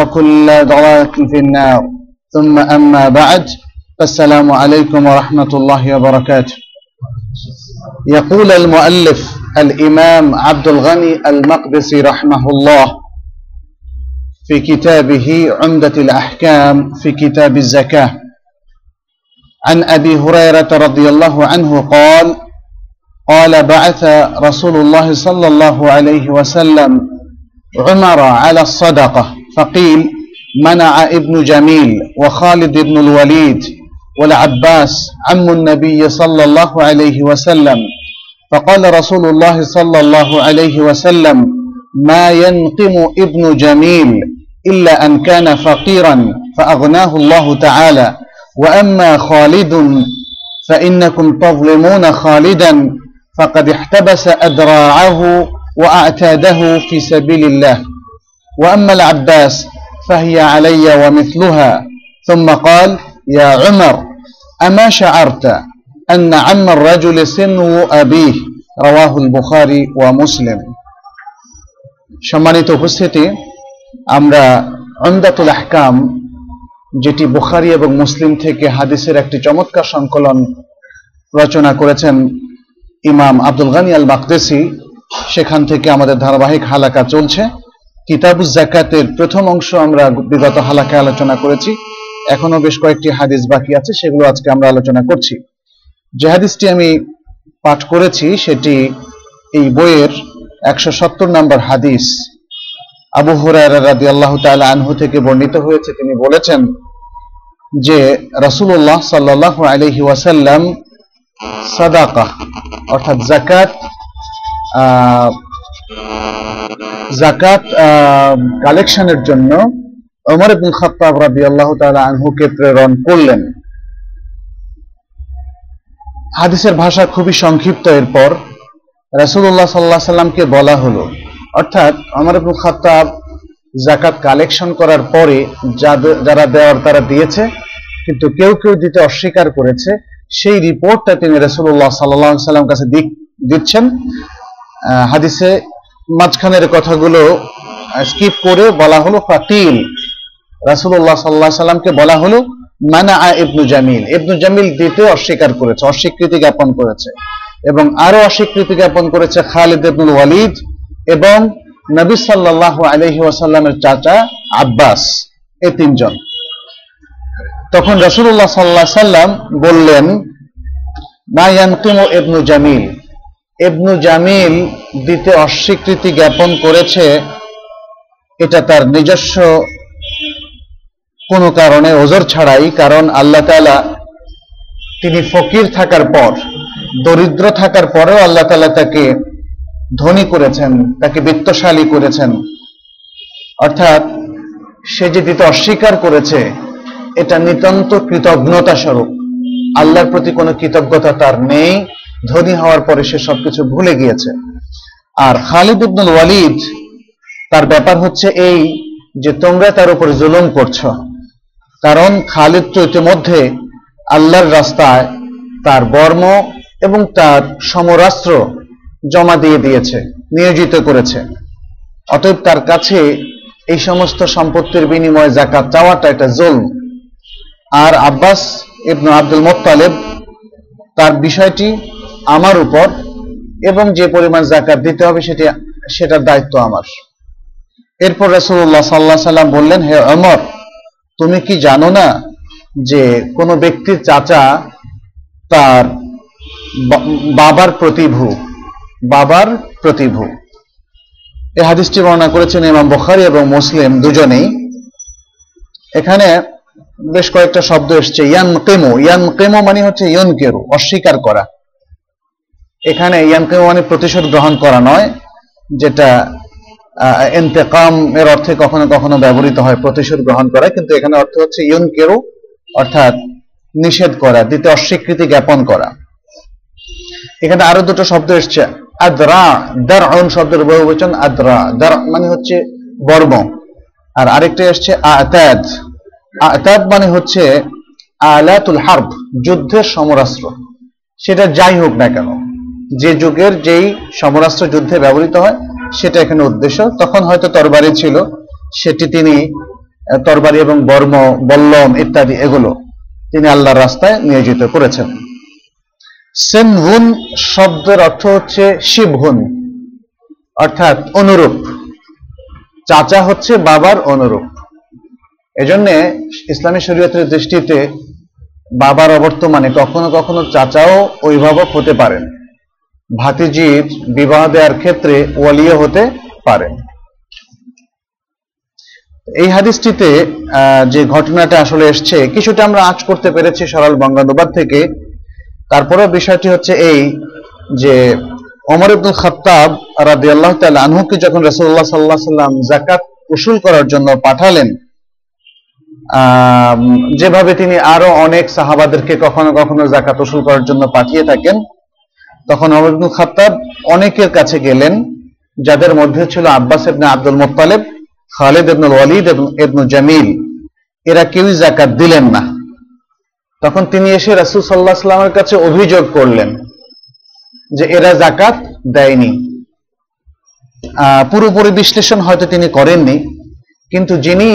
وكل ضلالة في النار. ثم أما بعد فالسلام عليكم ورحمة الله وبركاته. يقول المؤلف الإمام عبد الغني المقدسي رحمه الله في كتابه عمدة الأحكام في كتاب الزكاة. عن أبي هريرة رضي الله عنه قال قال بعث رسول الله صلى الله عليه وسلم عمر على الصدقة. فقيل منع ابن جميل وخالد بن الوليد والعباس عم النبي صلى الله عليه وسلم. فقال رسول الله صلى الله عليه وسلم ما ينقم ابن جميل إلا أن كان فقيرا فأغناه الله تعالى. وأما خالد فإنكم تظلمون خالدا فقد احتبس أدراعه وأعتاده في سبيل الله. وأما العباس فهي علي ومثلها ثم قال يا عمر أما شعرت أن عم الرجل سنو أبيه رواه البخاري ومسلم সম্মানিত উপস্থিতি আমরা আমদাতুল আহকাম যেটি বুখারি এবং মুসলিম থেকে হাদিসের একটি চমৎকার সংকলন রচনা করেছেন ইমাম আব্দুল গানি আল মাকদেসি সেখান থেকে আমাদের ধারাবাহিক হালাকা চলছে কিতাবুজ জাকাতের প্রথম অংশ আমরা বিগত হালাকায় আলোচনা করেছি। এখনও বেশ কয়েকটি হাদিস বাকি আছে, সেগুলো আজকে আমরা আলোচনা করছি। যে হাদিসটি আমি পাঠ করেছি, সেটি এই বইয়ের একশো সত্তর নম্বর হাদিস। আবু হুরায়রা রাদি আল্লাহ তাআলা আনহু থেকে বর্ণিত হয়েছে। তিনি বলেছেন যে, রাসূলুল্লাহ সাল্লাল্লাহু আলাইহি ওয়াসাল্লাম সাদাকা, অর্থাৎ জাকাত জাকাত কালেকশনের জন্য ওমর ইবনে খাত্তাব রাদিয়াল্লাহু তাআলা আনহুকে প্রেরণ করলেন। হাদিসের ভাষা খুবই সংক্ষিপ্ত এরপর রাসূলুল্লাহ সাল্লাল্লাহু আলাইহি সাল্লামকে বলা হলো। অর্থাৎ ওমর ইবনে খাত্তাব জাকাত কালেকশন করার পরে যারা দেওয়ার তারা দিয়েছে, কিন্তু কেউ কেউ দিতে অস্বীকার করেছে। সেই রিপোর্টটা তিনি সাল্লাল্লাহু সাল্লাম কাছে দিচ্ছেন। হাদিসে মাঝখানের কথাগুলো স্কিপ করে বলা হলো ফাতিল। রাসুল্লাহ সাল্লাহ সাল্লামকে বলা হলো, মানা ইবনু জামিল। ইবনু জামিল দিতে অস্বীকার করেছে, অস্বীকৃতি জ্ঞাপন করেছে। এবং আরও অস্বীকৃতি জ্ঞাপন করেছে খালিদ ইবনুল ওয়ালিদ এবং নবী সাল্লাহ আলহি ওয়াসাল্লামের চাচা আব্বাস এই তিনজন। তখন রাসুল্লাহ সাল্লাহ সাল্লাম বললেন, মা ইয়ানকিমু ইবনু জামিল। ইবনু জামিল দিতে অস্বীকৃতি জ্ঞাপন করেছে, এটা তার নিজস্ব কোনো কারণে ওজোর ছাড়াই, কারণ আল্লাহ তালা তিনি ফকির থাকার পর, দরিদ্র থাকার পরেও আল্লাহ তালা তাকে ধনী করেছেন, তাকে বিত্তশালী করেছেন। অর্থাৎ সে যে দিতে অস্বীকার করেছে, এটা নিতান্ত কৃতজ্ঞতা স্বরূপ আল্লাহর প্রতি কোনো কৃতজ্ঞতা তার নেই। ধনী হওয়ার পরে সে সবকিছু ভুলে গিয়েছে। আর খালিদ ইবনুল ওয়ালিদ, তার ব্যাপার হচ্ছে এই যে তোমরা তার উপর জুলুম করছ। কারণ খালিদ তো ইতিমধ্যে আল্লাহর রাস্তায় তার বর্ম এবং তার সমরাস্ত্র জমা দিয়ে দিয়েছে, নিয়োজিত করেছে। অতএব তার কাছে এই সমস্ত সম্পত্তির বিনিময়ে জাকাত চাওয়াটা একটা জুলম। আর আব্বাস ইবনু আব্দুল মোত্তালেব, তার বিষয়টি আমার উপর এবং যে পরিমাণ জাকাত দিতে হবে সেটি সেটার দায়িত্ব আমার। এরপর রসুল্লাহ সাল্লাহ সাল্লাম বললেন, হে অমর তুমি কি জানো না যে কোনো ব্যক্তির চাচা তার বাবার প্রতিভু বাবার প্রতিভু? এই হাদিসটি বর্ণনা করেছেন ইমাম বখারি এবং মুসলিম দুজনেই। এখানে বেশ কয়েকটা শব্দ এসছে ইয়ান কেমো ইয়ান কেমো মানে হচ্ছে ইয়ন কেরু অস্বীকার করা। এখানে ইয়ান কেমো মানে প্রতিশোধ গ্রহণ করা নয়, যেটা এন্তেকাম এর অর্থে কখনো কখনো ব্যবহৃত হয়, প্রতিশোধ গ্রহণ করা, কিন্তু এখানে অর্থ হচ্ছে ইয়ন কেরু অর্থাৎ নিষেধ করা দিতে অস্বীকৃতি জ্ঞাপন করা। এখানে আরও দুটো শব্দ এসছে, আদ্রা, দার শব্দের বহুবচন, আদ্রা, দার মানে হচ্ছে বর্ম, আর আরেকটা এসছে আতাদ আতাদ মানে হচ্ছে আলাতুল হার্ব, যুদ্ধের সমরাস্ত্র, সেটা যাই হোক না কেন। যে যুগের যেই সমরাস্ত্র যুদ্ধে ব্যবহৃত হয়, সেটা এখানে উদ্দেশ্য। তখন হয়তো তরবারি ছিল, সেটি তিনি তরবারি এবং বর্ম, বল্লম ইত্যাদি এগুলো তিনি আল্লাহর রাস্তায় নিয়োজিত করেছেন। সেনহুন শব্দের অর্থ হচ্ছে শিবহুন, অর্থাৎ অনুরূপ। চাচা হচ্ছে বাবার অনুরূপ। এজন্য ইসলামী শরীয়তের দৃষ্টিতে বাবার অবর্তমানে কখনো কখনো চাচাও অভিভাবক হতে পারেন। ভাতিজির বিবাহ দেওয়ার ক্ষেত্রে ওয়ালিও হতে পারেন এই হাদিসটিতে যে ঘটনাটা আসলে এসছে, কিছুটা আমরা আঁচ করতে পেরেছি সরল বঙ্গানুবাদ থেকে। তারপরে বিষয়টি হচ্ছে এই যে ওমর ইবনুল খাত্তাব রাদিয়াল্লাহু তাআলা আনহুকে যখন রাসূলুল্লাহ সাল্লাল্লাহু আলাইহি সাল্লাম যাকাত উসুল করার জন্য পাঠালেন যেভাবে তিনি আরও অনেক সাহাবাদেরকে কখনো কখনো জাকাত উসুল করার জন্য পাঠিয়ে থাকেন তখন ওমর ইবনুল খাত্তাব অনেকের কাছে গেলেন, যাদের মধ্যে ছিল Abbas ibn Abdul Muttalib, Khalid ibnul Walid এবং ইবনু জামিল। এরা কেউই জাকাত দিলেন না। তখন তিনি এসে রাসূল আলাইহি সাল্লামের কাছে অভিযোগ করলেন যে এরা জাকাত দেয়নি। পুরোপুরি বিশ্লেষণ হয়তো তিনি করেননি, কিন্তু যিনি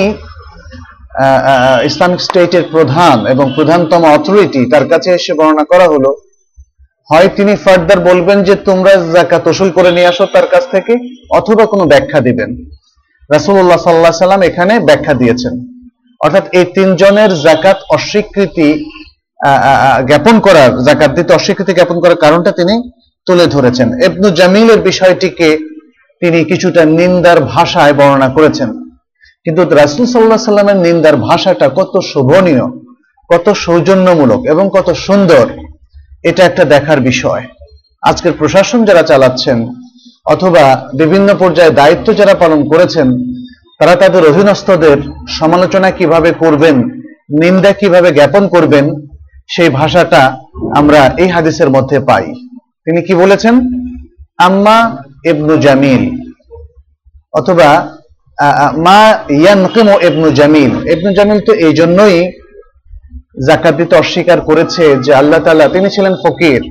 ইসলামিক স্টেটের প্রধান এবং প্রধানতম অথরিটি, তার কাছে এসে বর্ণনা করা হলো হয় তিনি ফার্দার বলবেন যে, তোমরা জাকাত উসুল করে নিয়ে আসো তার কাছ থেকে অথবা কোনো ব্যাখ্যা দিবেন। রাসূলুল্লাহ সাল্লাহ সাল্লাম এখানে ব্যাখ্যা দিয়েছেন। অর্থাৎ এই তিনজনের জাকাত অস্বীকৃতি জ্ঞাপন করার জাকাত দিতে অস্বীকৃতি জ্ঞাপন করার কারণটা তিনি তুলে ধরেছেন। ইবনু জামিলের বিষয়টিকে তিনি কিছুটা নিন্দার ভাষায় বর্ণনা করেছেন। কিন্তু রাসূল সাল্লাহ সাল্লামের নিন্দার ভাষাটা কত শোভনীয়, কত সৌজন্যমূলক এবং কত সুন্দর। এটা একটা দেখার বিষয়। আজকের প্রশাসন যারা চালাচ্ছেন অথবা বিভিন্ন পর্যায়ে দায়িত্ব যারা পালন করেছেন, তারা তাদের অধীনস্থদের সমালোচনা কীভাবে করবেন, নিন্দা কীভাবে জ্ঞাপন করবেন, সেই ভাষাটা আমরা এই হাদিসের মধ্যে পাই। তিনি কি বলেছেন? আম্মা ইবনু জামিল অথবা মা ইয়ানকিমু ইবনু জামিল। ইবনু জামিল তো এই জন্যই জাকাত দিতে অস্বীকার করেছে যে আল্লাহ তাআলা, তিনি ছিলেন ফকির।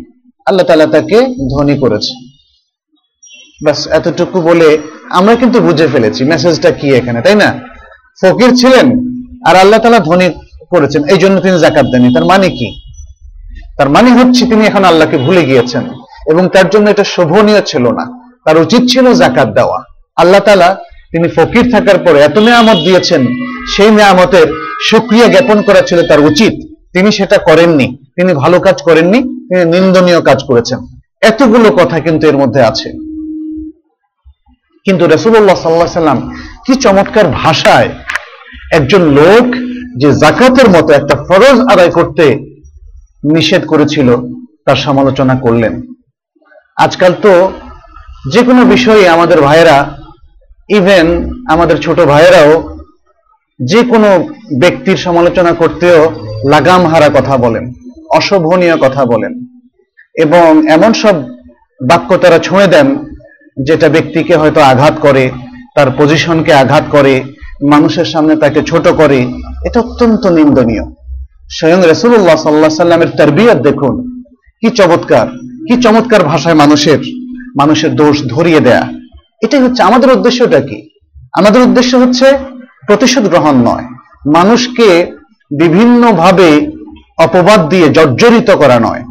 আল্লাহ তাআলা তাকে ধনী করেছে। ব্যাস, এতটুকু বলে আমরা কিন্তু বুঝে ফেলেছি মেসেজটা কি এখানে, তাই না? ফকির ছিলেন আর আল্লাহ তাআলা ধনী করেছেন, এই জন্য তিনি জাকাত দেননি। তার মানে কি? তার মানে হচ্ছে তিনি এখন আল্লাহকে ভুলে গিয়েছেন এবং তার জন্য এটা শোভনীয় ছিল না। তার উচিত ছিল জাকাত দেওয়া। আল্লাহ তালা তিনি ফকির থাকার পরে এত নিয়ামত দিয়েছেন, সেই নিয়ামতের সুক্রিয়া জ্ঞাপন করা ছিল তার উচিত। তিনি সেটা করেননি। তিনি ভালো কাজ করেননি। তিনি নিন্দনীয় কাজ করেছেন। এতগুলো কথা কিন্তু এর মধ্যে আছে। কিন্তু রসুল্লাহ সাল্লাহ সাল্লাম কি চমৎকার ভাষায় একজন লোক যে জাকাতের মতো একটা ফরজ আদায় করতে নিষেধ করেছিল, তার সমালোচনা করলেন। আজকাল তো যে কোনো বিষয়ে আমাদের ভাইয়েরা ইভেন আমাদের ছোট ভাইয়েরাও যে কোনো ব্যক্তির সমালোচনা করতেও লাগাম হারা কথা বলেন, অশোভনীয় কথা বলেন এবং এমন সব বাক্য তারা ছুঁয়ে দেন যেটা ব্যক্তিকে হয়তো আঘাত করে, তার পজিশনকে আঘাত করে, মানুষের সামনে তাকে ছোট করে, এটা অত্যন্ত নিন্দনীয়। স্বয়ং রসুল্লাহ সাল্লাহ সাল্লামের তারবিয়ত দেখুন, কি চমৎকার কি চমৎকার ভাষায় মানুষের মানুষের দোষ ধরিয়ে দেয়া। এটাই হচ্ছে, আমাদের উদ্দেশ্যটা কি? আমাদের উদ্দেশ্য হচ্ছে প্রতিশোধ গ্রহণ নয়। মানুষকে বিভিন্নভাবে অপবাদ দিয়ে জর্জরিত করা নয়।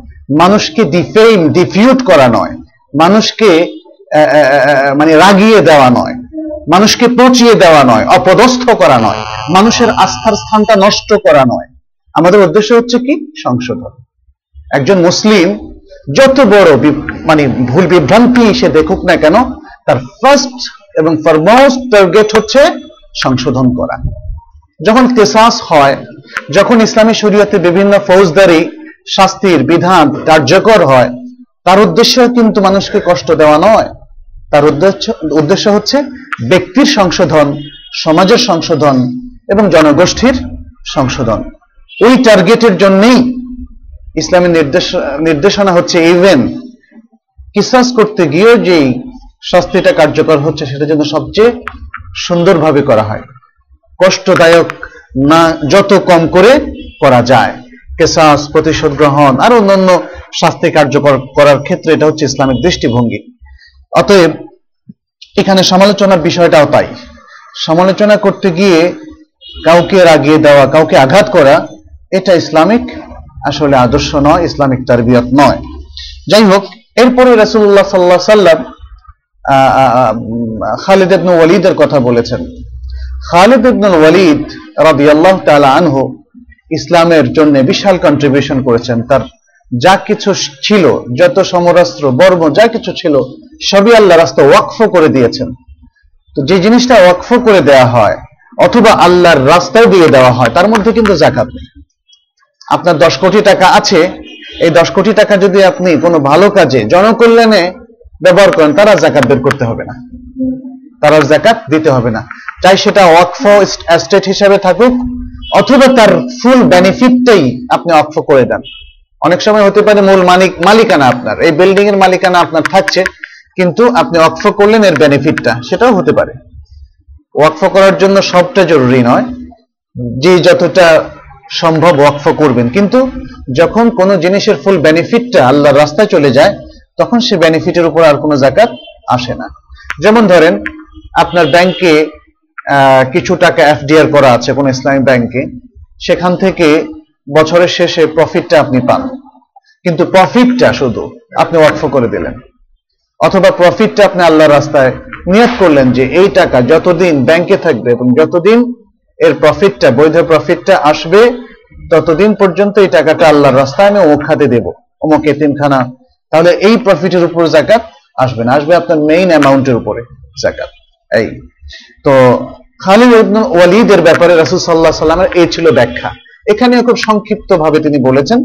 মানুষকে ডিফেম ডিফিউট করা নয়। মানুষকে মানে রাগিয়ে দেওয়া নয়। মানুষকে পচিয়ে দেওয়া নয়, অপদস্থ করা নয়। মানুষের আস্থার স্থানটা নষ্ট করা নয়। আমাদের উদ্দেশ্য হচ্ছে কি? সংশোধন। একজন মুসলিম যত বড় মানে ভুল বিভ্রান্তি সে দেখুক না কেন, তার ফার্স্ট এবং ফরমোস্ট টার্গেট হচ্ছে সংশোধন করা। যখন কেসাস হয়, যখন ইসলামী শরীয়তে বিভিন্ন ফৌজদারি, শাস্তির বিধান কার্যকর হয়, তার উদ্দেশ্য কিন্তু মানুষকে কষ্ট দেওয়া নয়। তার উদ্দেশ্য উদ্দেশ্য হচ্ছে ব্যক্তির সংশোধন, সমাজের সংশোধন এবং জনগোষ্ঠীর সংশোধন। ওই টার্গেটের জন্যই ইসলামের নির্দেশ, নির্দেশনা হচ্ছে ইভেন কিসাস করতে গিয়েও যেই শাস্তিটা কার্যকর হচ্ছে, সেটা যেন সবচেয়ে সুন্দরভাবে করা হয়। কষ্টদায়ক না যত কম করে করা যায়। কেসাস, প্রতিশোধ গ্রহণ, আর অন্যান্য শাস্তি কার্যকর করার ক্ষেত্রে এটা হচ্ছে ইসলামের দৃষ্টিভঙ্গি। অতএব, এখানে সমালোচনার বিষয়টাও তাই। সমালোচনা করতে গিয়ে কাউকে রাগিয়ে দেওয়া, কাউকে আঘাত করা, এটা ইসলামিক আসলে আদর্শ নয়, ইসলামিক তারবিয়ত নয়। যাই হোক, এরপরে রাসূলুল্লাহ সাল্লাহ সাল্লাম খালিদ ইবনে ওয়ালিদের কথা বলেছেন। খালিদ ইবনুল ওয়ালিদ রাদিয়াল্লাহু তাআলা আনহু ইসলামের জন্য বিশাল কন্ট্রিবিউশন করেছেন। তার যা কিছু ছিল, যত সমরাস্ত্র, বর্ম, যা কিছু ছিল, সবই আল্লাহ রাস্তা ওয়াকফ করে দিয়েছেন। তো যে জিনিসটা ওয়াকফ করে দেওয়া হয়, অথবা আল্লাহর রাস্তায় দিয়ে দেওয়া হয়, তার মধ্যে কিন্তু জাকাত নেই। আপনার দশ কোটি টাকা আছে, এই দশ কোটি টাকা যদি আপনি কোনো ভালো কাজে, জনকল্যাণে ব্যবহার করেন, তারা জাকাত বের করতে হবে না। তারা জাকাত দিতে হবে না। চাই সেটা ওয়াকফ এস্টেট হিসাবে থাকুক, অথবা তার ফুল বেনিফিটটাই আপনি ওয়াকফ করে দেন। অনেক সময় হতে পারে মূল মালিক, মালিকানা আপনার, এই বিল্ডিং এর মালিকানা আপনার থাকছে, কিন্তু আপনি ওয়াকফ করলেন এর বেনিফিটটা, সেটাও হতে পারে। ওয়াকফ করার জন্য সবটা জরুরি নয়, যে যতটা সম্ভব ওয়াকফ করবেন। কিন্তু যখন কোনো জিনিসের ফুল বেনিফিটটা আল্লাহর রাস্তায় চলে যায় তখন সে বেনিফিটের উপর আর কোনো জাকাত আসে না। যেমন ধরেন, আপনার ব্যাংকে কিছু টাকা এফডিআর করা আছে কোন ইসলামী ব্যাংকে সেখান থেকে বছরের শেষে প্রফিটটা আপনি পান। কিন্তু প্রফিটটা শুধু আপনি ওয়াকফ করে দিলেন। অথবা প্রফিটটা আপনি আল্লাহর রাস্তায় নিয়ত করলেন যে এই টাকা যতদিন ব্যাংকে থাকবে এবং যতদিন এর প্রফিটটা বৈধ প্রফিটটা আসবে, ততদিন পর্যন্ত এই টাকাটা আল্লাহর রাস্তায় আমি অমুক খাতে দেবো। অমুক এতিমখানা তাহলে এই প্রফিটের উপর জাকাত আসবে না, আসবে আপনার মেইন অ্যামাউন্টের উপরে জাকাত এই, তো খালিদ ইবনে ওয়ালিদের ব্যাপারে রাসূল সাল্লাল্লাহু আলাইহি সাল্লামের এই ছিল ব্যাখ্যা। এখানেও খুব সংক্ষিপ্ত ভাবে তিনি বলেছেন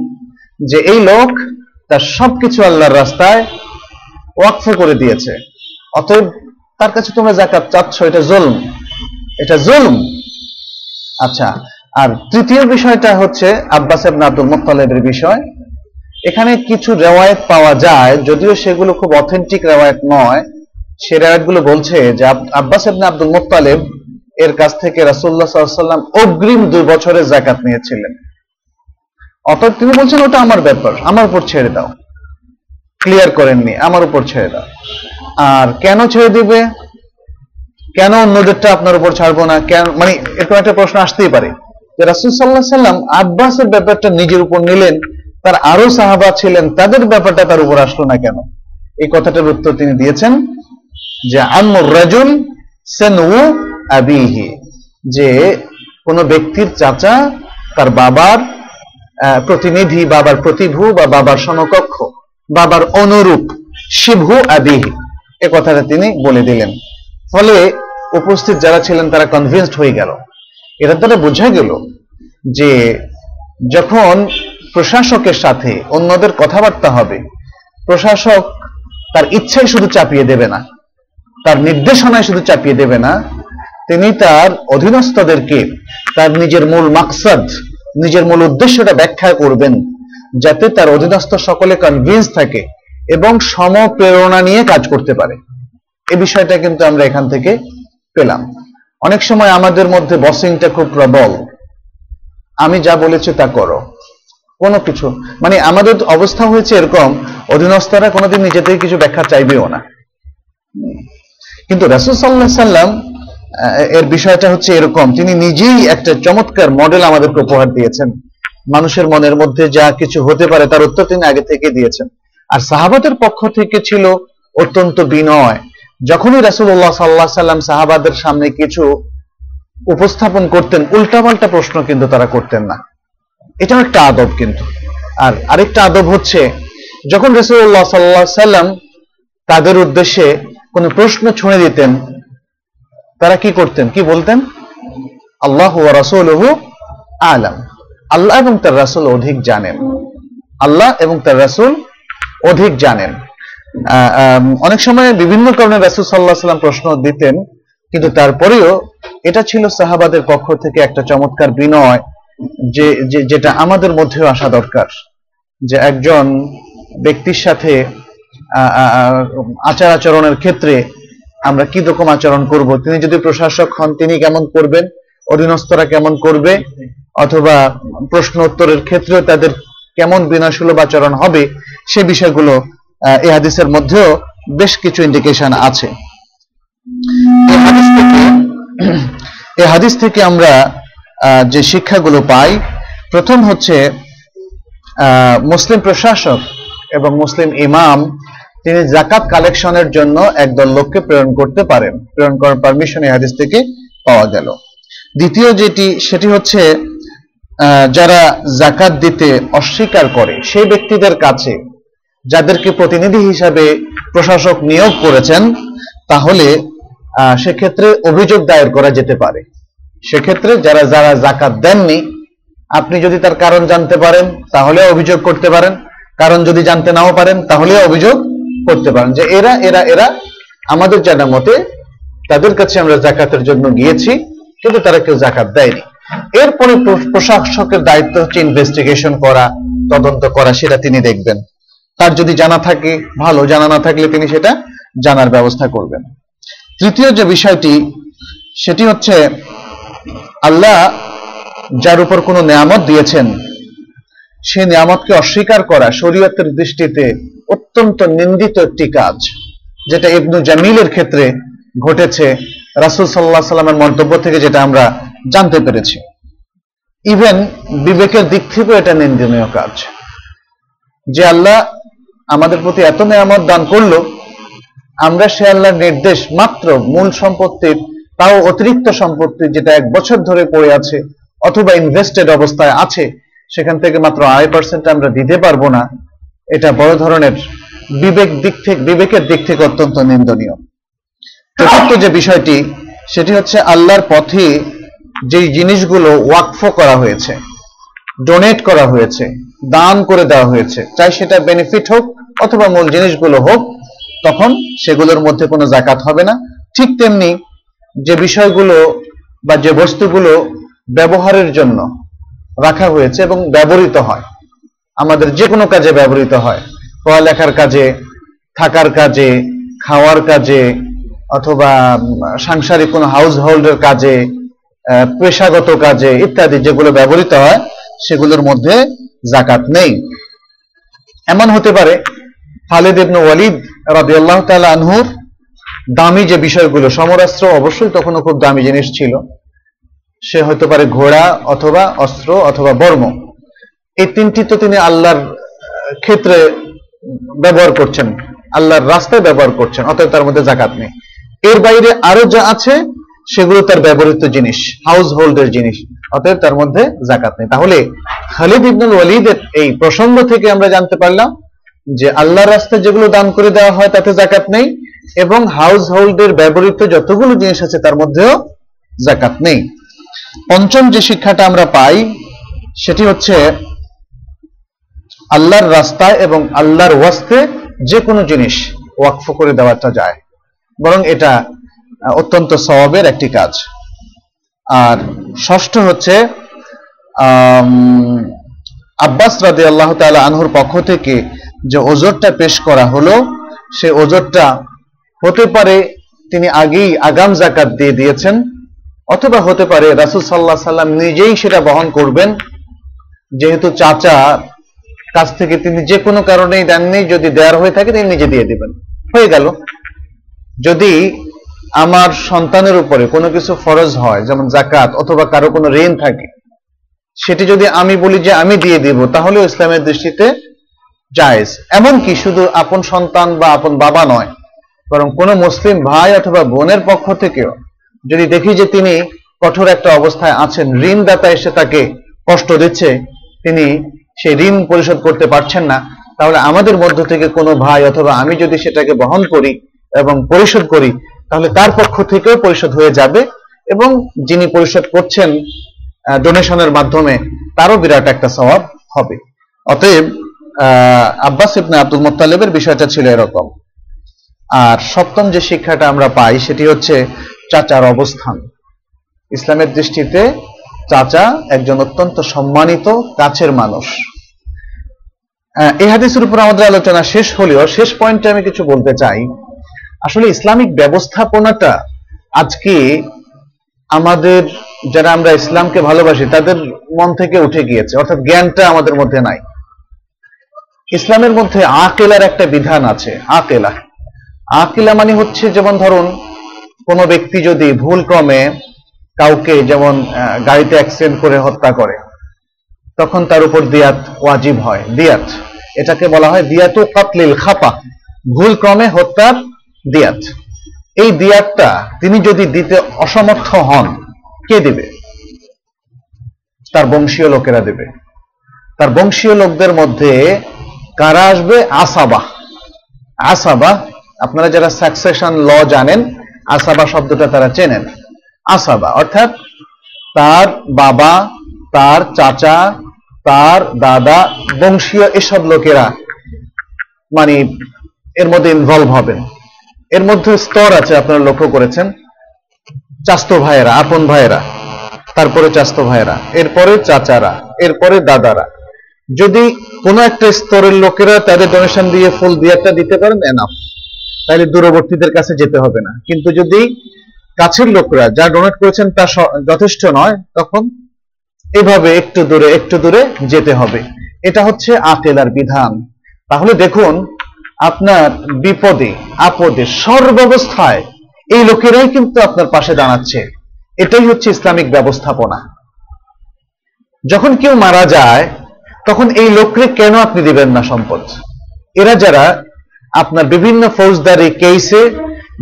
যে এই লোক তার সবকিছু আল্লাহর রাস্তায় ওয়াকফ করে দিয়েছে। অতএব তার কাছে তোমরা জাকাত চাচ্ছ, এটা জুলম। এটা জুলম। আচ্ছা আর তৃতীয় বিষয়টা হচ্ছে আব্বাস ইবনে আব্দুল মুত্তালিবের বিষয়। এখানে কিছু রেওয়ায়েত পাওয়া যায়, যদিও সেগুলো খুব অথেন্টিক রেওয়ায়েত নয়। সে রেওয়ায়েতগুলো বলছে যে আব্বাস আব্দুল মুত্তালিব এর কাছ থেকে আলাইহি সাল্লাম অগ্রিম দুই বছরের জাকাত নিয়েছিলেন। অতএব তিনি বলছেন, ওটা আমার ব্যাপার, আমার উপর ছেড়ে দাও। ক্লিয়ার করেননি, আমার উপর ছেড়ে দাও। আর কেন ছেড়ে দিবে? কেন অন্যদেরটা আপনার উপর ছাড়বো না? কেন মানে এরকম একটা প্রশ্ন আসতেই পারে যে রাসুল সাল্লাহ সাল্লাম আব্বাসের ব্যাপারটা নিজের উপর নিলেন। তার আরও সাহাবা ছিলেন, তাদের ব্যাপারটা তার উপর আসলো না কেন? এই কথাটার উত্তর তিনি দিয়েছেন যে আম্মুর রাজুল সেনু আবিহি, যে কোন ব্যক্তির চাচা তার বাবার প্রতিনিধি, বাবার প্রতিভু বা বাবার সমকক্ষ, বাবার অনুরূপ শিভু আবিহি। এ কথাটা তিনি বলে দিলেন। ফলে উপস্থিত যারা ছিলেন তারা কনভিন্সড হয়ে গেল। এটা দ্বারা বোঝা গেল যে যখন প্রশাসকের সাথে অন্যদের কথাবার্তা হবে। প্রশাসক তার ইচ্ছাই শুধু চাপিয়ে দেবে না, তার নির্দেশনায় শুধু চাপিয়ে দেবে না, তিনি তার অধীনস্থদেরকে তার নিজের মূল মাকসাদ, নিজের মূল উদ্দেশ্যটা ব্যাখ্যা করবেন যাতে তার অধীনস্থ সকলে কনভিন্স থাকে এবং সমপ্রেরণা নিয়ে কাজ করতে পারে। এ বিষয়টা কিন্তু আমরা এখান থেকে পেলাম। অনেক সময় আমাদের মধ্যে বসিংটা খুব প্রবল। আমি যা বলেছি তা করো। কোনো কিছু। মানে আমাদের অবস্থা হয়েছে এরকম, অধীনস্থরা কোনোদিন নিজে থেকে কিছু ব্যাখ্যা চাইবেও না। কিন্তু রাসুল সাল্লাহ সাল্লাম এর বিষয়টা হচ্ছে এরকম, তিনি নিজেই একটা চমৎকার মডেল আমাদেরকে উপহার দিয়েছেন। মানুষের মনের মধ্যে যা কিছু হতে পারে তার উত্তর তিনি আগে থেকে দিয়েছেন। আর সাহাবাদের পক্ষ থেকে ছিল অত্যন্ত বিনয়। যখনই রাসুল্লাহ সাল্লাহ সাল্লাম সাহাবাদের সামনে কিছু উপস্থাপন করতেন, উল্টাপাল্টা প্রশ্ন কিন্তু তারা করতেন না। এটাও একটা আদব কিন্তু। আর আরেকটা আদব হচ্ছে, যখন রসুল্লাহ সাল্লাহ সাল্লাম তাদের উদ্দেশ্যে কোন প্রশ্ন ছুঁড়ে দিতেন, তারা কি করতেন? কি বলতেন? আল্লাহ রাসুলহু আলাম। আল্লাহ এবং তার রাসুল অধিক জানেন। আল্লাহ এবং তার রাসুল অধিক জানেন। অনেক সময় বিভিন্ন কারণে রাসুল সাল্লাহ সাল্লাম প্রশ্ন দিতেন, কিন্তু তারপরেও এটা ছিল সাহাবাদের পক্ষ থেকে একটা চমৎকার বিনয় যে যেটা আমাদের মধ্যেও আসা দরকার, যে একজন ব্যক্তির সাথে আচার আচরণের ক্ষেত্রে আমরা কি রকম আচরণ করব? তিনি যদি প্রশাসক হন, তিনি কেমন করবেন? অধীনস্থরা কেমন করবে? অথবা প্রশ্ন উত্তরের ক্ষেত্রেও তাদের কেমন বিনয়সুলভ আচরণ হবে? সে বিষয়গুলো এ হাদিসের মধ্যেও বেশ কিছু ইন্ডিকেশন আছে। এ হাদিস থেকে আমরা যে শিক্ষাগুলো পাই, প্রথম হচ্ছে মুসলিম প্রশাসক এবং মুসলিম ইমাম, তিনি জাকাত কালেকশনের জন্য একদল লোককে প্রেরণ করতে পারেন। প্রেরণ করার পারমিশন এই হাদিস থেকে পাওয়া গেল। দ্বিতীয় যেটি, সেটি হচ্ছে যারা জাকাত দিতে অস্বীকার করে, সেই ব্যক্তিদের কাছে যাদেরকে প্রতিনিধি হিসাবে প্রশাসক নিয়োগ করেছেন, তাহলে সেক্ষেত্রে অভিযোগ দায়ের করা যেতে পারে। সেক্ষেত্রে যারা যারা জাকাত দেননি, আপনি যদি তার কারণ জানতে পারেন তাহলে অভিযোগ করতে পারেন। কারণ যদি জানতে নাও পারেন তাহলে অভিযোগ করতে পারেন। যে এরা এরা এরা আমাদের জানা মতে তাদের কাছে আমরা জাকাতের জন্য গিয়েছি, কিন্তু তারা কেউ জাকাত দেয়নি। এরপরে প্রশাসকের দায়িত্ব হচ্ছে ইনভেস্টিগেশন করা, তদন্ত করা, সেটা তিনি দেখবেন। তার যদি জানা থাকে, ভালো জানা না থাকলে তিনি সেটা জানার ব্যবস্থা করবেন। তৃতীয় যে বিষয়টি, সেটি হচ্ছে আল্লাহ যার উপর কোনো নিয়ামত দিয়েছেন, সে নিয়ামতকে অস্বীকার করা শরীয়তের দৃষ্টিতে অত্যন্ত নিন্দিত একটি কাজ, যেটা ইবনু জামিলের ক্ষেত্রে ঘটেছে, রাসুল সাল্লাহ সাল্লামের মন্তব্য থেকে যেটা আমরা জানতে পেরেছি। ইভেন বিবেকের দিক থেকেও এটা নিন্দনীয় কাজ, যে আল্লাহ আমাদের প্রতি এত নিয়ামত দান করল, আমরা সে আল্লাহর নির্দেশ মাত্র মূল সম্পত্তির তাও অতিরিক্ত সম্পত্তি যেটা এক বছর ধরে পড়ে আছে অথবা ইনভেস্টেড অবস্থায় আছে, সেখান থেকে মাত্র আড়াই পার্সেন্ট আমরা দিতে পারব না। এটা বড় ধরনের বিবেক দিক থেকে, বিবেকের দিক থেকে অত্যন্ত নিন্দনীয়। চতুর্থ যে বিষয়টি, সেটি হচ্ছে আল্লাহর পথে যেই জিনিসগুলো ওয়াকফ করা হয়েছে ডোনেট করা হয়েছে, দান করে দেওয়া হয়েছে, চাই সেটা বেনিফিট হোক অথবা মূল জিনিসগুলো হোক, তখন সেগুলোর মধ্যে কোনো জাকাত হবে না। ঠিক তেমনি যে বিষয়গুলো বা যে বস্তুগুলো ব্যবহারের জন্য রাখা হয়েছে এবং ব্যবহৃত হয়, আমাদের যে কোনো কাজে ব্যবহৃত হয়, পড়ালেখার কাজে, থাকার কাজে, খাওয়ার কাজে, অথবা সাংসারিক কোনো হাউস হোল্ডের কাজে পেশাগত কাজে ইত্যাদি যেগুলো ব্যবহৃত হয়, সেগুলোর মধ্যে জাকাত নেই। এমন হতে পারে, খালিদ ইবনু ওয়ালিদ রাদিয়াল্লাহ তাআলা আনহুর দামি যে বিষয়গুলো, সমরাস্ত্র অবশ্যই তখনও খুব দামি জিনিস ছিল। সে হতে পারে ঘোড়া অথবা অস্ত্র অথবা বর্ম। এই তিনটি তো তিনি আল্লাহর ক্ষেত্রে ব্যবহার করছেন, আল্লাহর রাস্তায় ব্যবহার করছেন, অতএব তার মধ্যে জাকাত নেই। এর বাইরে আরও যা আছে, সেগুলো তার ব্যবহৃত জিনিস হাউস হোল্ডের জিনিস, অতএব তার মধ্যে জাকাত নেই। তাহলে খালিদ ইবনুল ওয়ালিদের এই প্রসঙ্গ থেকে আমরা জানতে পারলাম যে আল্লাহর রাস্তায় যেগুলো দান করে দেওয়া হয়, তাতে জাকাত নেই। এবং হাউস হোল্ডের ব্যবহৃত যতগুলো জিনিস আছে তার মধ্যেও জাকাত নেই। পঞ্চম যে শিক্ষাটা আমরা পাই, সেটি হচ্ছে আল্লাহর রাস্তায় এবং আল্লাহর ওয়াস্তে যে কোনো জিনিস ওয়াকফ করে দেওয়াটা যায়। বরং এটা অত্যন্ত স্বভাবের একটি কাজ। আর ষষ্ঠ হচ্ছে আব্বাস রাদে আল্লাহ তালা আনহুর পক্ষ থেকে যে ওজরটা পেশ করা হলো, সে ওজরটা হতে পারে তিনি আগেই আগাম জাকাত দিয়ে দিয়েছেন, অথবা হতে পারে রাসুল সাল্লাহ সাল্লাম নিজেই সেটা বহন করবেন। যেহেতু চাচা কাছ থেকে তিনি যে কোনো কারণেই দেননি, যদি দেওয়ার হয়ে থাকে তিনি নিজে দিয়ে দিবেন। হয়ে গেল। যদি আমার সন্তানের উপরে কোনো কিছু ফরজ হয়, যেমন জাকাত অথবা কারও কোনো ঋণ থাকে, সেটি যদি আমি বলি যে আমি দিয়ে দিব তাহলে ইসলামের দৃষ্টিতে জায়েজ। এমনকি শুধু আপন সন্তান বা আপন বাবা নয় বরং কোনো মুসলিম ভাই অথবা বোনের পক্ষ থেকেও যদি দেখি যে তিনি কঠোর একটা অবস্থায় আছেন, ঋণদাতা এসে তাকে কষ্ট দিচ্ছে, তিনি সেই ঋণ পরিশোধ করতে পারছেন না, তাহলে আমাদের মধ্য থেকে কোনো ভাই অথবা আমি যদি সেটাকে বহন করি এবং পরিশোধ করি, তাহলে তার পক্ষ থেকেও পরিশোধ হয়ে যাবে এবং যিনি পরিশোধ করছেন ডোনেশনের মাধ্যমে তারও বিরাট একটা স্বভাব হবে। অতএব আব্বাস ইবনে আব্দুল মোত্তালেবের বিষয়টা ছিল এরকম। আর সপ্তম যে শিক্ষাটা আমরা পাই সেটি হচ্ছে চাচার অবস্থান। ইসলামের দৃষ্টিতে চাচা একজন অত্যন্ত সম্মানিত কাছের মানুষ। এই হাদিসের উপর আমাদের আলোচনা শেষ হলেও শেষ পয়েন্টে আমি কিছু বলতে চাই। আসলে ইসলামিক ব্যবস্থাপনাটা আজকে আমাদের যারা আমরা ইসলামকে ভালোবাসি, তাদের মন থেকে উঠে গিয়েছে। অর্থাৎ জ্ঞানটা আমাদের মধ্যে নাই। ইসলামের মধ্যে আকেলার একটা বিধান আছে, আকেলা। আকিলা মানে হচ্ছে যেমন ধরুন, কোনো ব্যক্তি যদি ভুল ক্রমে কাউকে যেমন গাড়িতে অ্যাক্সিডেন্ট করে হত্যা করে, তখন তার উপর দিয়াত ওয়াজিব হয়। দিয়াত, এটাকে বলা হয় দিয়াতু কাতলিল খাপা ভুল ক্রমে হত্যার দিয়াত। এই দিয়াতটা তিনি যদি দিতে অসমর্থ হন, কে দেবে? তার বংশীয় লোকেরা দেবে। তার বংশীয় লোকদের মধ্যে কারা আসবে? আসাবা। আসাবা আপনারা যারা সাকসেশন ল জানেন, আসাবা শব্দটা তারা চেনেন। আসাবা অর্থাৎ তার বাবা, তার চাচা, তার দাদা, বংশীয় এসব লোকেরা মানে এর মধ্যে ইনভলভ হবেন। এর মধ্যে স্তর আছে আপনারা লক্ষ্য করেছেন। চাস্তো ভাইয়েরা, আপন ভাইয়েরা, তারপরে চাস্তো ভাইয়েরা, এরপরে চাচারা, এরপরে দাদারা। যদি কোনো একটা স্তরের লোকেরা তাদের ডোনেশন দিয়ে, ফুল দিয়ারটা দিতে পারেন এনাফ তাহলে দূরবর্তীদের কাছে যেতে হবে না। কিন্তু যদি কাছের লোকরা যা ডোনেট করেছেন তা যথেষ্ট নয়, তখন এভাবে একটু দূরে একটু দূরে যেতে হবে। এটা হচ্ছে আকেলার বিধান। তাহলে দেখুন, আপনার বিপদে, আপদে সর্বাবস্থায় এই লোকেরাই কিন্তু আপনার পাশে দাঁড়াচ্ছে। এটাই হচ্ছে ইসলামিক ব্যবস্থাপনা। যখন কেউ মারা যায়, তখন এই লোকরে কেন আপনি দিবেন না সম্পদ? এরা যারা আপনার বিভিন্ন ফৌজদারি কেসে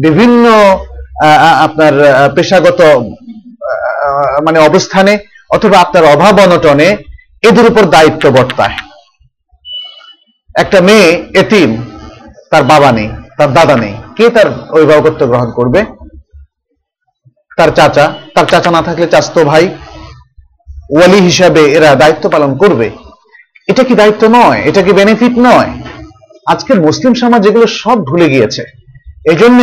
বিভিন্ন আপনার পেশাগত মানে অবস্থানে অথবা আপনার অভাব অনটনে এদের উপর দায়িত্ব বর্তায়। একটা মেয়ে এতিম, তার বাবা নেই, তার দাদা নেই। কে তার অভিভাবকত্ব গ্রহণ করবে? তার চাচা। তার চাচা না থাকলে চাস্তো ভাই ওয়ালি হিসাবে এরা দায়িত্ব পালন করবে। এটা কি দায়িত্ব নয়? এটা কি বেনিফিট নয়? আজকের মুসলিম সমাজ এগুলো সব ভুলে গিয়েছে। এজন্য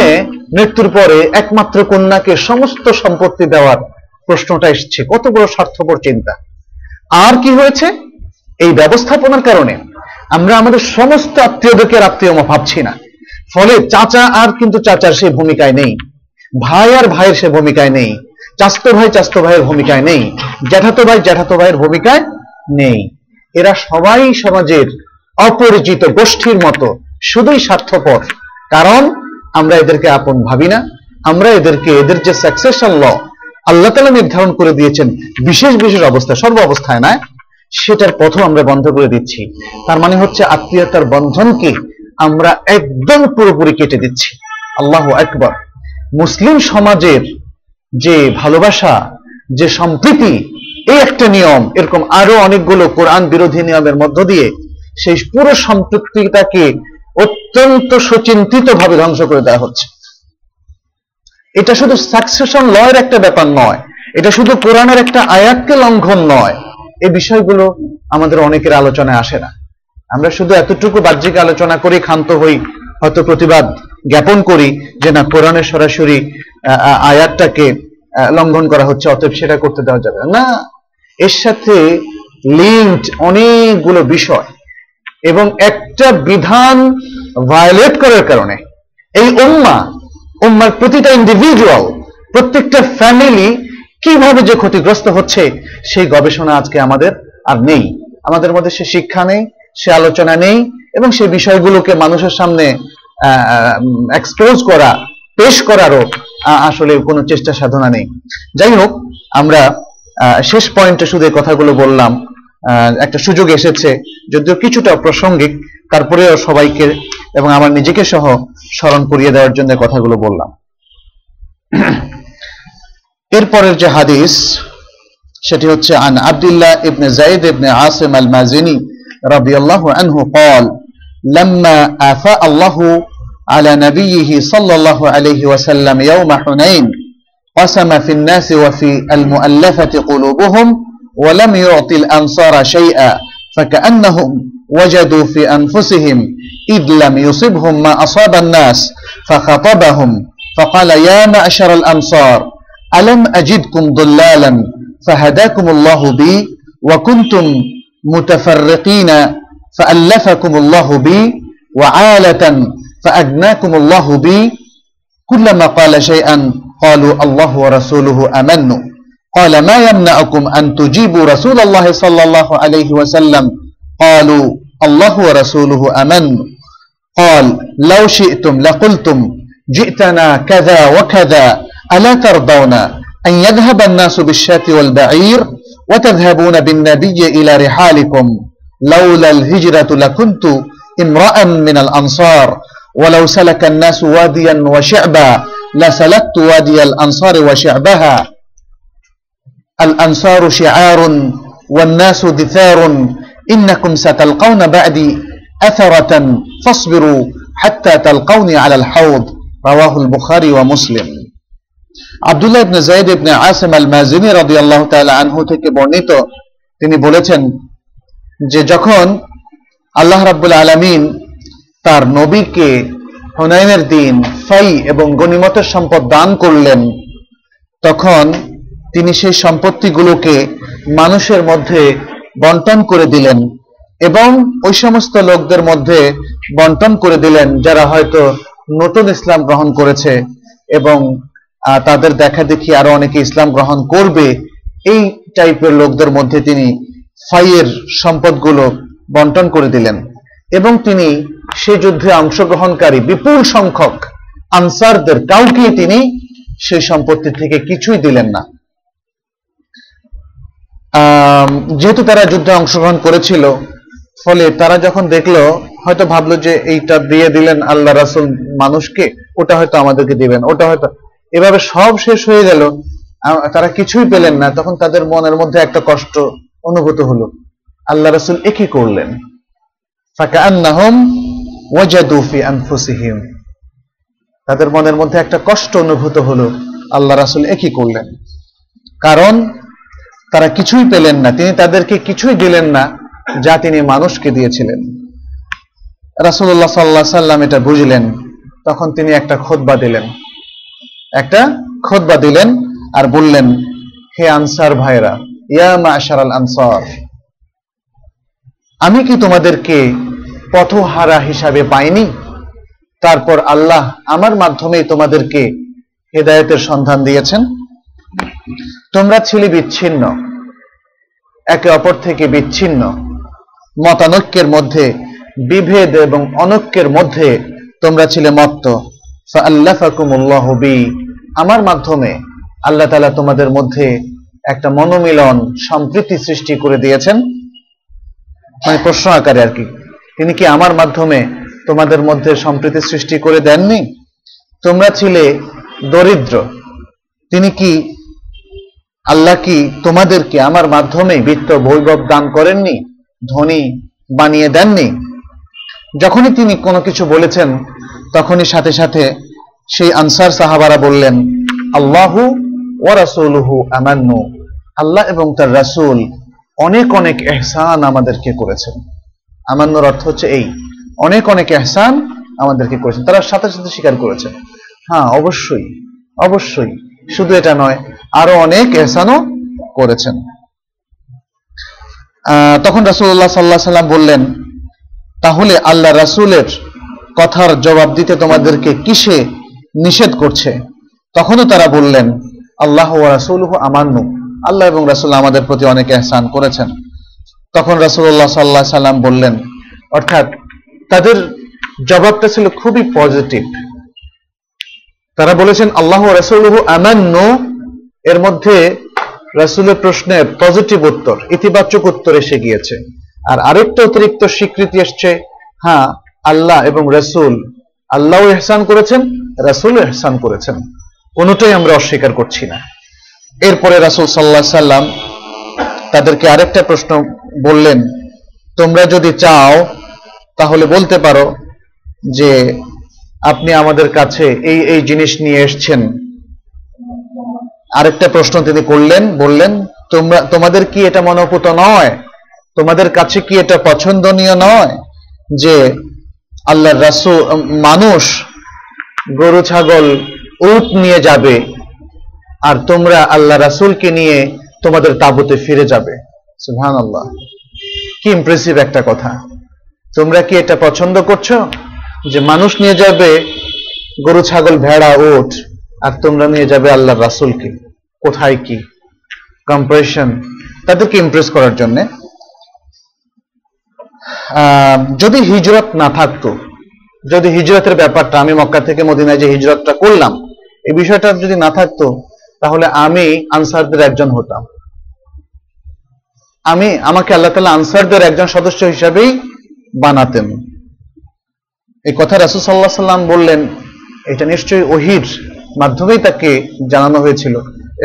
মৃত্যুর পরে একমাত্র কন্যাকে সমস্ত সম্পত্তি দেওয়ার প্রশ্নটা এসছে। কত বড় স্বার্থপর চিন্তা। আর কি হয়েছে? এই ব্যবস্থাপনার কারণে আমরা আমাদের সমস্ত আত্মীয়দেরকে আত্মীয় ভাবছি না। ফলে চাচা আর কিন্তু চাচার সেই ভূমিকায় নেই। ভাই আর ভাইয়ের সে ভূমিকায় নেই। চাস্তো ভাই চাস্তো ভাইয়ের ভূমিকায় নেই। জ্যাঠাতো ভাই, জ্যাঠাতো ভাইয়ের ভূমিকায় নেই। এরা সবাই সমাজের অপরিচিত গোষ্ঠীর মতো শুধুই স্বার্থপর। কারণ আমরা এদেরকে আপন ভাবি না, আমরা এদেরকে, এদের যে সাকসেশন ল আল্লাহ তালা নির্ধারণ করে দিয়েছেন বিশেষ বিশেষ অবস্থা, সর্ব অবস্থায় নয় সেটার পথও আমরা বন্ধ করে দিচ্ছি। তার মানে হচ্ছে আত্মীয়তার বন্ধনকে আমরা একদম পুরোপুরি কেটে দিচ্ছি। আল্লাহ একবার মুসলিম সমাজের যে ভালোবাসা, যে সম্প্রীতি, এই একটা নিয়ম, এরকম আরও অনেকগুলো কোরআন বিরোধী নিয়মের মধ্য দিয়ে সেই পুরো সম্পৃক্তিটাকে অত্যন্ত সুচিন্তিত ভাবে ধ্বংস করে দেওয়া হচ্ছে। এটা শুধু সাকসেশন লয়ের একটা ব্যাপার নয়, এটা শুধু কোরআনের একটা আয়াতকে লঙ্ঘন নয় এই বিষয়গুলো আমাদের অনেকের আলোচনায় আসে না। আমরা শুধু এতটুকু বাহ্যিক আলোচনা করি, ক্ষান্ত হই, হয়তো প্রতিবাদ জ্ঞাপন করি যে না, কোরআনের সরাসরি আয়াতটাকে লঙ্ঘন করা হচ্ছে, অতএব সেটা করতে দেওয়া যাবে না। এর সাথে লিঙ্কড অনেকগুলো বিষয় এবং একটা বিধান ভায়োলেট করার কারণে এই উম্মা, উম্মার প্রতিটা ইন্ডিভিজুয়াল প্রত্যেকটা ফ্যামিলি কীভাবে যে ক্ষতিগ্রস্ত হচ্ছে, সেই গবেষণা আজকে আমাদের আর নেই। আমাদের মধ্যে সে শিক্ষা নেই, সে আলোচনা নেই এবং সেই বিষয়গুলোকে মানুষের সামনে এক্সপোজ করা, পেশ করারও আসলে কোনো চেষ্টা সাধনা নেই। যাই হোক, আমরা শেষ পয়েন্টে শুধু কথাগুলো বললাম। একটা সুযোগ এসেছে যদিও কিছুটা প্রাসঙ্গিক তারপরেও সবাইকে এবং আমার নিজেকে সহ স্মরণ করিয়ে দেওয়ার জন্য কথাগুলো বললাম এরপরের যে হাদিস সেটি হচ্ছে আন আব্দুল্লাহ ইবনে জাইদ ইবনে আসিম আল মাজিনি রাদিয়াল্লাহু আনহু قال لما آفاء الله على نبيه صلى الله عليه وسلم يوم حنين قسم في الناس وفي المؤلفة قلوبهم ولم يعطي الأنصار شيئا فكأنهم وجدوا في أنفسهم إذ لم يصبهم ما أصاب الناس فخطبهم فقال يا معشر الأنصار ألم أجدكم ضلالا؟ فهداكم الله بي وكنتم متفرقين فألفكم الله بي وعالة فأجناكم الله بي. كلما قال شيئا قالوا الله ورسوله أمنوا. قال ما يمنعكم أن تجيبوا رسول الله صلى الله عليه وسلم؟ قالوا الله ورسوله أمنوا قال لو شئتم لقلتم جئتنا كذا وكذا ألا ترضون أن يذهب الناس بالشاة والبعير وتذهبون بالنبي إلى رحالكم؟ لولا الهجرة لكنت امرأ من الأنصار ولو سلك الناس واديا وشعبا لسلكت وادي الأنصار وشعبها. الأنصار شعار والناس دثار إنكم ستلقون بعدي أثرة فاصبروا حتى تلقوني على الحوض رواه البخاري ومسلم আব্দুল্লাহ ইবনে জাইদ ইবনে আসিম আল মাজিনি রাদিয়াল্লাহু তাআলা আনহু থেকে বর্ণিত তিনি বলেছেন যে যখন আল্লাহ রাব্বুল আলামিন তার নবীকে হুনাইনের দিন ফাই এবং গনিমতের সম্পদ দান করলেন তখন তিনি সেই সম্পত্তিগুলোকে মানুষের মধ্যে বন্টন করে দিলেন এবং ওই সমস্ত লোকদের মধ্যে বন্টন করে দিলেন যারা হয়তো নতুন ইসলাম গ্রহণ করেছে এবং তাদের দেখা দেখি আরও অনেকে ইসলাম গ্রহণ করবে। এই টাইপের লোকদের মধ্যে তিনি ফাইয়ের সম্পদগুলো বন্টন করে দিলেন এবং তিনি সে যুদ্ধে অংশগ্রহণকারী বিপুল সংখ্যক আনসারদের কাউকে তিনি সেই সম্পত্তি থেকে কিছুই দিলেন না। যেহেতু তারা যুদ্ধে অংশগ্রহণ করেছিল, ফলে তারা যখন দেখল, হয়তো ভাবলো যে এইটা দিয়ে দিলেন আল্লাহ রাসুল মানুষকে, ওটা হয়তো আমাদেরকে দিবেন, ওটা হয়তো। এভাবে সব শেষ হয়ে গেল তারা কিছুই পেলেন না, তখন তাদের মনের মধ্যে একটা কষ্ট অনুভূত হলো। আল্লাহ রাসুল একই করলেন? ফাকান্নাহুম ওয়াজাদু ফি আনফুসিহিম। তাদের মনের মধ্যে একটা কষ্ট অনুভূত হলো, আল্লাহ রাসুল একই করলেন? কারণ তারা কিছুই পেলেন না। তিনি তাদেরকে কিছুই দিলেন না যা তিনি মানুষকে দিয়েছিলেন। রাসুল্লাহ সাল্লাহ সাল্লাম এটা বুঝলেন। তখন তিনি একটা খোদবা দিলেন। একটা খোদবা দিলেন আর বললেন, হে আনসার ভাইরা ইয়া মাশার আল আনসার, আমি কি তোমাদেরকে পথহারা হিসাবে পাইনি? তারপর আল্লাহ আমার মাধ্যমে তোমাদেরকে হেদায়েতের সন্ধান দিয়েছেন। তোমরা ছিলে বিচ্ছিন্ন। একে অপর থেকে বিচ্ছিন্ন। মতানৈক্যের মধ্যে, বিভেদ এবং অনৈক্যের মধ্যে তোমরা ছিলে মত্ত। বি। আমার মাধ্যমে আল্লাহ তাআলা তোমাদের মধ্যে একটা মনোমিলন সম্প্রীতি সৃষ্টি করে দিয়েছেন। মানে প্রশ্ন আকারে আর কি। তিনি কি আমার মাধ্যমে তোমাদের মধ্যে সম্প্রীতি সৃষ্টি করে দেননি? তোমরা ছিলে দরিদ্র। তিনি কি আল্লাহ কি তোমাদেরকে আমার মাধ্যমে বিত্ত, বৈভব দান করেননি? ধনী বানিয়ে দেননি? যখনই তিনি কোনো কিছু বলেছেন, তখনই সাথে সাথে সেই আনসার সাহাবারা বললেন, আল্লাহু ও রাসূলুহু আমান্নু। আল্লাহ এবং তার রাসূল অনেক অনেক এহসান আমাদেরকে করেছেন। আমান্নর অর্থ হচ্ছে এই, অনেক অনেক এহসান আমাদেরকে করেছেন। তারা সাথে সাথে স্বীকার করেছেন। হ্যাঁ অবশ্যই অবশ্যই। শুধু এটা নয় আরও অনেক এহসানও করেছেন। তখন রাসূলুল্লাহ সাল্লাহ সাল্লাম বললেন, তাহলে আল্লাহ রাসূলের কথার জবাব দিতে তোমাদেরকে কিসে নিষেধ করছে? তখনও তারা বললেন, আল্লাহ ও রাসুলহু আমান্নু আল্লাহ এবং রাসুল আমাদের প্রতি অনেক এহসান করেছেন। তখন রাসুল্লাহ সাল্লাহ সাল্লাম বললেন, অর্থাৎ তাদের জবাবটা ছিল খুবই পজিটিভ। তারা বলেছেন, আল্লাহ রাসুলহু আমান্নু এর মধ্যে রাসুলের প্রশ্নের পজিটিভ উত্তর, ইতিবাচক উত্তর এসে গিয়েছে। আর আরেকটা অতিরিক্ত স্বীকৃতি এসছে হ্যাঁ আল্লাহ এবং রসুল, আল্লাহ এহসান করেছেন, রাসুল এহসান করেছেন। কোনোটাই আমরা অস্বীকার করছি না। এরপরে রাসুল সাল্লাহ সাল্লাম তাদেরকে আরেকটা প্রশ্ন বললেন, তোমরা যদি চাও, তাহলে বলতে পারো যে আপনি আমাদের কাছে এই এই জিনিস নিয়ে এসছেন। আরেকটা প্রশ্ন তিনি করলেন, বললেন, তোমরা, তোমাদের কি এটা মনোপুত নয়? তোমাদের কাছে কি এটা পছন্দনীয় নয় যে আল্লাহ রাসু মানুষ গরু, ছাগল, উট নিয়ে যাবে আর তোমরা আল্লাহ রাসুলকে নিয়ে তোমাদের তাবুতে ফিরে যাবে? সুহান আল্লাহ কি ইমপ্রেসিভ একটা কথা। তোমরা কি এটা পছন্দ করছ? যে মানুষ নিয়ে যাবে গরু, ছাগল, ভেড়া, উট? আর তোমরা নিয়ে যাবে আল্লাহ রাসুলকে কোথায় কি? কম্পারেশন তাদেরকে ইমপ্রেস করার জন্য? যদি হিজরত না থাকতো, যদি হিজরতের ব্যাপারটা, আমি মক্কা থেকে মদিনায় যে হিজরতটা করলাম, এই বিষয়টা যদি না থাকতো, তাহলে আমি আনসারদের একজন হতাম। আমি, আমাকে আল্লাহ তালা আনসারদের একজন সদস্য হিসাবেই বানাতেন। এই কথা রাসুল সাল্লাহ সাল্লাম বললেন, এটা নিশ্চয়ই ওহির। মাধ্যমেই তাকে জানানো হয়েছিল।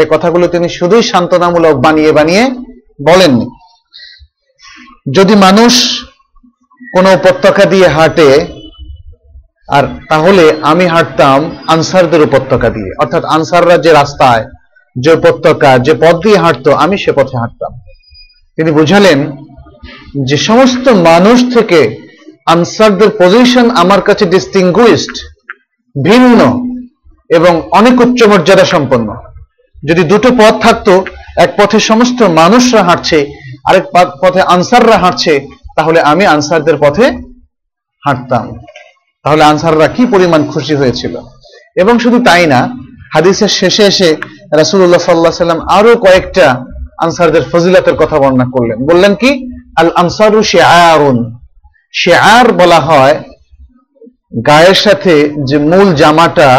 এই কথাগুলো তিনি শুধুই সান্ত্বনামূলক বানিয়ে বানিয়ে বলেননি। যদি মানুষ কোন উপত্যকা দিয়ে হাঁটে, আর তাহলে আমি হাঁটতাম আনসারদের উপত্যকা দিয়ে, অর্থাৎ আনসাররা যে রাস্তায়, যে উপত্যকা, যে পথ দিয়ে হাঁটতো, আমি সে পথে হাঁটতাম। তিনি বুঝালেন যে সমস্ত মানুষ থেকে আনসারদের পজিশন আমার কাছে ডিস্টিংগুইসড ভিন্ন। এবং অনেক উচ্চ মর্যাদা সম্পন্ন। যদি দুটো পথ থাকতো, এক পথে সমস্ত মানুষরা হাঁটছে, আরেক পথে আনসাররা হাঁটছে, তাহলে আমি আনসারদের পথে হাঁটতাম। তাহলে আনসাররা কি পরিমাণ খুশি হয়েছিল? এবং শুধু তাই না, হাদিসের শেষে এসে রাসুল্লাহ সাল্লাহ সাল্লাম আরও কয়েকটা আনসারদের ফজিলাতের কথা বর্ণনা করলেন। বললেন কি? আল আনসারু শেয়ারুন শেয়ার বলা হয় গায়ের সাথে যে মূল জামাটা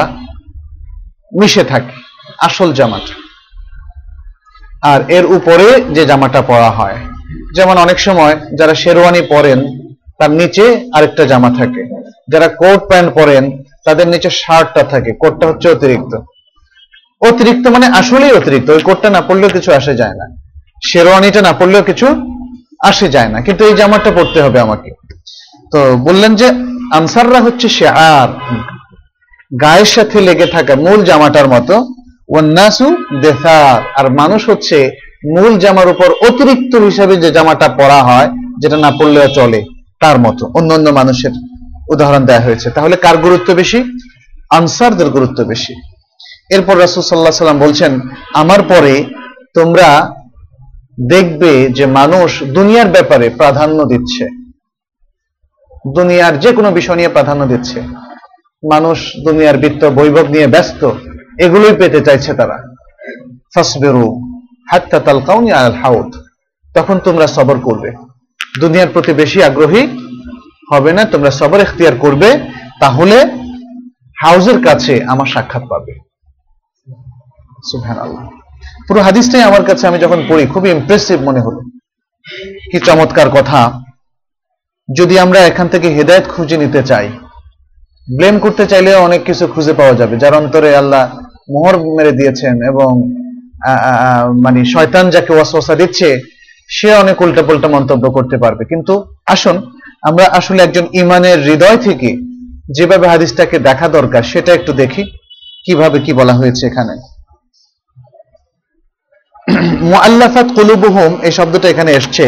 মিশে থাকে, আসল জামাটা। আর এর উপরে যে জামাটা পরা হয়, যেমন অনেক সময় যারা শেরওয়ানি পরেন, তার নিচে আরেকটা জামা থাকে। যারা কোট প্যান্ট পরেন, তাদের নিচে শার্টটা থাকে, কোটটা হচ্ছে অতিরিক্ত। অতিরিক্ত মানে আসলেই অতিরিক্ত, ওই কোটটা না পড়লেও কিছু আসে যায় না। শেরওয়ানিটা না পড়লেও কিছু আসে যায় না, কিন্তু এই জামাটা পড়তে হবে আমাকে। তো বললেন যে, আনসাররা হচ্ছে শেয়ার। গায়ের সাথে লেগে থাকা মূল জামাটার মতো। ওয়ান্নাসু দেসার। আর মানুষ হচ্ছে মূল জামার উপর অতিরিক্ত হিসাবে যে জামাটা পরা হয়, যেটা না পড়লেও চলে, তার মতো। অন্য অন্য মানুষের উদাহরণ দেওয়া হয়েছে। তাহলে কার গুরুত্ব বেশি? আনসারদের গুরুত্ব বেশি। এরপর রাসুল সাল্লাহ সাল্লাম বলছেন, আমার পরে তোমরা দেখবে যে মানুষ দুনিয়ার ব্যাপারে প্রাধান্য দিচ্ছে। দুনিয়ার যে কোনো বিষয় নিয়ে প্রাধান্য দিচ্ছে। মানুষ দুনিয়ার বৃত্ত, বৈভব নিয়ে ব্যস্ত, এগুলোই পেতে চাইছে তারা। ফসবেরু হাত্তা তালকাউনি আল হাউদ। তখন তোমরা সবর করবে। দুনিয়ার প্রতি বেশি আগ্রহী হবে না, তোমরা সবর এখতিয়ার করবে, তাহলে হাউজের কাছে আমার সাক্ষাৎ পাবে। পুরো হাদিসটাই আমার কাছে আমি যখন পড়ি, খুবই ইমপ্রেসিভ মনে হলো। কি চমৎকার কথা। যদি আমরা এখান থেকে হেদায়ত খুঁজে নিতে চাই ব্লেম করতে চাইলেও অনেক কিছু খুঁজে পাওয়া যাবে। যার অন্তরে আল্লাহ মোহর মেরে দিয়েছেন এবং মানে শয়তান যাকে ওয়াসওয়াসা দিচ্ছে, সে অনেক উল্টা পাল্টা মন্তব্য করতে পারবে। কিন্তু আসুন, আমরা আসলে একজন ইমানের হৃদয় থেকে যেভাবে হাদিসটাকে দেখা দরকার, সেটা একটু দেখি। কীভাবে কি বলা হয়েছে এখানে? মুআল্লাফাত কুলুবুহুম, এই শব্দটা এখানে এসছে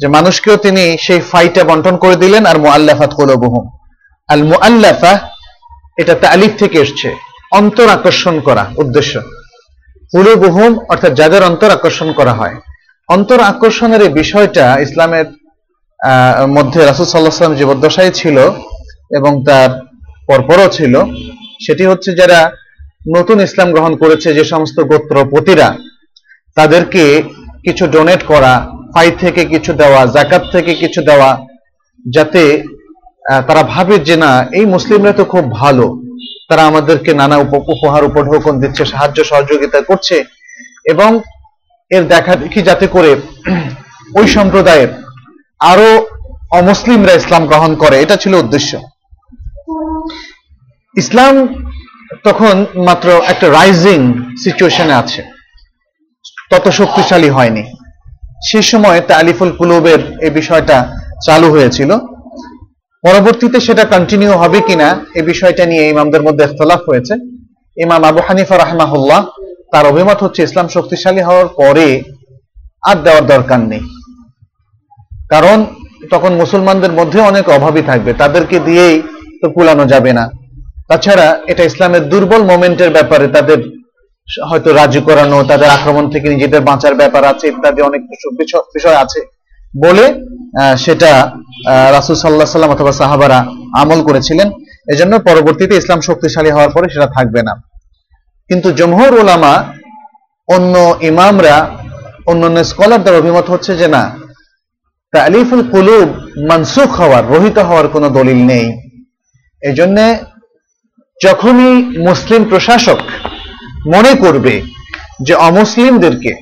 যে মানুষকেও তিনি সেই ফাইটা বন্টন করে দিলেন আর মুআল্লাফাত কুলুবুহুম। আল মুআল্লাফা এটা তালিফ থেকে এসছে, অন্তর আকর্ষণ করা উদ্দেশ্য। কুলুবুহুম অর্থাৎ যাদের অন্তর আকর্ষণ করা হয়। অন্তর আকর্ষণের এই বিষয়টা ইসলামের মধ্যে রাসুল সাল্লাহ সাল্লাম জীবদ্দশায় ছিল এবং তার পরপরও ছিল, সেটি হচ্ছে যারা নতুন ইসলাম গ্রহণ করেছে, যে সমস্ত গোত্রপতিরা, তাদেরকে কিছু ডোনেট করা, ফাই থেকে কিছু দেওয়া, জাকাত থেকে কিছু দেওয়া, যাতে তারা ভাবে যে না, এই মুসলিমরা তো খুব ভালো। তারা আমাদেরকে নানা উপ- উপহার, উপঢৌকন দিচ্ছে, সাহায্য, সহযোগিতা করছে এবং এর দেখা দেখি যাতে করে ওই সম্প্রদায়ের আরও অমুসলিমরা ইসলাম গ্রহণ করে। এটা ছিল উদ্দেশ্য। ইসলাম তখন মাত্র একটা রাইজিং সিচুয়েশনে আছে। তত শক্তিশালী হয়নি। সে সময় তালিফুল কুলুবের এই বিষয়টা চালু হয়েছিল। পরবর্তীতে সেটা কন্টিনিউ হবে কিনা এই বিষয়টা নিয়ে ইমামদের মধ্যে ইখতলাফ হয়েছে। ইমাম আবু হানিফা রাহমাহুল্লাহ তার অভিমত হচ্ছে ইসলাম শক্তিশালী হওয়ার পরে আর দেওয়ার দরকার নেই। কারণ তখন মুসলমানদের মধ্যে অনেক অভাবই থাকবে, তাদেরকে দিয়েই তো কুলানো যাবে না। তাছাড়া এটা ইসলামের দুর্বল মোমেন্টের ব্যাপারে তাদের হয়তো রাজি করানো, তাদের আক্রমণ থেকে নিজেদের বাঁচার ব্যাপার আছে, ইত্যাদি অনেক বিষয় আছে। বলে সেটা রাসুল সাল্লাহ সাল্লাম অথবা সাহাবারা আমল করেছিলেন। এজন্য পরবর্তীতে ইসলাম শক্তিশালী হওয়ার পরে সেটা থাকবে না। কিন্তু জমহর ওলামা অন্য ইমামরা, অন্যান্য স্কলারদের অভিমত হচ্ছে যে না, তালিফুল কুলুব মানসুখ হওয়ার, রহিত হওয়ার কোনো দলিল নেই। এজন্য যখনই মুসলিম প্রশাসক মনে করবে যে অমুসলিমদেরকে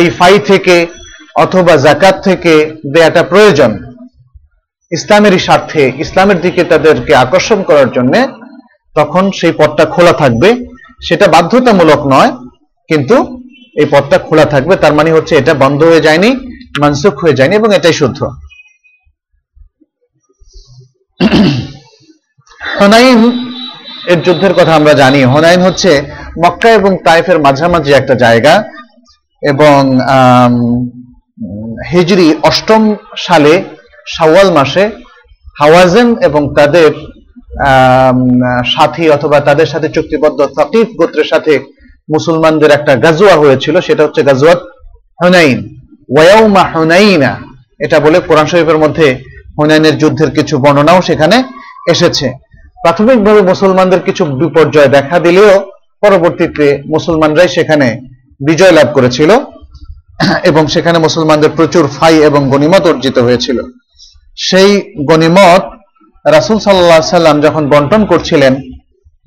এই ফাই থেকে অথবা জাকাত থেকে দেয়াটা প্রয়োজন। ইসলামেরই স্বার্থে, ইসলামের দিকে তাদেরকে আকর্ষণ করার জন্য তখন সেই পথটা খোলা থাকবে। সেটা বাধ্যতামূলক নয়, কিন্তু এই পথটা খোলা থাকবে। তার মানে হচ্ছে এটা বন্ধ হয়ে যায়নি, মানসুখ হয়ে যায়নি, এবং এটাই শুদ্ধ। হনাইন, এর যুদ্ধের কথা আমরা জানি। হনাইন হচ্ছে মক্কা এবং তাইফের মাঝামাঝি একটা জায়গা, এবং হিজরি অষ্টম সালে শাওয়াল মাসে হাওয়াজেন এবং তাদের সাথী অথবা তাদের সাথে চুক্তিবদ্ধ তাকিফ গোত্রের সাথে মুসলমানদের একটা গাজুয়া হয়েছিল, সেটা হচ্ছে গাজুয়াত হুনাইন। ওয়াউমা হুনাইনা, এটা বলে কোরআন শরীফের মধ্যে হুনাইনের যুদ্ধের কিছু বর্ণনাও সেখানে এসেছে। প্রাথমিকভাবে মুসলমানদের কিছু বিপর্যয় দেখা দিলেও পরবর্তীতে মুসলমানরাই সেখানে বিজয় লাভ করেছিল। এবং সেখানে মুসলমানদের প্রচুর ফাই এবং গনিমত অর্জিত হয়েছিল। সেই গনিমত রাসুল সাল্লাহ সাল্লাম যখন বন্টন করছিলেন,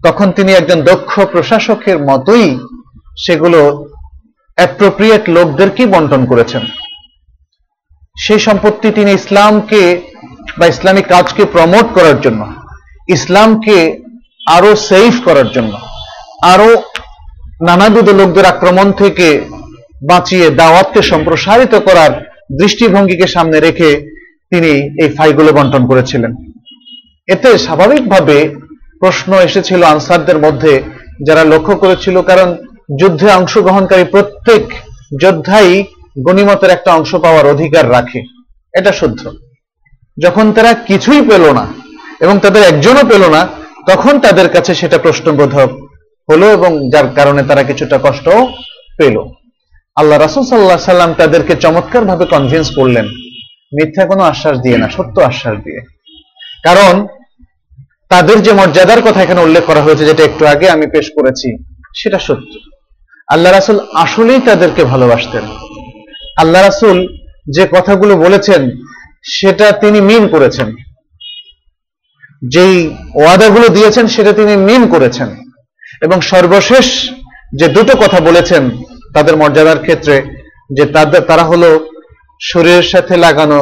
তখন তিনি একজন দক্ষ প্রশাসকের মতোই সেগুলো অ্যাপ্রোপ্রিয়েট লোকদেরকেই বন্টন করেছেন। সেই সম্পত্তি তিনি ইসলামকে বা ইসলামিক কাজকে প্রমোট করার জন্য, ইসলামকে আরও সেফ করার জন্য, আরও নানাবিধ লোকদের আক্রমণ থেকে বাঁচিয়ে দাওয়াতকে সম্প্রসারিত করার দৃষ্টিভঙ্গিকে সামনে রেখে তিনি এই ফাইগুলো বন্টন করেছিলেন। এতে স্বাভাবিকভাবে প্রশ্ন এসেছিল আনসারদের মধ্যে যারা লক্ষ্য করেছিল, কারণ যুদ্ধে অংশগ্রহণকারী প্রত্যেক যোদ্ধাই গণিমতের একটা অংশ পাওয়ার অধিকার রাখে। এটা শুদ্ধ। যখন তারা কিছুই পেল না এবং তাদের একজনও পেল না, তখন তাদের কাছে সেটা প্রশ্নবোধক হলো এবং যার কারণে তারা কিছুটা কষ্ট পেল। আল্লাহ রাসুল সাল্লাহ সাল্লাম তাদেরকে চমৎকার ভাবে কনভিন্স করলেন, মিথ্যা কোনো আশ্বাস দিয়ে না, সত্য আশ্বাস দিয়ে। কারণ, তাদের যে মর্যাদার কথা এখানে উল্লেখ করা হয়েছে, যেটা একটু আগে আমি পেশ করেছি, সেটা সত্য। আল্লাহ রাসুল আসলেই তাদেরকে ভালোবাসতেন। আল্লাহ রাসুল যে কথাগুলো বলেছেন, সেটা তিনি মিন করেছেন। যেই ওয়াদাগুলো দিয়েছেন, সেটা তিনি মিন করেছেন। এবং সর্বশেষ যে দুটো কথা বলেছেন তাদের মর্যাদার ক্ষেত্রে যে তাদের তারা হলো শরীরের সাথে লাগানো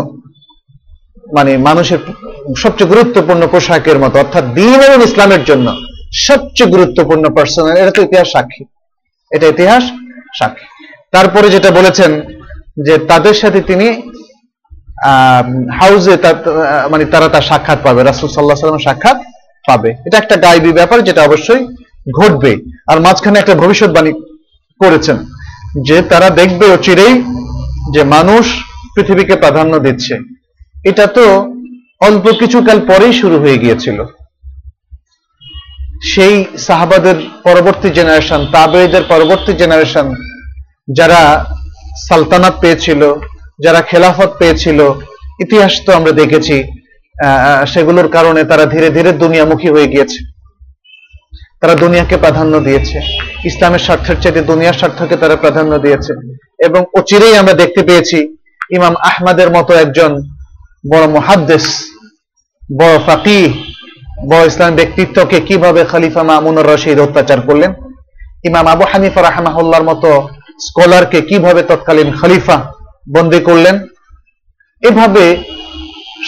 মানে মানুষের সবচেয়ে গুরুত্বপূর্ণ পোশাকের মতো, অর্থাৎ দিন এবং ইসলামের জন্য সবচেয়ে গুরুত্বপূর্ণ পার্সোনাল এটা তো ইতিহাস সাক্ষী। এটা ইতিহাস সাক্ষী। তারপরে যেটা বলেছেন যে তাদের সাথে তিনি হাউজে মানে তারা তার সাক্ষাৎ পাবে, রাসুল সাল্লাহ সাল্লামের সাক্ষাৎ পাবে। এটা একটা গাইবী ব্যাপার যেটা অবশ্যই ঘটবে। আর মাঝখানে একটা ভবিষ্যৎবাণী করেছেন। যে তারা দেখবে অচিরেই যে মানুষ পৃথিবীকে প্রাধান্য দিচ্ছে। এটা তো অল্প কিছুকাল পরেই শুরু হয়ে গিয়েছিল। সেই সাহাবাদের পরবর্তী জেনারেশন তাবেদের পরবর্তী জেনারেশন যারা সালতানাত পেয়েছিল, যারা খেলাফত পেয়েছিল, ইতিহাস তো আমরা দেখেছি সেগুলোর কারণে তারা ধীরে ধীরে দুনিয়ামুখী হয়ে গিয়েছে। তারা দুনিয়াকে প্রাধান্য দিয়েছে। ইসলামের স্বার্থের চাইতে দুনিয়ার স্বার্থকে তারা প্রাধান্য দিয়েছে। এবং অচিরেই আমরা দেখতে পেয়েছি ইমাম আহমদের মতো একজন বড় মহাদ্দেশ বড় ফাকি বড় ইসলাম ব্যক্তিত্বকে কীভাবে খলিফা মামুনুর রশিদ অত্যাচার করলেন? ইমাম আবু হানিফা রাহমাহুল্লাহর মতো স্কলারকে কীভাবে তৎকালীন খালিফা বন্দি করলেন? এভাবে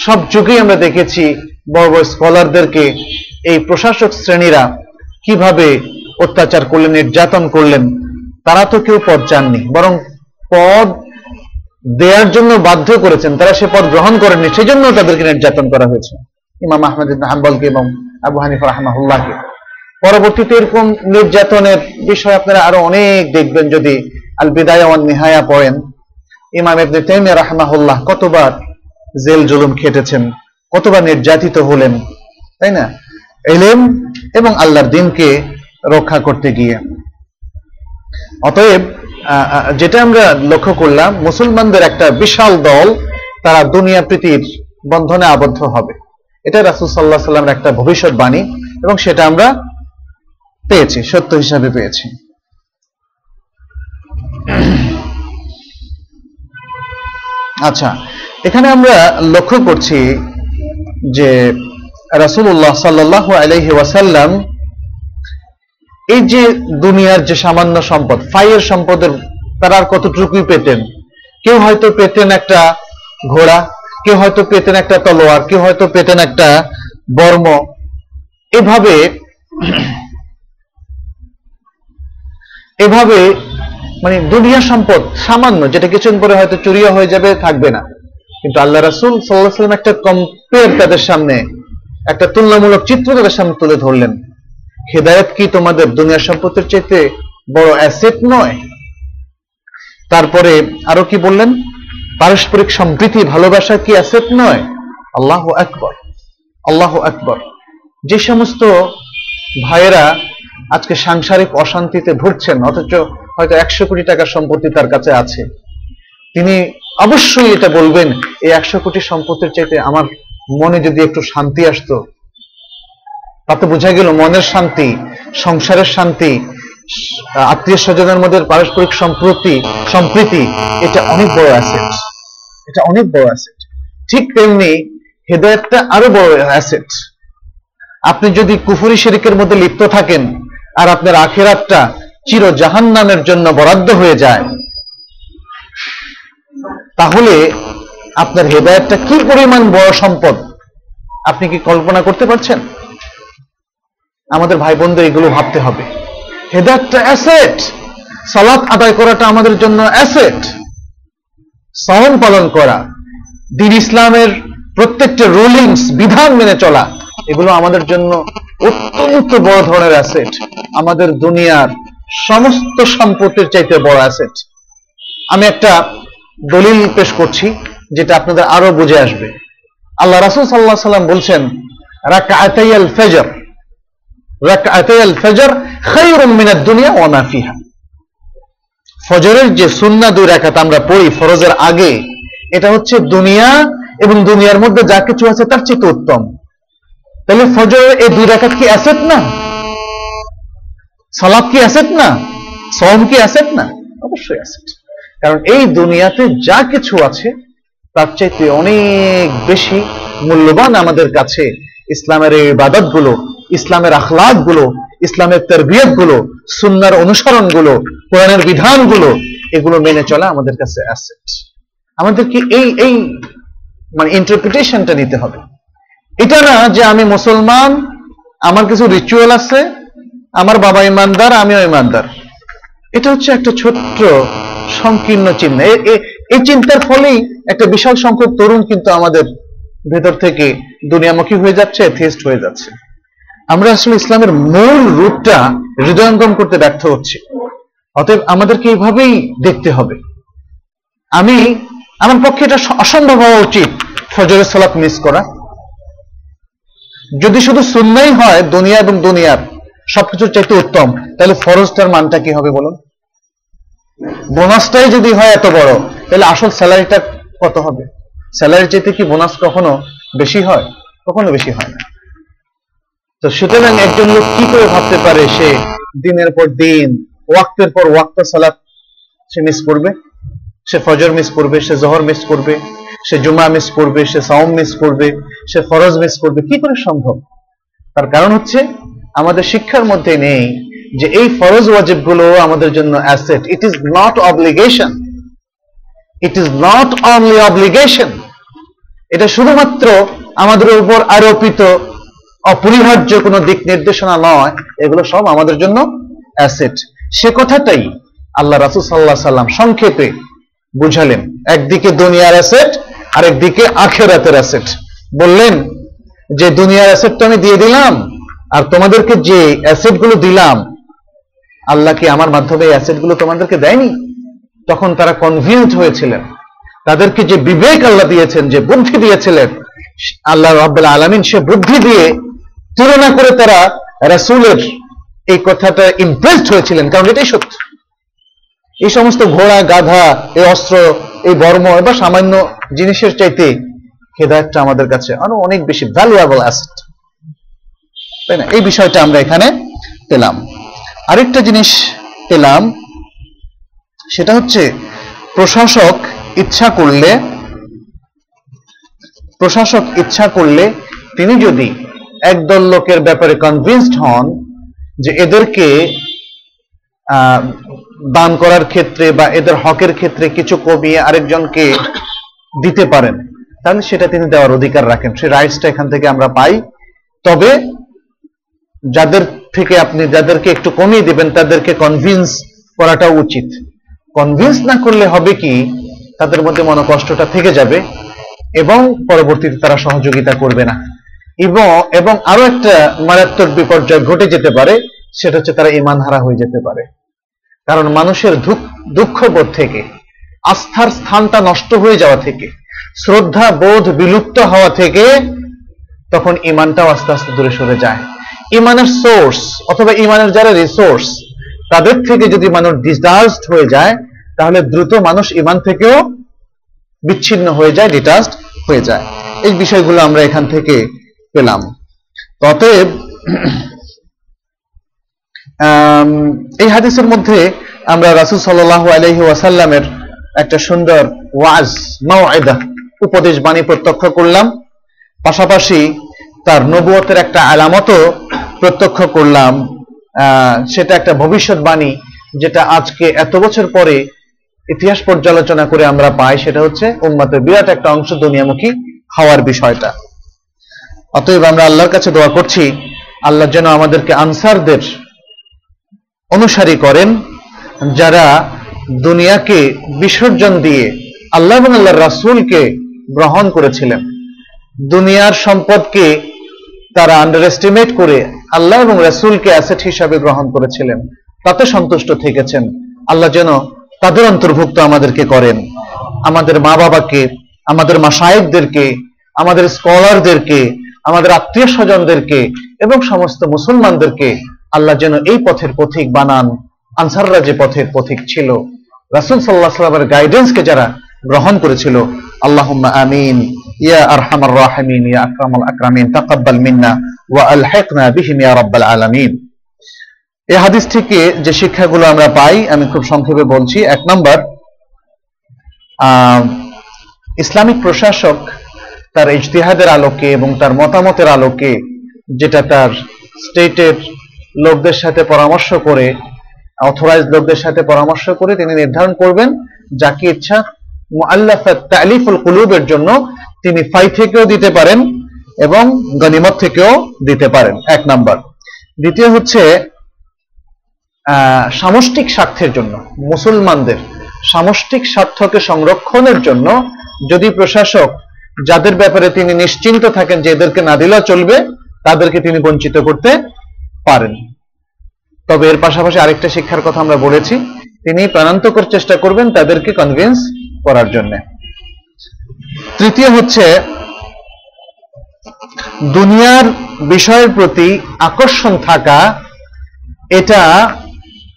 সব যুগেই আমরা দেখেছি বড় বড় স্কলারদেরকে এই প্রশাসক শ্রেণীরা কীভাবে অত্যাচার করলেন, নির্যাতন করলেন, তারা তো কেউ পদ চাননি, বরং পদ দেওয়ার জন্য বাধ্য করেছেন, তারা সে পদ গ্রহণ করেননি, সেজন্য তাদেরকে নির্যাতন করা হয়েছে। ইমাম আহমেদ হাম্বলকে এবং আবু হানিফা রাহমাহুল্লাহকে। পরবর্তীতে এরকম নির্যাতনের বিষয় আপনারা আরও অনেক দেখবেন, যদি আল বিদায়া নিহায়া পড়েন। ইমাম ইবনে তাইমিয়া রাহমাহুল্লাহ কতবার জেল জুলুম খেটেছেন, কতবার নির্যাতিত হলেন, তাই না? এলেম এবং আল্লাহর দিনকে রক্ষা করতে গিয়ে। অতএব যেটা আমরা লক্ষ্য করলাম, মুসলমানদের একটা বিশাল দল তারা দুনিয়া প্রীতির বন্ধনে আবদ্ধ হবে। এটা রাসুল সাল্লাহ সাল্লামের একটা ভবিষ্যৎবাণী এবং সেটা আমরা পেয়েছি, সত্য হিসাবে পেয়েছি। আচ্ছা এখানে আমরা লক্ষ্য করছি যে রাসূলুল্লাহ সাল্লাল্লাহু আলাইহি ওয়াসাল্লাম এই যে দুনিয়ার যে সামান্য সম্পদ, ফাইয়ের সম্পদের তারা আর কতটুকুই পেতেন? কেউ হয়তো পেতেন একটা ঘোড়া, কেউ হয়তো পেতেন একটা তলোয়ার, কেউ হয়তো পেতেন একটা বর্ম। এভাবে এভাবে মানে দুনিয়া সম্পদ সামান্য, যেটা কিছুদিন পরে হয়তো চুরিয়া হয়ে যাবে, থাকবে না। কিন্তু আল্লাহ রাসুল সাল্লাহ সাল্লাম একটা কম্পেয়ার তাদের সামনে একটা তুলনামূলক চিত্র তাদের সামনে তুলে ধরলেন। হেদায়ত কি তোমাদের দুনিয়ার সম্পত্তির চাইতে বড় অ্যাসেট নয়? তারপরে আরও কি বললেন? পারস্পরিক সম্প্রীতি, ভালোবাসা কি অ্যাসেট নয়? আল্লাহ আকবর আল্লাহ আকবর। যে সমস্ত ভাইয়েরা আজকে সাংসারিক অশান্তিতে ভুগছেন, অথচ হয়তো একশো কোটি টাকার সম্পত্তি তার কাছে আছে। তিনি অবশ্যই এটা বলবেন, এই একশো কোটি সম্পত্তির চাইতে আমার মনে যদি একটু শান্তি আসতো তাতে বোঝা গেল মনের শান্তি, সংসারের শান্তি, আত্মীয় স্বজনের মধ্যে পারস্পরিক সম্প্রতি, সম্প্রীতি, এটা অনেক বড় অ্যাসেট এটা অনেক বড় অ্যাসেট ঠিক তেমনি হেদায়তটা আরও বড় অ্যাসেট আপনি যদি কুফুরি শরিকের মধ্যে লিপ্ত থাকেন আর আপনার আখেরাতটা চির জাহান্নামের জন্য বরাদ্দ হয়ে যায়, তাহলে আপনার হেদায়তটা কি পরিমাণ বড় সম্পদ? আপনি কি কল্পনা করতে পারছেন? আমাদের ভাই বোনদের এগুলো ভাবতে হবে। হেদায়তটা অ্যাসেট। সালাত আদায় করাটা আমাদের জন্য অ্যাসেট। সহন পালন করা। দিন ইসলামের প্রত্যেকটা রুলিংস, বিধান মেনে চলা, এগুলো আমাদের জন্য অত্যন্ত বড় ধরনের অ্যাসেট। আমাদের দুনিয়ার সমস্ত সম্পত্তির চাইতে বড় অ্যাসেট। আমি একটা দলিল পেশ করছি। যেটা আপনাদের আরও বুঝে আসবে। আল্লাহ রাসুল সাল্লাহ সাল্লাম বলছেন রাকাতাইয়াল ফজর। রাকাতাইয়াল মিনাদ দুনিয়া ওয়া ফিহা। ফজরের যে দুই রাকাত আমরা পড়ি ফরজের আগে, এটা হচ্ছে দুনিয়া এবং দুনিয়ার মধ্যে যা কিছু আছে তার চেয়ে উত্তম। তাহলে ফজরের এই দুই রাকাত কি অ্যাসেট না? সালাত কি অ্যাসেট না? সওম কি অ্যাসেট না? অবশ্যই অ্যাসেট। কারণ এই দুনিয়াতে যা কিছু আছে তার চাইতে অনেক বেশি মূল্যবান আমাদের কাছে ইসলামের এই ইবাদতগুলো ইসলামের আখলাকগুলো ইসলামের তরবিয়তগুলো সুন্নার অনুসরণগুলো কোরআনের বিধানগুলো এগুলো মেনে চলা আমাদের কাছে অ্যাসেট আমাদেরকে এই এই মানে ইন্টারপ্রিটেশনটা নিতে হবে। এটা না যে আমি মুসলমান, আমার কিছু রিচুয়াল আছে, আমার বাবা ইমানদার, আমিও ইমানদার। এটা হচ্ছে একটা ছোট্ট, সংকীর্ণ চিহ্ন। এই চিন্তার ফলেই একটা বিশাল সংখ্যক তরুণ কিন্তু আমাদের ভেতর থেকে দুনিয়ামুখী হয়ে যাচ্ছে থিস্ট হয়ে যাচ্ছে। আমরা আসলে ইসলামের মূল রূপটা হৃদয়ঙ্গম করতে ব্যর্থ হচ্ছি। অতএব আমাদেরকে এইভাবেই দেখতে হবে। আমি, আমার পক্ষে এটা অসম্ভব হওয়া উচিত ফজরের সালাত মিস করা। যদি শুধু সুন্নাই হয়, দুনিয়া এবং দুনিয়ার সবকিছুর চাইতে উত্তম, তাহলে ফরজটার মানটা কি হবে বলুন? বোনাসটাই যদি হয় এত বড়, তাহলে আসল স্যালারিটা কত হবে? স্যালারি চাইতে কি বোনাস কখনো বেশি হয়? কখনো বেশি হয় না। তো সুতরাং একজন লোক কি করে ভাবতে পারে সে দিনের পর দিন, ওয়াক্তের পর ওয়াক্ত সালাত সে মিস করবে? সে ফজর মিস করবে, সে জহর মিস করবে, সে জুমা মিস করবে, সে সাউম মিস করবে, সে ফরজ মিস করবে, কি করে সম্ভব? তার কারণ হচ্ছে, আমাদের শিক্ষার মধ্যে নেই যে এই ফরজ ওয়াজিবগুলো আমাদের জন্য asset it is not obligation it is not only obligation এটা শুধুমাত্র আমাদের উপর আরোপিত অপরিহার্য কোনো দিক নির্দেশনা নয়, এগুলো সব আমাদের জন্য অ্যাসেট। সে কথাটাই আল্লাহ রাসুল সাল্লাহ সাল্লাম সংক্ষেপে বুঝালেন। একদিকে দুনিয়ার অ্যাসেট আর একদিকে আখেরাতের অ্যাসেট। বললেন, যে দুনিয়ার অ্যাসেট তো আমি দিয়ে দিলাম, আর তোমাদেরকে যে অ্যাসেটগুলো দিলাম আল্লাহ কি আমার মাধ্যমে এই অ্যাসেটগুলো তোমাদেরকে দেয়নি? তখন তারা কনভিন্স হয়েছিলেন। তাদেরকে যে বিবেক আল্লাহ দিয়েছেন, যে বুদ্ধি দিয়েছিলেন, আল্লাহ রাব্বুল আলামিন সে বুদ্ধি দিয়ে তুলনা করে তারা রাসূলের এই কথাটা ইমপ্রেসড হয়েছিলেন, কারণ এটাই সত্য। এই সমস্ত ঘোড়া, গাধা, এই অস্ত্র, এই বর্ম বা সামান্য জিনিসের চাইতে হেদায়তটা আমাদের কাছে আরও অনেক বেশি ভ্যালুয়েবল অ্যাসেট তাই না? এই বিষয়টা আমরা এখানে পেলাম। আরেকটা জিনিস পেলাম, সেটা হচ্ছে প্রশাসক ইচ্ছা করলে, প্রশাসক ইচ্ছা করলে তিনি যদি একদল লোকের ব্যাপারে কনভিন্সড হন যে এদেরকে দান করার ক্ষেত্রে বা এদের হকের ক্ষেত্রে কিছু কমিয়ে আরেকজনকে দিতে পারেন, তাহলে সেটা তিনি দেওয়ার অধিকার রাখেন। সেই রাইটসটা এখান থেকে আমরা পাই। তবে যাদের থেকে আপনি, যাদেরকে একটু কমিয়ে দিবেন, তাদেরকে কনভিন্স করাটা উচিত। কনভিন্স না করলে হবে কি, তাদের মধ্যে মনোকষ্টটা থেকে যাবে এবং পরবর্তীতে তারা সহযোগিতা করবে না। এবং এবং আরও একটা মারাত্মক বিপর্যয় ঘটে যেতে পারে, সেটা হচ্ছে তারা ইমান হারা হয়ে যেতে পারে। কারণ মানুষের দুঃখ- দুঃখবোধ থেকে, আস্থার স্থানটা নষ্ট হয়ে যাওয়া থেকে, শ্রদ্ধা, বোধ বিলুপ্ত হওয়া থেকে তখন ইমানটাও আস্তে আস্তে দূরে সরে যায়। ইমানের সোর্স অথবা ইমানের যারা রিসোর্স তাদের থেকে যদি মানুষ ডিটাচড হয়ে যায়, তাহলে দ্রুত মানুষ ইমান থেকেও বিচ্ছিন্ন হয়ে যায় ডিটাচড হয়ে যায়। এই বিষয়গুলো আমরা এখান থেকে পেলাম। অতএব এই হাদিসের মধ্যে আমরা রাসুল সাল্লাহ আলহি ওয়াসাল্লামের একটা সুন্দর ওয়াজ মাওয়াইদা উপদেশ বাণী প্রত্যক্ষ করলাম। পাশাপাশি তার নবুয়তের একটা আলামতও প্রত্যক্ষ করলাম সেটা একটা ভবিষ্যৎবাণী যেটা আজকে এত বছর পরে ইতিহাস পর্যালোচনা করে আমরা পাই, সেটা হচ্ছে উম্মাতের বিরাট একটা অংশ দুনিয়ামুখী হওয়ার বিষয়টা। অতএব আমরা আল্লাহর কাছে দোয়া করছি, আল্লাহ যেন আমাদেরকে আনসারদের অনুসারী করেন, যারা দুনিয়াকে বিসর্জন দিয়ে আল্লাহ এবং আল্লাহর রাসূলকে গ্রহণ করেছিলেন। দুনিয়ার সম্পদকে তারা আন্ডার এস্টিমেট করে আল্লাহ এবং রাসূলকে অ্যাসেট হিসাবে গ্রহণ করেছিলেন। তাতে সন্তুষ্ট থেকেছেন। আল্লাহ যেন তাদের অন্তর্ভুক্ত আমাদেরকে করেন। আমাদের মা বাবাকে আমাদের মাসায়েকদেরকে আমাদের স্কলারদেরকে, আমাদের আত্মীয় স্বজনদেরকে এবং সমস্ত মুসলমানদেরকে আল্লাহ যেন এই পথের পথিক বানান। আনসাররা যে পথের পথিক ছিল। রাসুল সাল্লাহ সাল্লামের গাইডেন্সকে যারা গ্রহণ করেছিল আল্লাহ আমিন। আরহামার রাহিমিন ইয়া আকরামাল আকরামিন তাকাব্বাল মিন্না ওয়া আলহিকনা বিহিম ইয়া রাব্বাল আলামিন এই হাদিস থেকে যে শিক্ষাগুলো আমরা পাই, আমি খুব সংক্ষেপে বলছি। এক নম্বর ইসলামিক প্রশাসক তার ইজতিহাদের আলোকে এবং তার মতামতের আলোকে যেটা তার স্টেটের লোকদের সাথে পরামর্শ করে অথরাইজ লোকদের সাথে পরামর্শ করে তিনি নির্ধারণ করবেন যাকে ইচ্ছা মুআল্লাফাত তালিফুল কুলুবের জন্য তিনি ফাই থেকেও দিতে পারেন এবং গনিমত থেকেও দিতে পারেন, এক নাম্বার। দ্বিতীয় হচ্ছে সামষ্টিক স্বার্থের জন্য, মুসলমানদের সামষ্টিক স্বার্থকে সংরক্ষণের জন্য যদি প্রশাসক, যাদের ব্যাপারে তিনি নিশ্চিন্ত থাকেন যে এদেরকে না দিলেও চলবে, তাদেরকে তিনি বঞ্চিত করতে পারেন। তবে এর পাশাপাশি আরেকটা শিক্ষার কথা আমরা বলেছি, তিনি প্রাণান্তকর চেষ্টা করবেন তাদেরকে কনভিন্স করার জন্য। তৃতীয় হচ্ছে, দুনিয়ার বিষয়ের প্রতি আকর্ষণ থাকা, এটা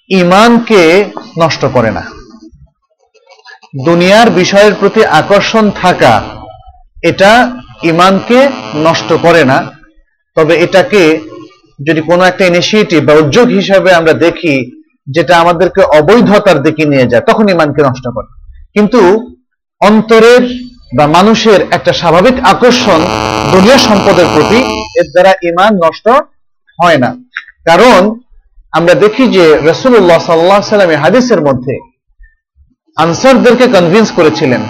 ইমানকে নষ্ট করে না। দুনিয়ার বিষয়ের প্রতি আকর্ষণ থাকা, এটা ইমানকে নষ্ট করে না। তবে এটাকে যদি কোনো একটা ইনিশিয়েটিভ বা উদ্যোগ হিসাবে আমরা দেখি, যেটা আমাদেরকে অবৈধতার দিকে নিয়ে যায়, তখন ইমানকে নষ্ট করে। কিন্তু অন্তরের বা মানুষের একটা স্বাভাবিক আকর্ষণ দুনিয়া সম্পদের প্রতি এর দ্বারা ইমান নষ্ট হয় না। কারণ আমরা দেখি যে রসুল্লাহ সাল্লাহ সাল্লামের হাদিসের মধ্যে আনসারদেরকে কনভিন্স করেছিলেন,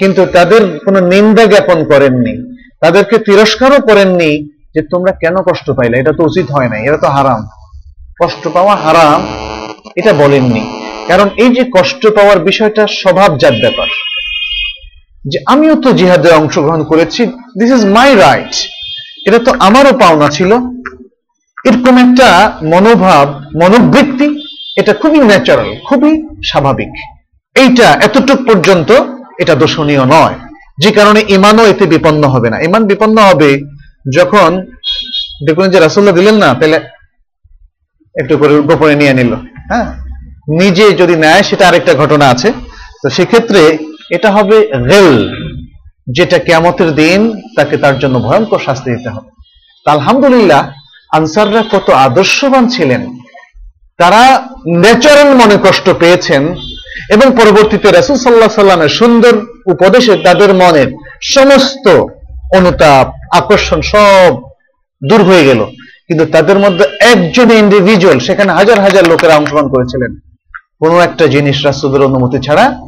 কিন্তু তাদের কোনো নিন্দা জ্ঞাপন করেননি। তাদেরকে তিরস্কারও করেননি যে তোমরা কেন কষ্ট পাইলে, এটা তো উচিত হয় না এটা তো হারাম। কষ্ট পাওয়া হারাম, এটা বলেননি। কারণ এই যে কষ্ট পাওয়ার বিষয়টা স্বভাবজাত ব্যাপার। যে আমিও তো জিহাদে অংশগ্রহণ করেছি দিস ইজ মাই রাইট এটা তো আমারও পাওনা ছিল। এরকম একটা মনোভাব, মনোবৃত্তি, এটা খুবই ন্যাচারাল খুবই স্বাভাবিক। এইটা এতটুক পর্যন্ত এটা দোষণীয় নয়। যে কারণে ইমানও এতে বিপন্ন হবে না। ইমান বিপন্ন হবে যখন দেখুন যে রাসুল্লাহ দিলেন না, তাহলে একটু করে গোপনে নিয়ে নিল। হ্যাঁ? নিজে যদি নেয়, সেটা আরেকটা ঘটনা আছে। তো সেক্ষেত্রে এটা হবে রেল যেটা কেমতের দিন তাকে তার জন্য ভয়ঙ্কর শাস্তি দিতে হবে। আলহামদুলিল্লাহ, আনসাররা কত আদর্শবান ছিলেন, তারা ন্যাচারাল মনে কষ্ট পেয়েছেন এবং পরবর্তীতে রাসুল সাল্লাহ সাল্লামের সুন্দর উপদেশে তাদের মনের সমস্ত অনুতাপ, আকর্ষণ সব দূর হয়ে গেল। কিন্তু তাদের মধ্যে একজন ইন্ডিভিজুয়াল সেখানে হাজার হাজার লোকেরা অংশগ্রহণ করেছিলেন। কোন একটা জিনিস রাসুদের অনুমতি ছাড়া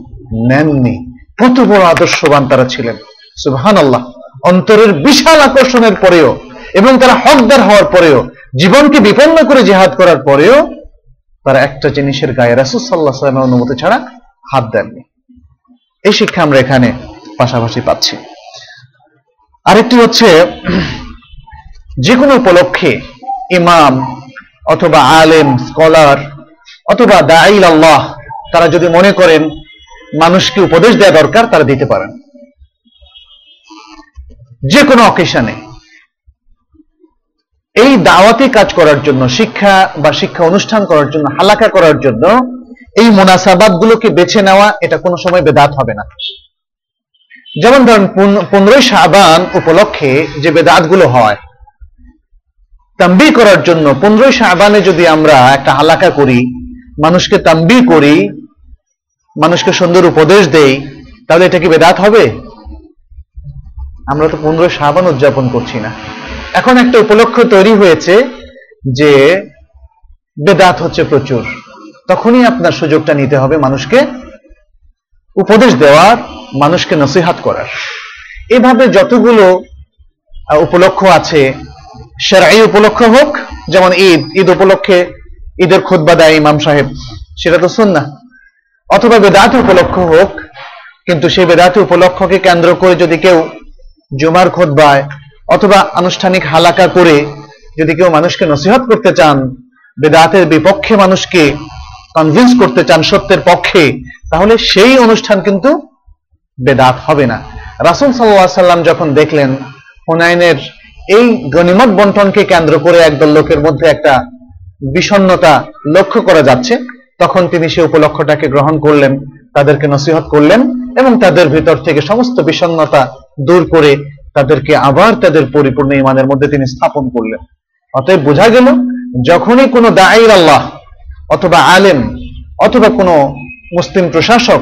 নেননি। কত বড় আদর্শবান তারা ছিলেন। সুবহান আল্লাহ অন্তরের বিশাল আকর্ষণের পরেও এবং তারা হকদার হওয়ার পরেও, জীবনকে বিপন্ন করে জেহাদ করার পরেও তারা একটা জিনিসের গায়ে রাসুল সাল্লাহ সাল্লামের অনুমতি ছাড়া হাত দেননি। এই শিক্ষা আমরা এখানে পাশাপাশি পাচ্ছি। আরেকটি হচ্ছে যে কোনো উপলক্ষে ইমাম অথবা আলেম, স্কলার অথবা দাইল আল্লাহ, তারা যদি মনে করেন মানুষকে উপদেশ দেওয়া দরকার, তারা দিতে পারেন। যে কোনো অকেশনে। এই দাওয়াতি কাজ করার জন্য, শিক্ষা বা শিক্ষা অনুষ্ঠান করার জন্য, হালাকা করার জন্য, এই মোনাসাবাদ গুলোকে বেছে নেওয়া, এটা কোনো সময় বেদাত হবে না। যেমন ধরেন পনেরোই সাবান উপলক্ষে যে বেদাতগুলো হয় তাম্বি করার জন্য পনেরোই সাবানে যদি আমরা একটা হালাকা করি, মানুষকে তাম্বি করি মানুষকে সুন্দর উপদেশ দেই, তাহলে এটা কি বেদাত হবে? আমরা তো পনেরোই সাবান উদযাপন করছি না। এখন একটা উপলক্ষ তৈরি হয়েছে যে বেদাত হচ্ছে প্রচুর। তখনই আপনার সুযোগটা নিতে হবে মানুষকে উপদেশ দেওয়ার, মানুষকে নসিহাত করার। এভাবে যতগুলো উপলক্ষ আছে, সেরাই উপলক্ষ হোক, যেমন ঈদ ঈদ উপলক্ষে ঈদের খুদ্া দেয় ইমাম সাহেব, সেটা তো শুন না অথবা বেদাত উপলক্ষ হোক, কিন্তু সেই বেদাত উপলক্ষকে কেন্দ্র করে যদি কেউ জুমার খোদ্বায় অথবা আনুষ্ঠানিক হালাকা করে যদি কেউ মানুষকে নসিহত করতে চান, বেদাতের বিপক্ষে মানুষকে কনভিন্স করতে চান সত্যের পক্ষে, তাহলে সেই অনুষ্ঠান কিন্তু বেদাত হবে না। রাসুল সাল্লাহ সাল্লাম যখন দেখলেন, হুনাইনের এই গণিমত বন্টনকে কেন্দ্র করে একদল লোকের মধ্যে একটা বিষণ্নতা লক্ষ্য করা যাচ্ছে। তখন তিনি সে উপলক্ষটাকে গ্রহণ করলেন, তাদেরকে নসিহত করলেন এবং তাদের ভিতর থেকে সমস্ত বিষণ্নতা দূর করে তাদেরকে আবার তাদের পরিপূর্ণ ইমানের মধ্যে তিনি স্থাপন করলেন। অতএব বোঝা গেল, যখনই কোনো দায়ের আল্লাহ অথবা আলেম অথবা কোনো মুসলিম প্রশাসক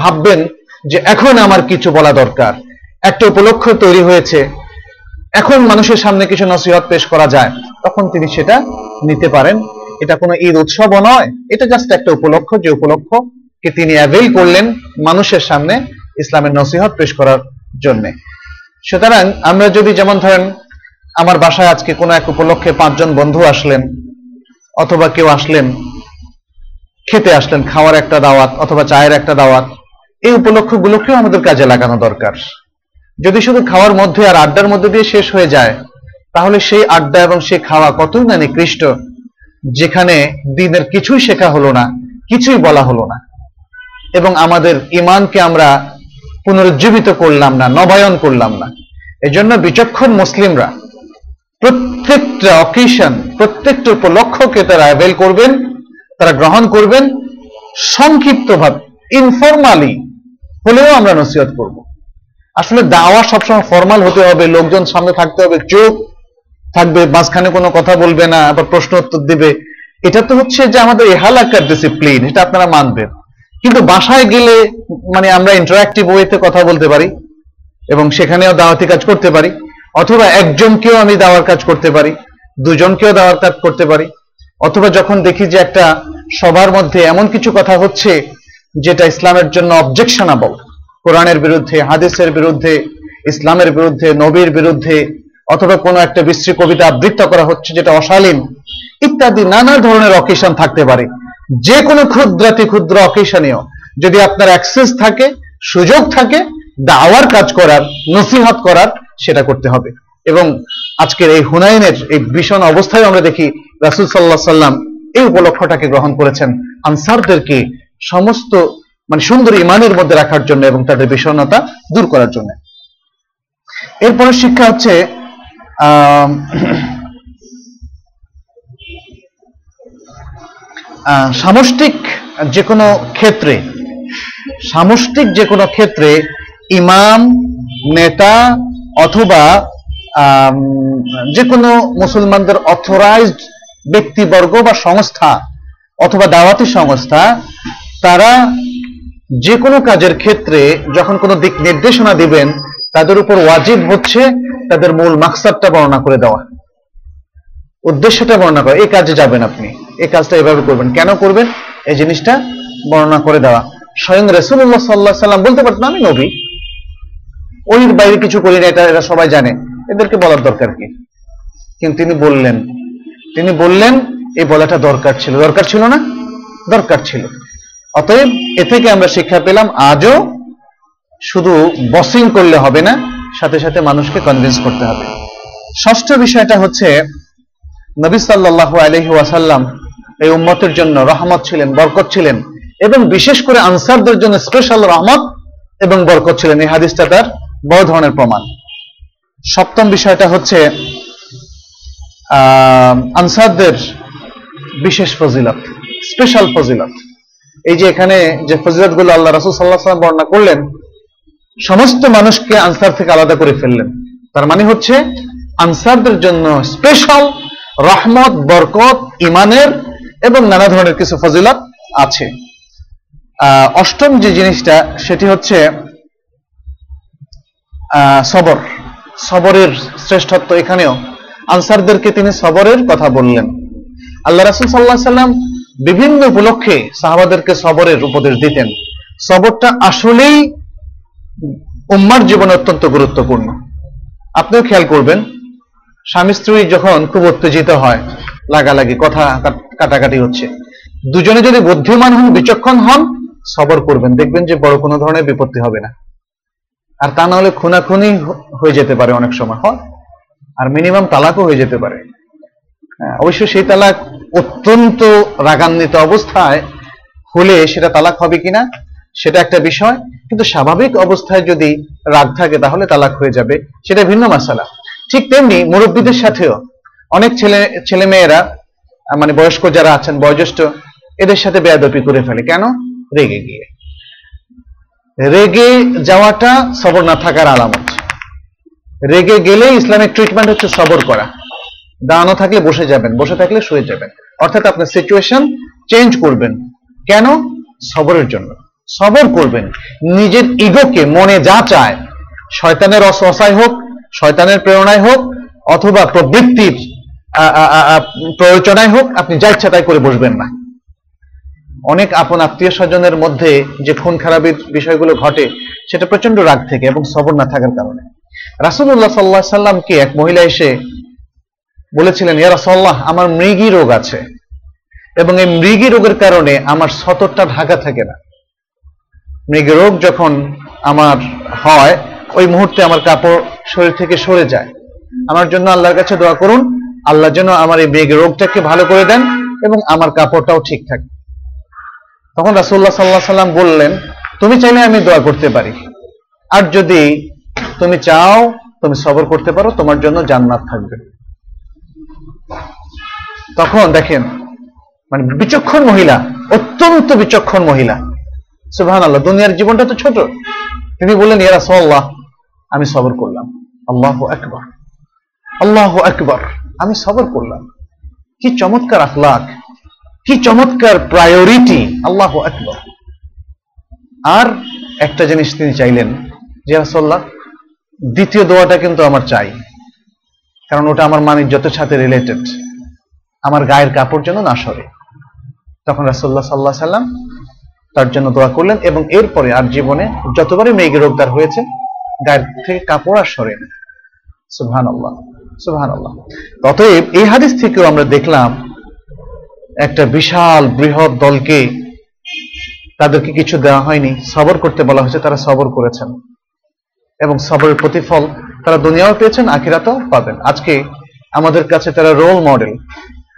ভাববেন যে এখন আমার কিছু বলা দরকার, একটা উপলক্ষ তৈরি হয়েছে, এখন মানুষের সামনে কিছু নসিহত পেশ করা যায়, তখন তিনি সেটা নিতে পারেন। এটা কোনো ঈদ উৎসবও নয়, এটা জাস্ট একটা উপলক্ষ, যে উপলক্ষকে তিনি অ্যাভেল করলেন মানুষের সামনে ইসলামের নসিহত পেশ করার জন্যে। সুতরাং আমরা যদি যেমন ধরেন আমার বাসায় আজকে কোনো এক উপলক্ষে পাঁচজন বন্ধু আসলেন, অথবা কেউ আসলেন, খেতে আসলেন, খাওয়ার একটা দাওয়াত অথবা চায়ের একটা দাওয়াত, এই উপলক্ষ উপলক্ষগুলোকেও আমাদের কাজে লাগানো দরকার। যদি শুধু খাওয়ার মধ্যে আর আড্ডার মধ্যে দিয়ে শেষ হয়ে যায়, তাহলে সেই আড্ডা এবং সেই খাওয়া কতই না নিকৃষ্ট যেখানে দিনের কিছুই শেখা হলো না, কিছুই বলা হলো না। এবং আমাদের ইমানকে আমরা পুনরুজ্জীবিত করলাম না, নবায়ন করলাম না। এজন্য বিচক্ষণ মুসলিমরা প্রত্যেকটা অকেশন প্রত্যেকটা উপলক্ষকে তারা অ্যাভেল করবেন, তারা গ্রহণ করবেন, সংক্ষিপ্তভাবে ইনফরমালি হলেও আমরা নসিহত করব। আসলে দাওয়া সবসময় ফর্মাল হতে হবে, লোকজন সামনে থাকতে হবে চুপ থাকবে, মাঝখানে কোনো কথা বলবে না, আবার প্রশ্ন উত্তর দিবে। এটা তো হচ্ছে যে আমাদের এহালাকার ডিসিপ্লিন এটা আপনারা মানবেন। কিন্তু বাসায় গেলে মানে আমরা ইন্টারাক্টিভ ওয়েতে কথা বলতে পারি এবং সেখানেও দাওয়াতি কাজ করতে পারি, অথবা একজনকেও আমি দাওয়ার কাজ করতে পারি, দুজনকেও দাওয়ার কাজ করতে পারি, অথবা যখন দেখি যে একটা সবার মধ্যে এমন কিছু কথা হচ্ছে যেটা ইসলামের জন্য অবজেকশনাবল কোরআনের বিরুদ্ধে, হাদিসের বিরুদ্ধে, ইসলামের বিরুদ্ধে, নবীর বিরুদ্ধে অথবা কোনো একটা বিশ্রী কবিতা আবৃত্ত করা হচ্ছে যেটা অশালীন, ইত্যাদি নানা ধরনের অকেশন থাকতে পারে। যে কোনো ক্ষুদ্রাতি ক্ষুদ্র অকেশনেও যদি আপনার অ্যাক্সেস থাকে, সুযোগ থাকে দাওয়ার কাজ করার, নসিহত করার, সেটা করতে হবে। এবং আজকের এই হুনাইনের এই ভীষণ অবস্থায় আমরা দেখি রাসুল সাল্লাহ সাল্লাম এই উপলক্ষটাকে গ্রহণ করেছেন আনসারদেরকে সমস্ত মানে সুন্দর ইমানের মধ্যে রাখার জন্য এবং তাদের বিষণ্ণতা দূর করার জন্য। এরপরে শিক্ষা হচ্ছে সামষ্টিক যে কোনো ক্ষেত্রে, সামষ্টিক যে কোনো ক্ষেত্রে ইমাম, নেতা অথবা যে কোনো মুসলমানদের অথরাইজড ব্যক্তিবর্গ বা সংস্থা অথবা দাওয়াতি সংস্থা, তারা যে কোনো কাজের ক্ষেত্রে যখন কোনো দিক নির্দেশনা দিবেন, তাদের উপর ওয়াজিব হচ্ছে তাদের মূল মাকসাদটা বর্ণনা করে দেওয়া। উদ্দেশ্যটা বর্ণনা করা। এই কাজে যাবেন আপনি। এই কাজটা এভাবে করবেন। কেন করবেন? এই জিনিসটা বর্ণনা করে দেওয়া। স্বয়ং রসুল্লাহ সাল্লাহ সাল্লাম বলতে পারতেন, আমি নবী। ওইর বাইরে কিছু করি না, এটা এরা সবাই জানে। এদেরকে বলার দরকার কি? কিন্তু তিনি বললেন তিনি বললেন, এই বলাটা দরকার ছিল। দরকার ছিল না? দরকার ছিল। অতএব এ থেকে আমরা শিক্ষা পেলাম, আজও শুধু বসিং করলে হবে না সাথে সাথে মানুষকে কনভিন্স করতে হবে। ষষ্ঠ বিষয়টা হচ্ছে, নবী সাল্লাল্লাহু আলাইহি ওয়াসাল্লাম এই উম্মতের জন্য রহমত ছিলেন, বরকত ছিলেন এবং বিশেষ করে আনসারদের জন্য স্পেশাল রহমত এবং বরকত ছিলেন। এই হাদিসটা তার বড় ধরনের প্রমাণ। সপ্তম বিষয়টা হচ্ছে আনসারদের বিশেষ ফজিলত স্পেশাল ফজিলত। এই যে এখানে যে ফজিলতগুলো আল্লাহ রাসূল সাল্লাল্লাহু আলাইহি ওয়াসাল্লাম বর্ণনা করলেন সমস্ত মানুষকে আনসার থেকে আলাদা করে ফেললেন। তার মানে হচ্ছে, আনসারদের জন্য স্পেশাল রহমত, বরকত, ইমানের এবং নানা ধরনের কিছু ফজিলত আছে। অষ্টম যে জিনিসটা, সেটি হচ্ছে সবর। সবরের শ্রেষ্ঠত্ব এখানেও। আনসারদেরকে তিনি সবরের কথা বললেন। আল্লাহ রাসুল সাল্লাহ সাল্লাম বিভিন্ন উপলক্ষে সাহাবাদেরকে সবরের উপদেশ দিতেন। সবরটা আসলেই উম্মার জীবনে অত্যন্ত গুরুত্বপূর্ণ। আপনিও খেয়াল করবেন স্বামী স্ত্রী যখন খুব উত্তেজিত হয় লাগালাগি কথা কাটাকাটি হচ্ছে। দুজনে যদি বুদ্ধিমান হন বিচক্ষণ হন সবর করবেন। দেখবেন যে বড় কোনো ধরনের বিপত্তি হবে না। আর তা না হলে খুনাখুনি হয়ে যেতে পারে অনেক সময়। হয়। আর মিনিমাম তালাকও হয়ে যেতে পারে। হ্যাঁ, অবশ্য সেই তালাক অত্যন্ত রাগান্বিত অবস্থায় হলে সেটা তালাক হবে কিনা সেটা একটা বিষয়, কিন্তু স্বাভাবিক অবস্থায় যদি রাগ থাকে তাহলে তালাক হয়ে যাবে, সেটা ভিন্ন মাসালা। ঠিক তেমনি মুরব্বীদের সাথেও অনেক ছেলে ছেলে মেয়েরা মানে বয়স্ক যারা আছেন, বয়োজ্যেষ্ঠ, এদের সাথে বেয়াদপি করে ফেলে। কেন? রেগে গিয়ে। রেগে যাওয়াটা সবর না থাকার আলামত। রেগে গেলে ইসলামিক ট্রিটমেন্ট হচ্ছে সবর করা। দাঁড়ানো থাকলে বসে যাবেন, বসে থাকলে শুয়ে যাবেন। অর্থাৎ আপনার সিচুয়েশন চেঞ্জ করবেন। কেন? সবরের জন্য। সবর করবেন। নিজের ইগোকে মনে যা চায়, শয়তানের অসহায় হোক, শয়তানের প্রেরণায় হোক, অথবা প্রবৃত্তির প্ররোচনায় হোক, আপনি যা ইচ্ছা তাই করে বসবেন না। অনেক আপন আত্মীয় স্বজনের মধ্যে যে খুন খারাপের বিষয়গুলো ঘটে, সেটা প্রচণ্ড রাগ থেকে এবং সবর না থাকার কারণে। রাসুল্লাহ সাল্লাহ সাল্লামকে এক মহিলা এসে বলেছিলেন, ইয়া রাসূলুল্লাহ, আমার মৃগী রোগ আছে এবং এই মৃগী রোগের কারণে আমার সতরটা ঢাকা থাকে না। মৃগী রোগ যখন আমার হয়, ওই মুহূর্তে আমার কাপড় শরীর থেকে সরে যায়। আমার জন্য আল্লাহর কাছে দোয়া করুন, আল্লাহ যেন আমার এই মৃগী রোগটাকে ভালো করে দেন এবং আমার কাপড়টাও ঠিক থাকে। তখন রাসূলুল্লাহ সাল্লাহ সাল্লাম বললেন, তুমি চাইলে আমি দোয়া করতে পারি। আর যদি তুমি চাও, তুমি সবর করতে পারো, তোমার জন্য জান্নাত থাকবে। তখন দেখেন মানে বিচক্ষণ মহিলা, অত্যন্ত বিচক্ষণ মহিলা। সুবহান আল্লাহ দুনিয়ার জীবনটা তো ছোট। তিনি বললেন, ইয়া রাসূলুল্লাহ, আমি সবর করলাম। আল্লাহু আকবার আল্লাহু আকবার, আমি সবর করলাম। কি চমৎকার আখলাক, কি চমৎকার প্রায়োরিটি আল্লাহ আকবর। আর একটা জিনিস তিনি চাইলেন যে রাসল্লাহ দ্বিতীয় দোয়াটা কিন্তু আমার চাই, কারণ ওটা আমার মানিজ্যতের সাথে রিলেটেড আমার গায়ের কাপড় যেন না সরে। তখন রাসল্লাহ সাল্লাহ সাল্লাম তার জন্য দোয়া করলেন এবং এরপরে আর জীবনে যতবারই মেঘে রোগদার হয়েছে গায়ের থেকে কাপড় আর সরে সুহান আল্লাহ সুহান আল্লাহ অতএব এই হাদিস থেকেও আমরা দেখলাম, একটা বিশাল বৃহৎ দলকে তাদেরকে কিছু দেওয়া হয়নি। সবর করতে বলা হয়েছে, তারা সবর করেছেন। এবং সবরের প্রতিফল তারা দুনিয়াও পেয়েছেন, আখিরাতেও পাবেন। আজকে আমাদের কাছে তারা রোল মডেল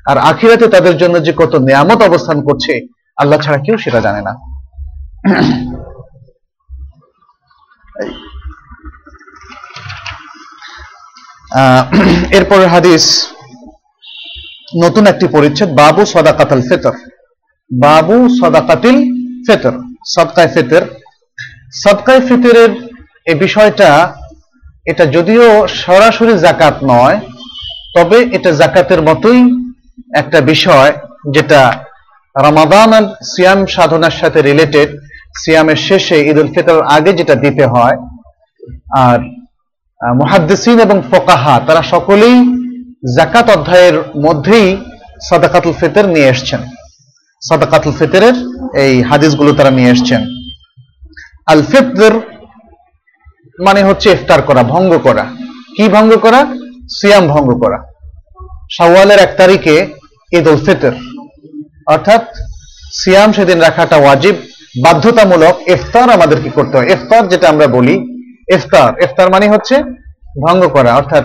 আর আখিরাতে তাদের জন্য যে কত নিয়ামত অবস্থান করছে আল্লাহ ছাড়া কেউ সেটা জানে না। এরপরের হাদিস, নতুন একটি পরিচ্ছেদ, বাবু সদাকাতাল ফেতর। বাবু সদাকাতিল ফেতর, সদকায় ফেতের। সদকায় ফেতরের এই বিষয়টা, এটা যদিও সরাসরি জাকাত নয়, তবে এটা জাকাতের মতোই একটা বিষয়, যেটা রমাদান সিয়াম সাধনার সাথে রিলেটেড সিয়ামের শেষে ঈদ উল ফিতর আগে যেটা দিতে হয়, আর মুহাদ্দিসিন এবং ফোকাহা, তারা সকলেই জাকাত অধ্যায়ের মধ্যেই সাদাকাতুল ফিতর নিয়ে এসছেন। সাদাকাতুল ফিতরের এই হাদিসগুলো তারা নিয়ে এসছেন। আল ফিতর মানে হচ্ছে ইফতার করা, ভঙ্গ করা। কি ভঙ্গ করা? সিয়াম ভঙ্গ করা। শাওয়ালের এক তারিখে ঈদ উল ফিতর। অর্থাৎ সিয়াম সেদিন রাখাটা ওয়াজিব, বাধ্যতামূলক ইফতার আমাদের কি করতে হয়। ইফতার যেটা আমরা বলি, ইফতার। ইফতার মানে হচ্ছে ভঙ্গ করা, অর্থাৎ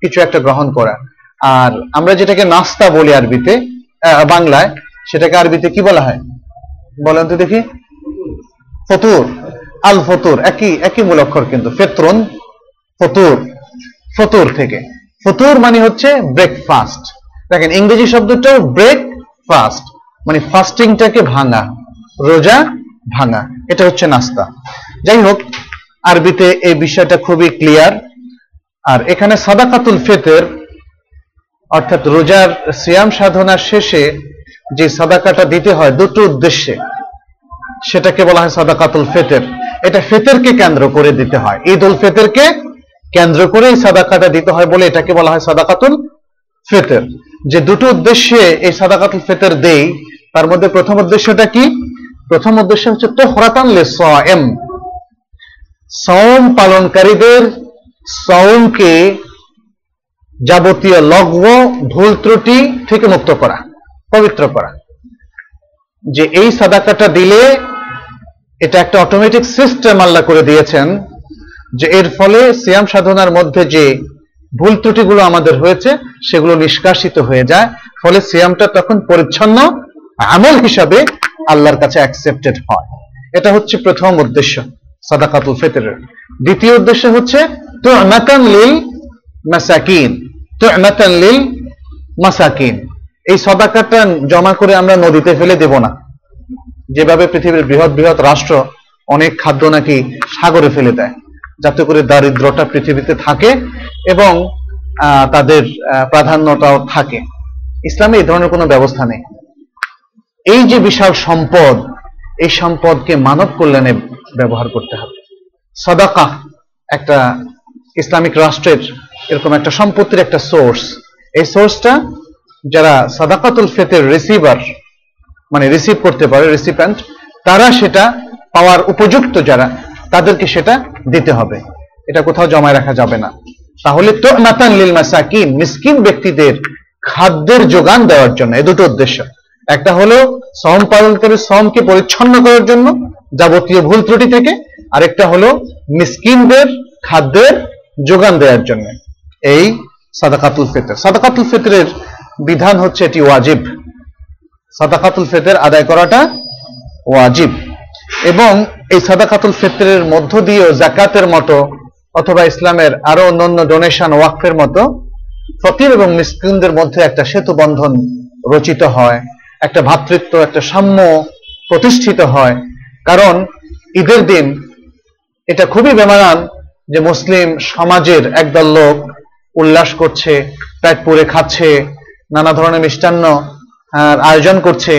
কিছু একটা গ্রহণ করা। আর আমরা যেটাকে নাস্তা বলি আরবিতে বাংলায়, সেটাকে আরবিতে কি বলা হয়? বলেন তো দেখি। ফতুর। আল ফতুর একই একই মূল অক্ষর কিন্তু। ফেত্রন, ফতুর। ফতুর থেকে। ফতুর মানে হচ্ছে ব্রেকফাস্ট দেখেন, ইংরেজি শব্দটাও ব্রেক ফাস্ট মানে ফাস্টিংটাকে ভাঙা, রোজা ভাঙা, এটা হচ্ছে নাস্তা। যাই হোক আরবিতে এই বিষয়টা খুবই ক্লিয়ার আর এখানে সাদাকাতুল ফেতের, অর্থাৎ রোজার সিয়াম সাধনার শেষে যে সাদাকাটা দিতে হয় দুটো উদ্দেশ্যে, সেটাকে বলা হয় সাদাকাতুল ফেতের। এটা ফেতেরকে কেন্দ্র করে দিতে হয়। ঈদ উল ফেতেরকে কেন্দ্র করে এই সাদাকাটা দিতে হয় বলে এটাকে বলা হয় সাদাকাতুল ফেতের। যে দুটো উদ্দেশ্যে এই সাদাকাতুল ফেতের দেই তার মধ্যে প্রথম উদ্দেশ্যটা কি? প্রথম উদ্দেশ্য হচ্ছে তোহরাতান লে সওম পালনকারীদের সওমকে যাবতীয় লঘ্ব ভুল ত্রুটি থেকে মুক্ত করা, পবিত্র করা। যে এই সাদাকাটা দিলে এটা একটা অটোমেটিক সিস্টেম আল্লাহ করে দিয়েছেন যে এর ফলে সিয়াম সাধনার মধ্যে যে ভুল ত্রুটিগুলো আমাদের হয়েছে, সেগুলো নিষ্কাশিত হয়ে যায়। ফলে সিয়ামটা তখন পরিচ্ছন্ন আমল হিসাবে আল্লাহর কাছে অ্যাকসেপ্টেড হয়। এটা হচ্ছে প্রথম উদ্দেশ্য সাদাকাতুল ফিতরের। দ্বিতীয় উদ্দেশ্য হচ্ছে তু'মাতান লিল মাসাকিন। তু'মাতান লিল মাসাকিন। এই সদাকাটা জমা করে আমরা নদীতে ফেলে দেব না। যেভাবে পৃথিবীর বৃহৎ বৃহৎ রাষ্ট্র অনেক খাদ্য নাকি সাগরে ফেলে দেয়, যাতে করে দারিদ্রটা পৃথিবীতে থাকে এবং তাদের প্রাধান্যটাও থাকে। ইসলামে এই ধরনের কোনো ব্যবস্থা নেই। এই যে বিশাল সম্পদ, এই সম্পদকে মানব কল্যাণে ব্যবহার করতে হবে। সদাকা একটা ইসলামিক রাষ্ট্রের এরকম একটা সম্পত্তির একটা সোর্স এই সোর্সটা যারা সাদাকাতুল ফেতের রিসিভার মানে রিসিভ করতে পারে রিসিপ্যান্ট তারা সেটা পাওয়ার উপযুক্ত যারা, তাদেরকে সেটা দিতে হবে। এটা কোথাও জমায় রাখা যাবে না। তাহলে তো নাতান লিল মাসাকিন, মিসকিন ব্যক্তিদের খাদ্যের যোগান দেওয়ার জন্য, এই দুটো উদ্দেশ্য। একটা হলো সম পালনকারী সমকে পরিচ্ছন্ন করার জন্য যাবতীয় ভুল ত্রুটি থেকে, আরেকটা হলো মিসকিনদের খাদ্যের যোগান দেওয়ার জন্য। এই সাদাকাতুল ফিতর। সাদাকাতুল ফিতরের বিধান হচ্ছে এটি ওয়াজিব। সাদাকাতুল ফিতর আদায় করাটা ওয়াজিব। এবং এই সাদাকাতুল ফিতরের মধ্য দিয়েও জাকাতের মতো অথবা ইসলামের আরও অন্যান্য ডোনেশন ওয়াকফের মতো ফকির এবং মিসকিনদের মধ্যে একটা সেতু বন্ধন রচিত হয়। একটা ভাতৃত্ব, একটা সাম্য প্রতিষ্ঠিত হয়। কারণ ঈদের দিন এটা খুবই বেমানান যে মুসলিম সমাজের একদল লোক উল্লাস করছে, পেট পুরে খাচ্ছে, নানা ধরনের মিষ্টান্ন আয়োজন করছে,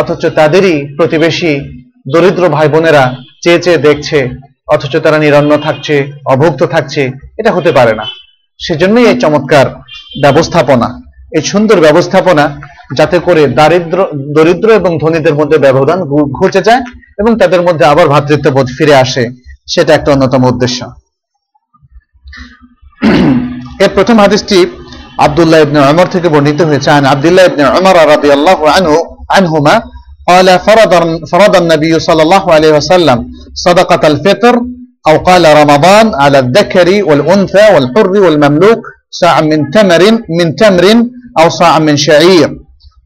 অথচ তাদেরই প্রতিবেশী দরিদ্র ভাই বোনেরা চেয়ে চেয়ে দেখছে, অথচ তারা নিরন্ন থাকছে, অভুক্ত থাকছে, এটা হতে পারে না। সেজন্যই এই চমৎকার ব্যবস্থাপনা, এই সুন্দর ব্যবস্থাপনা যাতে করে দারিদ্র দরিদ্র এবং ধনীদের মধ্যে ব্যবধান ঘু- ঘুচে যায় এবং তাদের মধ্যে আবার ভ্রাতৃত্ববোধ ফিরে আসে সেটা একটা অন্যতম উদ্দেশ্য এর প্রথম হাদিসটি আব্দুল্লাহ ইবনে উমর থেকে বর্ণিত হয়েছে আন আব্দুল্লাহ ইবনে উমর রাদিয়াল্লাহু আনহু আনহুমা قال فرض فرض النبي صلى الله عليه وسلم صدقة الفطر أو قال رمضان على الذكر والأنثى والحر والمملوك صاع من تمر من تمر أو صاع من شعير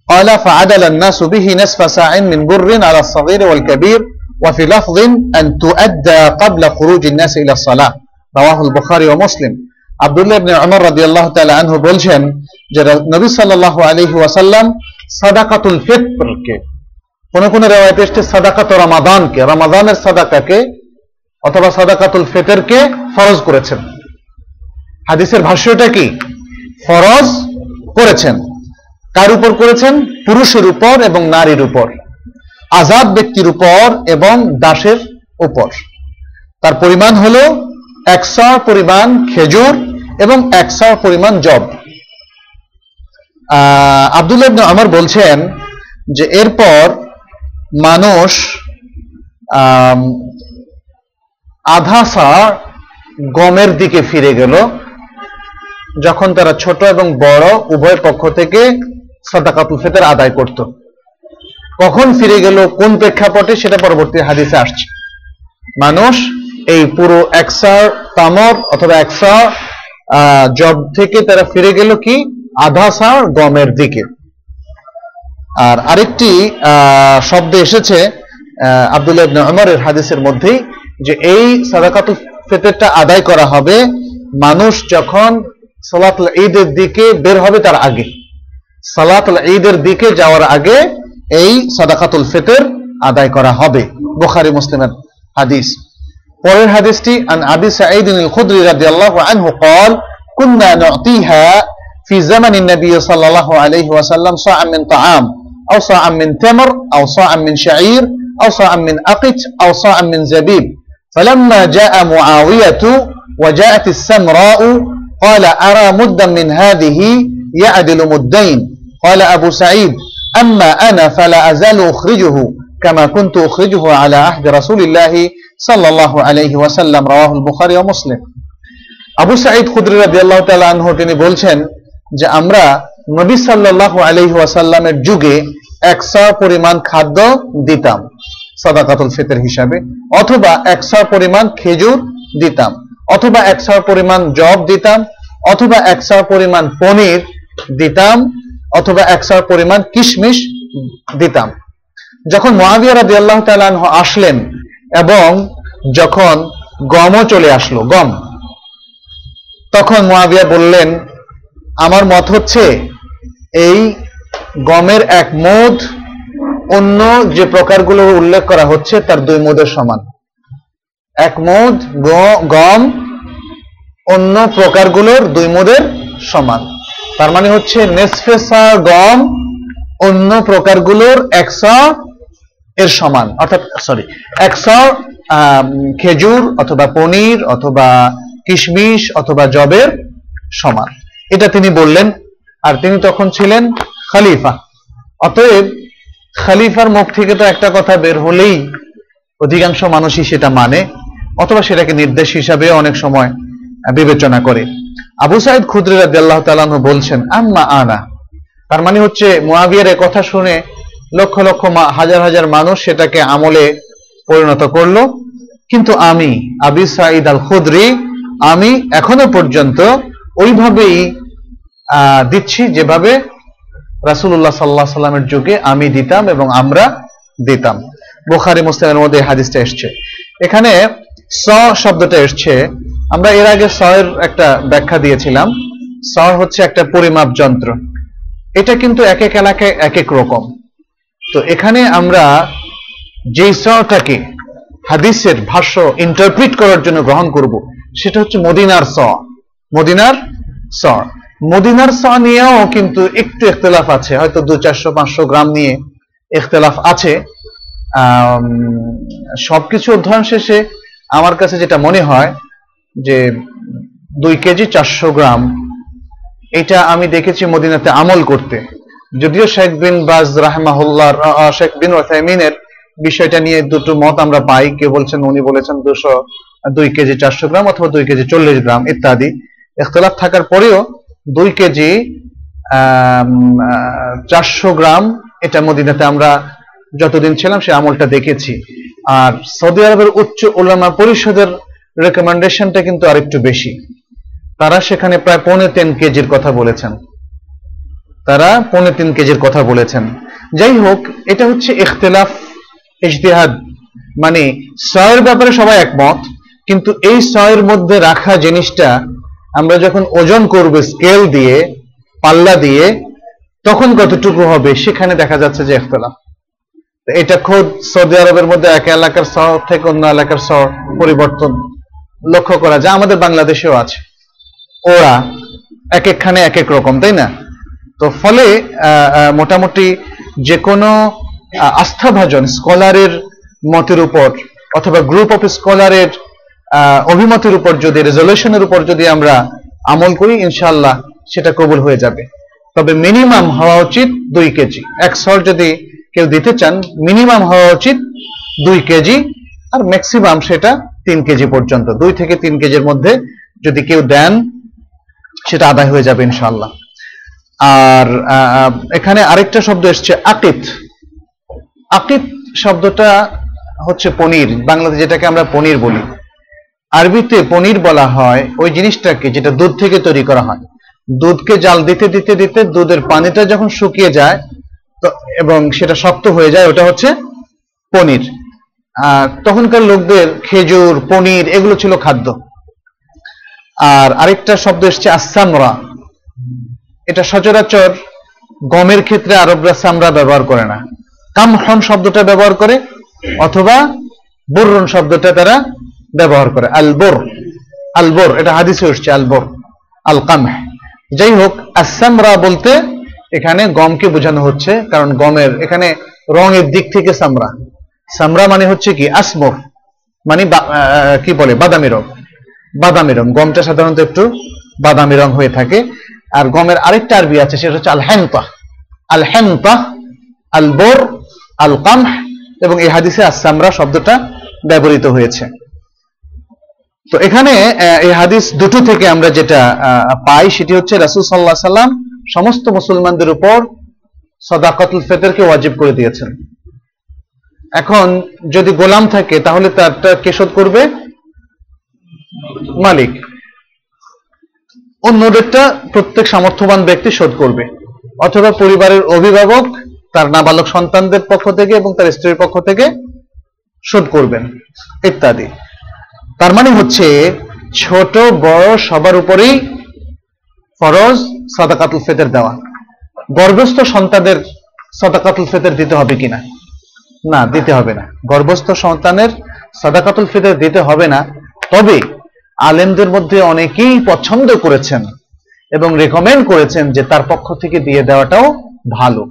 قال فعدل الناس به نصف ساع من بر على الصغير والكبير وفي لفظ أن تؤدى قبل خروج الناس إلى الصلاة رواه البخاري ومسلم আব্দুল্লাহ ইবনে উমর রাদিয়াল্লাহু তাআলা আনহু বলছেন যে রা- নবী সাল্লাল্লাহু আলাইহি ওয়াসাল্লাম সাদাকাতুল ফিত্রকে কোন কোন রিওয়ায়াতে এসেছে সাদাকাত রমাদানকে রমাদানের সাদাকাকে অথবা সাদাকাতুল ফিতরকে ফরজ করেছেন হাদিসের ভাষ্যটা কি ফরজ করেছেন কার উপর করেছেন? পুরুষের উপর এবং নারীর উপর। আজাদ ব্যক্তির উপর এবং দাসের উপর। তার পরিমাণ হলো একশো পরিমাণ খেজুর এবং একশো পরিমাণ জব। আব্দুল্লাহ ইবনে আমর বলছেন যে এরপর মানুষ আম, আধা গমের দিকে ফিরে গেল যখন তারা ছোট এবং বড় উভয় পক্ষ থেকে সাদাকাতুল ফিতর আদায় করত। কখন ফিরে গেল, কোন প্রেক্ষাপটে, সেটা পরবর্তী হাদিসে আসছে। মানুষ এই পুরো একশা তামর অথবা একশা জব থেকে তারা ফিরে গেল কি? আধা সা গমের দিকে। আর আরেকটি শব্দ এসেছে আব্দুল্লাহ ইবনে উমরের হাদিসের মধ্যেই, যে এই সাদাকাতুল ফিতরটা আদায় করা হবে, মানুষ যখন সালাতুল ঈদের দিকে বের হবে তার আগে। সালাতুল ঈদের দিকে যাওয়ার আগে এই সাদাকাতুল ফিতর আদায় করা হবে বুখারী মুসলিমের হাদিস পরের হাদিসটি আন আবি সাঈদ আল-খুদরি রাদিয়াল্লাহু আনহু قال كنا نعطيها في زمن النبي صلى الله عليه وسلم صاعا من طعام أو صاعا من تمر أو صاعا من شعير أو صاعا من أقت أو صاعا من زبيب فلما جاء معاوية وجاءت السمراء قال أرى مدا من هذه يعدل مدين قال أبو سعيد أما أنا فلا أزال أخرجه كما كنت أخرجه على عهد رسول الله صلى الله عليه وسلم رواه البخاري ومسلم আবু সাঈদ খুদরি রাদিয়াল্লাহু তাআলা আনহু তিনি বলছেন যে আমরা নবী সাল্লাল্লাহু আলাইহি ওয়াসাল্লামের যুগে একশা পরিমাণ খাদ্য দিতাম সাদাকাতুল ফিতর হিসাবে অথবা একশা পরিমাণ খেজুর দিতাম অথবা একশা পরিমাণ জব দিতাম অথবা একশা পরিমাণ পনির দিতাম অথবা একশা পরিমাণ কিশমিশ দিতাম। যখন মুয়াবিয়া রাদিয়াল্লাহু তাআলা আনহু আসলেন এবং যখন গমও চলে আসলো, গম, তখন মুয়াবিয়া বললেন, আমার মত হচ্ছে এই গমের এক মোদ অন্য যে প্রকারগুলো উল্লেখ করা হচ্ছে তার দুই মোদের সমান। এক মোদ গম অন্য প্রকারগুলোর দুই মোদের সমান। তার মানে হচ্ছে নেসফেসা গম অন্য প্রকারগুলোর একশো এর সমান। অর্থাৎ সরি একশো খেজুর অথবা পনির অথবা কিশমিশ অথবা জবের সমান। এটা তিনি বললেন, আর তিনি তখন ছিলেন খালিফা। অতএব খালিফার মুখ থেকে তো একটা কথা বের হলেই অধিকাংশ মানুষই সেটা মানে অথবা সেটাকে নির্দেশ হিসাবে অনেক সময় বিবেচনা করে। আবু সাইদ খুদ্রি রাদিয়াল্লাহু তাআলা আনহু বলছেন, আম্মা আনা। তার মানে হচ্ছে মুয়াবিয়ার কথা শুনে লক্ষ লক্ষ হাজার হাজার মানুষ সেটাকে আমলে পরিণত করল। কিন্তু আমি, আবি সাইদ আল খুদরি আমি এখনও পর্যন্ত ওইভাবেই দিচ্ছি যেভাবে রাসূলুল্লাহ সাল্লাহ সাল্লামের যুগে আমি দিতাম এবং আমরা দিতাম। বুখারি, মুসলিমের মধ্যে হাদিসটা এসছে। এখানে স শব্দটা এসছে আমরা এর আগে স এর একটা ব্যাখ্যা দিয়েছিলাম। স হচ্ছে একটা পরিমাপ যন্ত্র। এটা কিন্তু এক এক এলাকায় এক এক রকম। তো এখানে আমরা যেই সটাকে হাদিসের ভাষ্য ইন্টারপ্রিট করার জন্য গ্রহণ করব, সেটা হচ্ছে মদিনার স মদিনার স মদিনার স নিয়েও কিন্তু একটু ইখতলাফ আছে। হয়তো দু, চারশো, পাঁচশো গ্রাম নিয়ে ইখতলাফ আছে। সবকিছু অধ্যয়ন শেষে আমার কাছে যেটা মনে হয় যে দুই কেজি চারশো গ্রাম, এটা আমি দেখেছি মদিনাতে আমল করতে। যদিও শেখ বিন বাজ রাহমাহুল্লাহ শেখ বিন ওসাইমিনের বিষয়টা নিয়ে দুটো মত আমরা পাই। কেউ বলছেন, উনি বলেছেন দুশো, দুই কেজি চারশো গ্রাম অথবা দুই কেজি চল্লিশ গ্রাম ইত্যাদি। ইখতলাফ থাকার পরেও দুই কেজি চারশো গ্রাম এটা মদিনাতে আমরা যতদিন ছিলাম সে আমলটা দেখেছি। আর সৌদি আরবের উচ্চ উলামা পরিষদের রেকমেন্ডেশনটা কিন্তু আরেকটু বেশি। তারা সেখানে প্রায় পৌনে তিন কেজির কথা বলেছেন। তারা পৌনে তিন কেজির কথা বলেছেন। যাই হোক, এটা হচ্ছে ইখতলাফ, ইজতিহাদ। মানে সয়ের ব্যাপারে সবাই একমত, কিন্তু এই সয়ের মধ্যে রাখা জিনিসটা আমরা যখন ওজন করব স্কেল দিয়ে, পাল্লা দিয়ে, তখন কতটুকু হবে সেখানে দেখা যাচ্ছে যে ইখতলাফ। এটা খোদ সৌদি আরবের মধ্যে এক এলাকার শহর থেকে অন্য এলাকার শহর পরিবর্তন। লক্ষ্য করা যায়, আমাদের বাংলাদেশেও আছে। ওরা এক একখানে এক এক রকম, তাই না? তো ফলে মোটামুটি যে কোনো আস্থাভাজন স্কলারের মতের উপর অথবা গ্রুপ অফ স্কলারের অভিমতের উপর যদি রেজলিউশনের উপর যদি আমরা আমল করি, ইনশাআল্লাহ সেটা কবুল হয়ে যাবে। তবে মিনিমাম হওয়া উচিত দুই কেজি। এক সর যদি কেউ দিতে চান মিনিমাম হওয়া উচিত দুই কেজি, আর ম্যাক্সিমাম সেটা তিন কেজি পর্যন্ত। দুই থেকে তিন কেজির মধ্যে যদি কেউ দেন, সেটা আদায় হয়ে যাবে ইনশাআল্লাহ। আর এখানে আরেকটা শব্দ এসছে, আকিত। আকিত শব্দটা হচ্ছে পনির, বাংলাতে যেটাকে আমরা পনির বলি। আরবিতে পনির বলা হয় ওই জিনিসটাকে যেটা দুধ থেকে তৈরি করা হয়। দুধকে জাল দিতে দিতে দিতে দুধের পানিটা যখন শুকিয়ে যায়, তো, এবং সেটা শক্ত হয়ে যায়, ওটা হচ্ছে পনির। তখনকার লোকদের খেজুর, পনির, এগুলো ছিল খাদ্য। আর আরেকটা শব্দ এসছে আসামরা এটা সচরাচর গমের ক্ষেত্রে আরবরা সামরা ব্যবহার করে না। কামহন শব্দটা ব্যবহার করে, অথবা বর্রন শব্দটা তারা ব্যবহার করে। আলবোর আলবোর, এটা হাদিসে উঠছে আলবোর আল কামহ যাই হোক আসামরা বলতে এখানে গমকে বোঝানো হচ্ছে, কারণ গমের, এখানে রঙের দিক থেকে সামরা। সামরা মানে হচ্ছে কি আসমর মানে কি বলে, বাদামি রং। বাদামি রং। গমটা সাধারণত একটু বাদামি রং হয়ে থাকে। আর গমের আরেকটা আরবি আছে, সেটা হচ্ছে আল হেমতা আল হেমতা আল বোর আল কামহ এবং এই হাদিসে আসামরা শব্দটা ব্যবহৃত হয়েছে। তো এখানে এই হাদিস দুটো থেকে আমরা যেটা পাই, সেটি হচ্ছে রাসুল সাল্লাহ সাল্লাম সমস্ত মুসলমানদের উপর সদাকতুল ফেতরকে ওয়াজিব করে দিয়েছেন। এখন যদি গোলাম থাকে, তাহলে তারটা কে শোধ করবে? মালিক। অন্যদেরটা প্রত্যেক সামর্থ্যবান ব্যক্তি শোধ করবে। অথবা পরিবারের অভিভাবক, তার নাবালক সন্তানদের পক্ষ থেকে এবং তার স্ত্রীর পক্ষ থেকে শোধ করবেন, ইত্যাদি। তার মানে হচ্ছে, ছোট, বড়, সবার উপরেই ফরজ সদাকাতুল ফেতের দেওয়া। গর্ভস্থ সন্তানের সদাকাতুল ফেতের দিতে হবে কিনা? না, দিতে হবে না। গর্ভস্থ সন্তানের সদাকাতুল ফিতর দিতে হবে না। তবে আলেমদের মধ্যে অনেকেই পছন্দ করেছেন এবং রেকমেন্ড করেছেন যে তার পক্ষ থেকে দিয়ে দেওয়াটাও ভালো।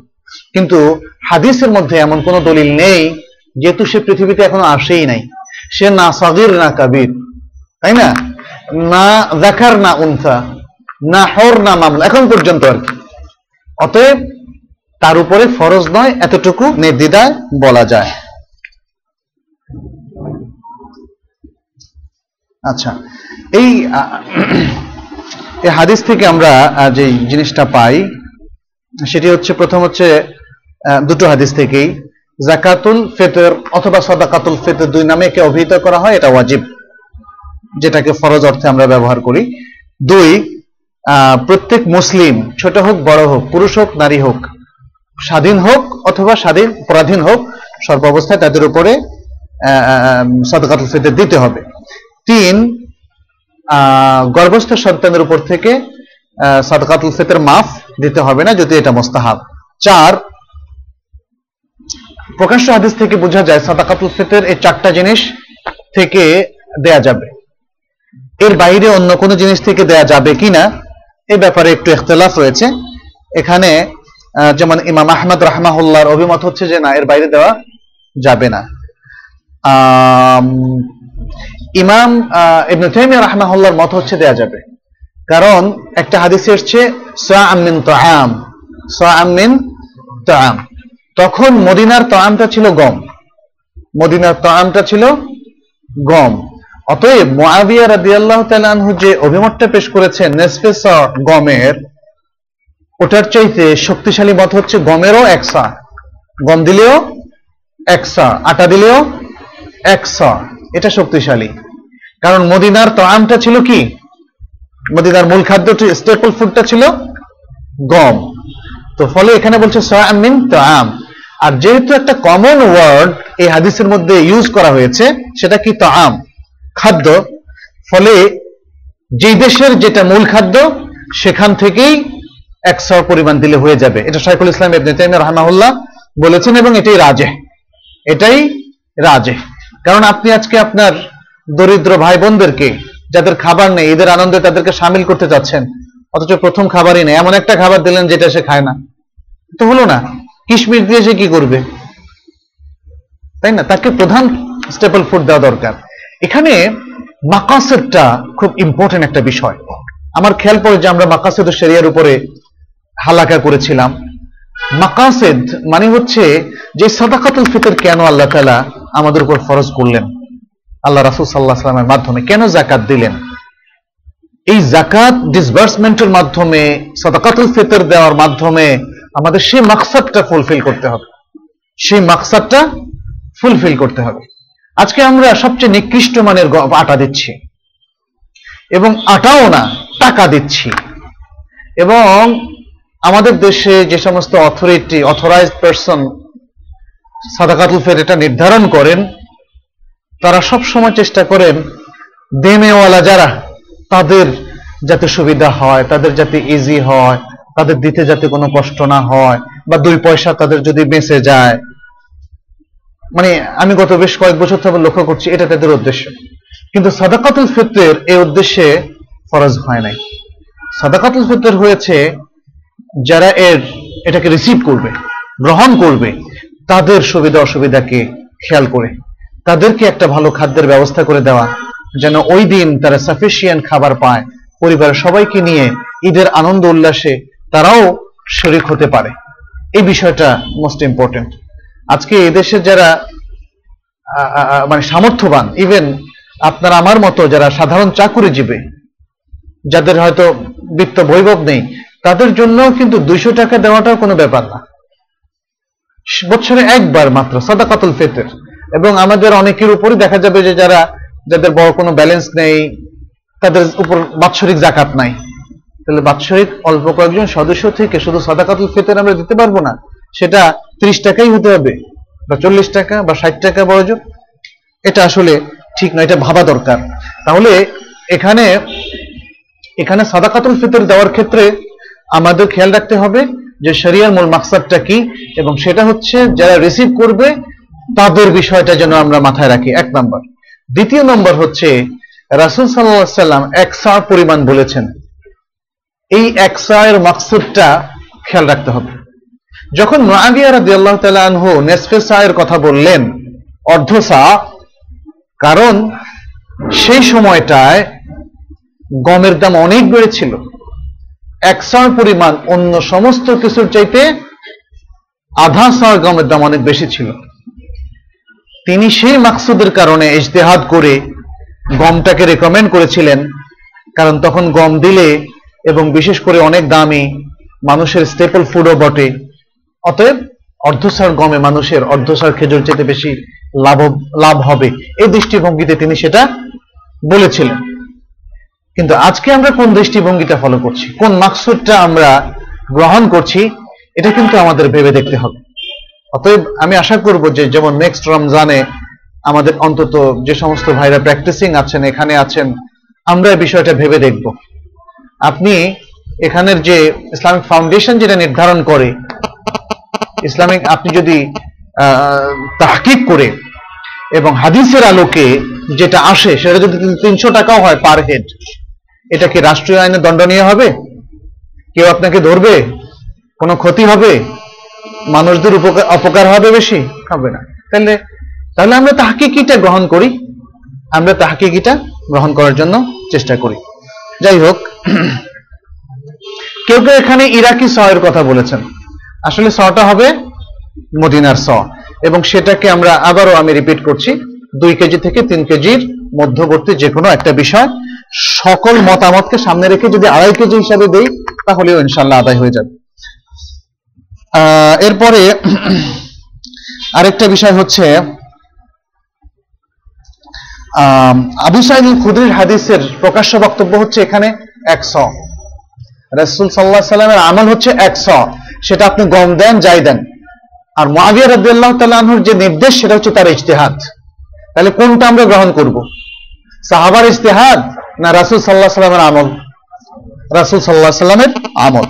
কিন্তু হাদিসের মধ্যে এমন কোনো দলিল নেই, যেহেতু সে পৃথিবীতে এখনও আসেই নাই। সে না সগির, না কাবির, তাই না? না দেখার না উনসা, না হর, না মামলা, এখন পর্যন্ত আর কি। অতএব তার উপরে ফরজ নয়, এতটুকু নির্দ্বিধায় বলা যায়। আচ্ছা এই হাদিস থেকে আমরা যে জিনিসটা পাই, সেটি হচ্ছে, প্রথম হচ্ছে দুটো হাদিস থেকেই। জাকাতুল ফেতর অথবা সদাকাতুল ফেতর দুই নামে একে অভিহিত করা হয়, এটা ওয়াজিব, যেটাকে ফরজ অর্থে আমরা ব্যবহার করি। দুই প্রত্যেক মুসলিম, ছোট হোক, বড় হোক, পুরুষ হোক, নারী হোক স্বাধীন হোক অথবা স্বাধীন পরাধীন হোক, সর্বাবস্থায় তাদের উপরে সদকাতুল ফিতর দিতে হবে। তিন গর্ভস্থ সন্তানের উপর থেকে সদকাতুল ফিতর মাফ দিতে হবে না, যদি এটা মোস্তাহাব। চার, প্রকাশ্য হাদিস থেকে বোঝা যায় সাদাকাতুল ফিতর এই চারটা জিনিস থেকে দেয়া যাবে। এর বাইরে অন্য কোনো জিনিস থেকে দেয়া যাবে কিনা, এ ব্যাপারে একটু ইখতলাফ রয়েছে। এখানে যেমন ইমাম আহমদ রাহমাহুল্লাহর অভিমত হচ্ছে যে, না, এর বাইরে দেওয়া যাবে না। ইমাম ইবনে তাইমিয়া রাহমাহুল্লাহর মত হচ্ছে দেয়া যাবে। কারণ একটা হাদিসে এসছে, সাআম মিন তাআম, সাআম মিন তাআম। তখন মদিনার তাআমটা ছিল গম। মদিনার তাআমটা ছিল গম। অতএব মুআবিয়া রাদিয়াল্লাহু তাআলা যে অভিমতটা পেশ করেছেন নেসফে গমের ওটার চাইতে শক্তিশালী মত হচ্ছে গমেরও একসা গম দিলেও একসা আটা দিলেও একসা এটা শক্তিশালী। কারণ মদিনার তাআমটা ছিল কি? মদিনার মূল খাদ্যটি স্টেপল ফুডটা ছিল গম। তো ফলে এখানে বলছে সামিন তাম আর যেহেতু একটা কমন ওয়ার্ড এই হাদিসের মধ্যে ইউজ করা হয়েছে, সেটা কি তাম খাদ্য। ফলে যেই দেশের যেটা মূল খাদ্য, সেখান থেকেই একশো পরিমাণ দিলে হয়ে যাবে। এটা শাইখুল ইসলাম ইবনে তাইমিয়া রাহমাহুল্লাহ বলেছেন এবং এটাই রাজে এটাই রাজে কারণ আপনি আজকে আপনার দরিদ্র ভাই বোনদেরকে যাদের খাবার নেই, এদের আনন্দে তাদেরকে সামিল করতে চাচ্ছেন, অথচ প্রথম খাবারই নেই। এমন একটা খাবার দিলেন যেটা সে খায় না। তো হলো না। কিশমিশ দিয়ে সে কি করবে? তাই না? তাকে প্রধান স্টেপল ফুড দেওয়া দরকার। এখানে মাকাসেদটা খুব ইম্পর্টেন্ট একটা বিষয়। আমার খেয়াল পড়ে যে আমরা মাকাসেদ শরিয়ার উপরে হালাকা করেছিলাম। মাকাসেদ মানে হচ্ছে যে সাদাকাতুল ফিতর কেন আল্লাহ তাআলা আমাদের উপর ফরজ করলেন? আল্লাহ রাসূল আলাইহি সাল্লামের মাধ্যমে কেন জাকাত দিলেন? এই জাকাত ডিসবার্সমেন্টের মাধ্যমে, সাদাকাতুল ফিতর দেওয়ার মাধ্যমে আমাদের সেই মাকসাদটা ফুলফিল করতে হবে। সেই মাকসাদটা ফুলফিল করতে হবে। আজকে আমরা সবচেয়ে নিকৃষ্ট মানের আটা দিচ্ছি। এবং আটাও না, টাকা দিচ্ছি। এবং আমাদের দেশে যে সমস্ত অথরিটি অথরাইজ পারসন সাদাকাতুল ফের এটা নির্ধারণ করেন, তারা সব সময় চেষ্টা করেন দেমেওয়ালা যারা, তাদের যাতে সুবিধা হয়, তাদের যাতে ইজি হয়, তাদের দিতে যাতে কোনো কষ্ট না হয়, বা দুই পয়সা তাদের যদি বেঁচে যায়। মানে আমি গত বেশ কয়েক বছর থেকে লক্ষ্য করছি, এটা তাদের উদ্দেশ্য। কিন্তু সাদাকাতুল ফিতরের এই উদ্দেশ্যে ফরজ হয় নাই। সাদাকাতুল ফিতর হয়েছে যারা এর এটাকে রিসিভ করবে, গ্রহণ করবে, তাদের সুবিধা অসুবিধাকে খেয়াল করে, তাদেরকে একটা ভালো খাদ্যের ব্যবস্থা করে দেওয়া, যেন ওই দিন তারা সাফিসিয়েন্ট খাবার পায়, পরিবারের সবাইকে নিয়ে ঈদের আনন্দ উল্লাসে তারাও শরিক হতে পারে। এই বিষয়টা মোস্ট ইম্পর্টেন্ট আজকে এদেশের যারা মানে সামর্থ্যবান ইভেন আপনার আমার মতো যারা সাধারণ চাকুরিজীবী, যাদের হয়তো বিত্ত বৈভব নেই তাদের জন্য কিন্তু দুইশো টাকা দেওয়াটাও কোনো ব্যাপার না। বছরে একবার মাত্র সাদাকাতুল ফেতের। এবং আমাদের অনেকের উপরই দেখা যাবে যে যারা, যাদের বড় কোনো ব্যালেন্স নেই, তাদের উপর বাৎসরিক জাকাত নাই। তাহলে বাৎসরিক অল্প কয়েকজন সদস্য থেকে শুধু সাদাকাতুল ফেতের আমরা দিতে পারব না, সেটা ত্রিশ টাকাই হতে হবে, বা চল্লিশ টাকা, বা ষাট টাকা বড়জন এটা আসলে ঠিক নয়, এটা ভাবা দরকার। তাহলে এখানে এখানে সাদাকাতুল ফিতর দেওয়ার ক্ষেত্রে আমাদের খেয়াল রাখতে হবে যে শরিয়ার মূল মাকসাদটা কি এবং সেটা হচ্ছে যারা রিসিভ করবে, তাদের বিষয়টা যেন আমরা মাথায় রাখি। এক নম্বর। দ্বিতীয় নম্বর হচ্ছে, রাসুল সাল্লাহ সাল্লাম এক সার পরিমাণ বলেছেন। এই এক সায়ের মাকসুদটা খেয়াল রাখতে হবে। যখন তাআলা আনহু নেসফে সায়ের কথা বললেন, অর্ধ সা, কারণ সেই সময়টায় গমের দাম অনেক বেড়েছিল। এক সার পরিমাণ অন্য সমস্ত কিছুর চাইতে আধা সার গমের দাম অনেক বেশি ছিল। তিনি সেই মাকসুদের কারণে ইজতেহাদ করে গমটাকে রেকমেন্ড করেছিলেন, কারণ তখন গম দিলে এবং বিশেষ করে অনেক দামি মানুষের স্টেপল ফুডও বটে, অতএব অর্ধসার গমে মানুষের অর্ধসার খেজুর চেতে বেশি লাভ লাভ হবে। এই দৃষ্টিভঙ্গিতে তিনি সেটা বলেছিলেন। কিন্তু আজকে আমরা কোন দৃষ্টিভঙ্গিটা ফলো করছি? কোন মাকসুদটা আমরা গ্রহণ করছি? এটা কিন্তু আমাদের ভেবে দেখতে হবে। অতএব আমি আশা করব যে যেমন নেক্সট রমজানে আমাদের অন্তত যে সমস্ত ভাইরা প্র্যাকটিসিং আছেন, এখানে আছেন, আমরা বিষয়টা ভেবে দেখব। আপনি এখানের যে ইসলামিক ফাউন্ডেশন যেটা নির্ধারণ করে, ইসলামিক আপনি যদি তাহকিক করে এবং হাদিসের আলোকে যেটা আসে, সেটা যদি তিনশো টাকাও হয় পার হেড এটা কি রাষ্ট্রীয় আইনে দণ্ডনীয় হবে? কেউ আপনাকে ধরবে? কোনো ক্ষতি হবে? মানুষদের অপকার হবে বেশি? হবে না। তাহলে তাহলে আমরা তাহকিকিটা গ্রহণ করি। আমরা তাহকিকিটা গ্রহণ করার জন্য চেষ্টা করি। যাই হোক, কেউ কেউ এখানে ইরাকি সয়ের কথা বলেছেন। আসলে সটা হবে মদিনার স। এবং সেটাকে আমরা আবারও আমি রিপিট করছি। দুই কেজি থেকে তিন কেজির মধ্যবর্তী যে কোনো একটা বিষয় সকল মতামতকে সামনে রেখে যদি আড়াই কেজি হিসাবে দেই তাহলেও ইনশাল্লাহ আদায় হয়ে যাবে। এরপরে আরেকটা বিষয় হচ্ছে আম, আবু সাইদ খুদরির হাদিসের প্রকাশ্য বক্তব্য হচ্ছে এখানে একশ রাসূল সাল্লাহ সাল্লামের আমল হচ্ছে একশ সেটা আপনি গম দেন যাই দেন। আর মুআবিয়া রাদিয়াল্লাহু তাআলা আনহুর যে নির্দেশ সেটা হচ্ছে তার ইজতিহাদ। তাহলে কোনটা আমরা গ্রহণ করব? সাহাবার ইজতিহাদ না, রাসূল আলাইহি সাল্লামের আমল। রাসূল আলাইহি সাল্লামের আমল।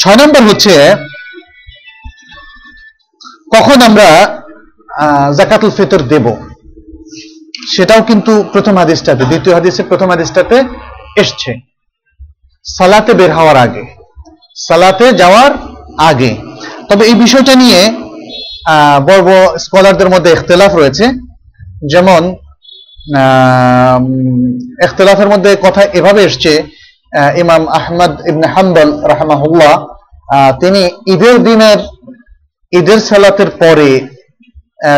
ছয় নম্বর হচ্ছে, কখন আমরা জাকাতুল ফিতর দেব। সেটাও কিন্তু প্রথম হাদিসটাতে, দ্বিতীয় হাদিসের প্রথম হাদিসটাতে এসছে। সালাতে বের হওয়ার আগে, সালাতে যাওয়ার আগে। তবে এই বিষয়টা নিয়ে বড় বড় স্কলারদের মধ্যে ইখতলাফ রয়েছে। যেমন উম, মধ্যে কথা এভাবে এসছে ইমাম আহমদ ইবনে হাম্বল রাহমাহুল্লাহ তিনি ঈদের দিনের ঈদের সালাতের পরে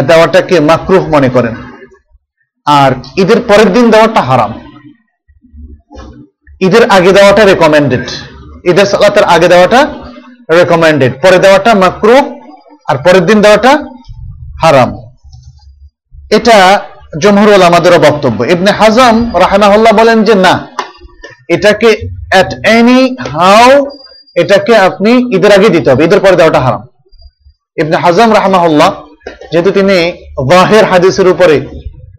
দেওয়াটাকে মাকরুফ মনে করেন। আর ঈদের পরের দিন দেওয়াটা হারাম। ঈদের আগে দেওয়াটা রেকমেন্ডেড ঈদের সালাতের আগে দেওয়াটা রেকমেন্ডেড পরে দেওয়াটা মাকরুফ আর পরের দিন দেওয়াটা হারাম। এটা জমহুরুল আমাদেরও বক্তব্য। ইবনে হাজম রাহমাহুল্লাহ বলেন যে, না, এটাকে অ্যাট এনি হাউ এটাকে আপনি ঈদের আগে দিতে হবে। ঈদের পরে দেওয়াটা হারাম। ইবনে হাজম রাহমাহুল্লাহ, যেহেতু তিনি ওয়াহের হাদিসের উপরে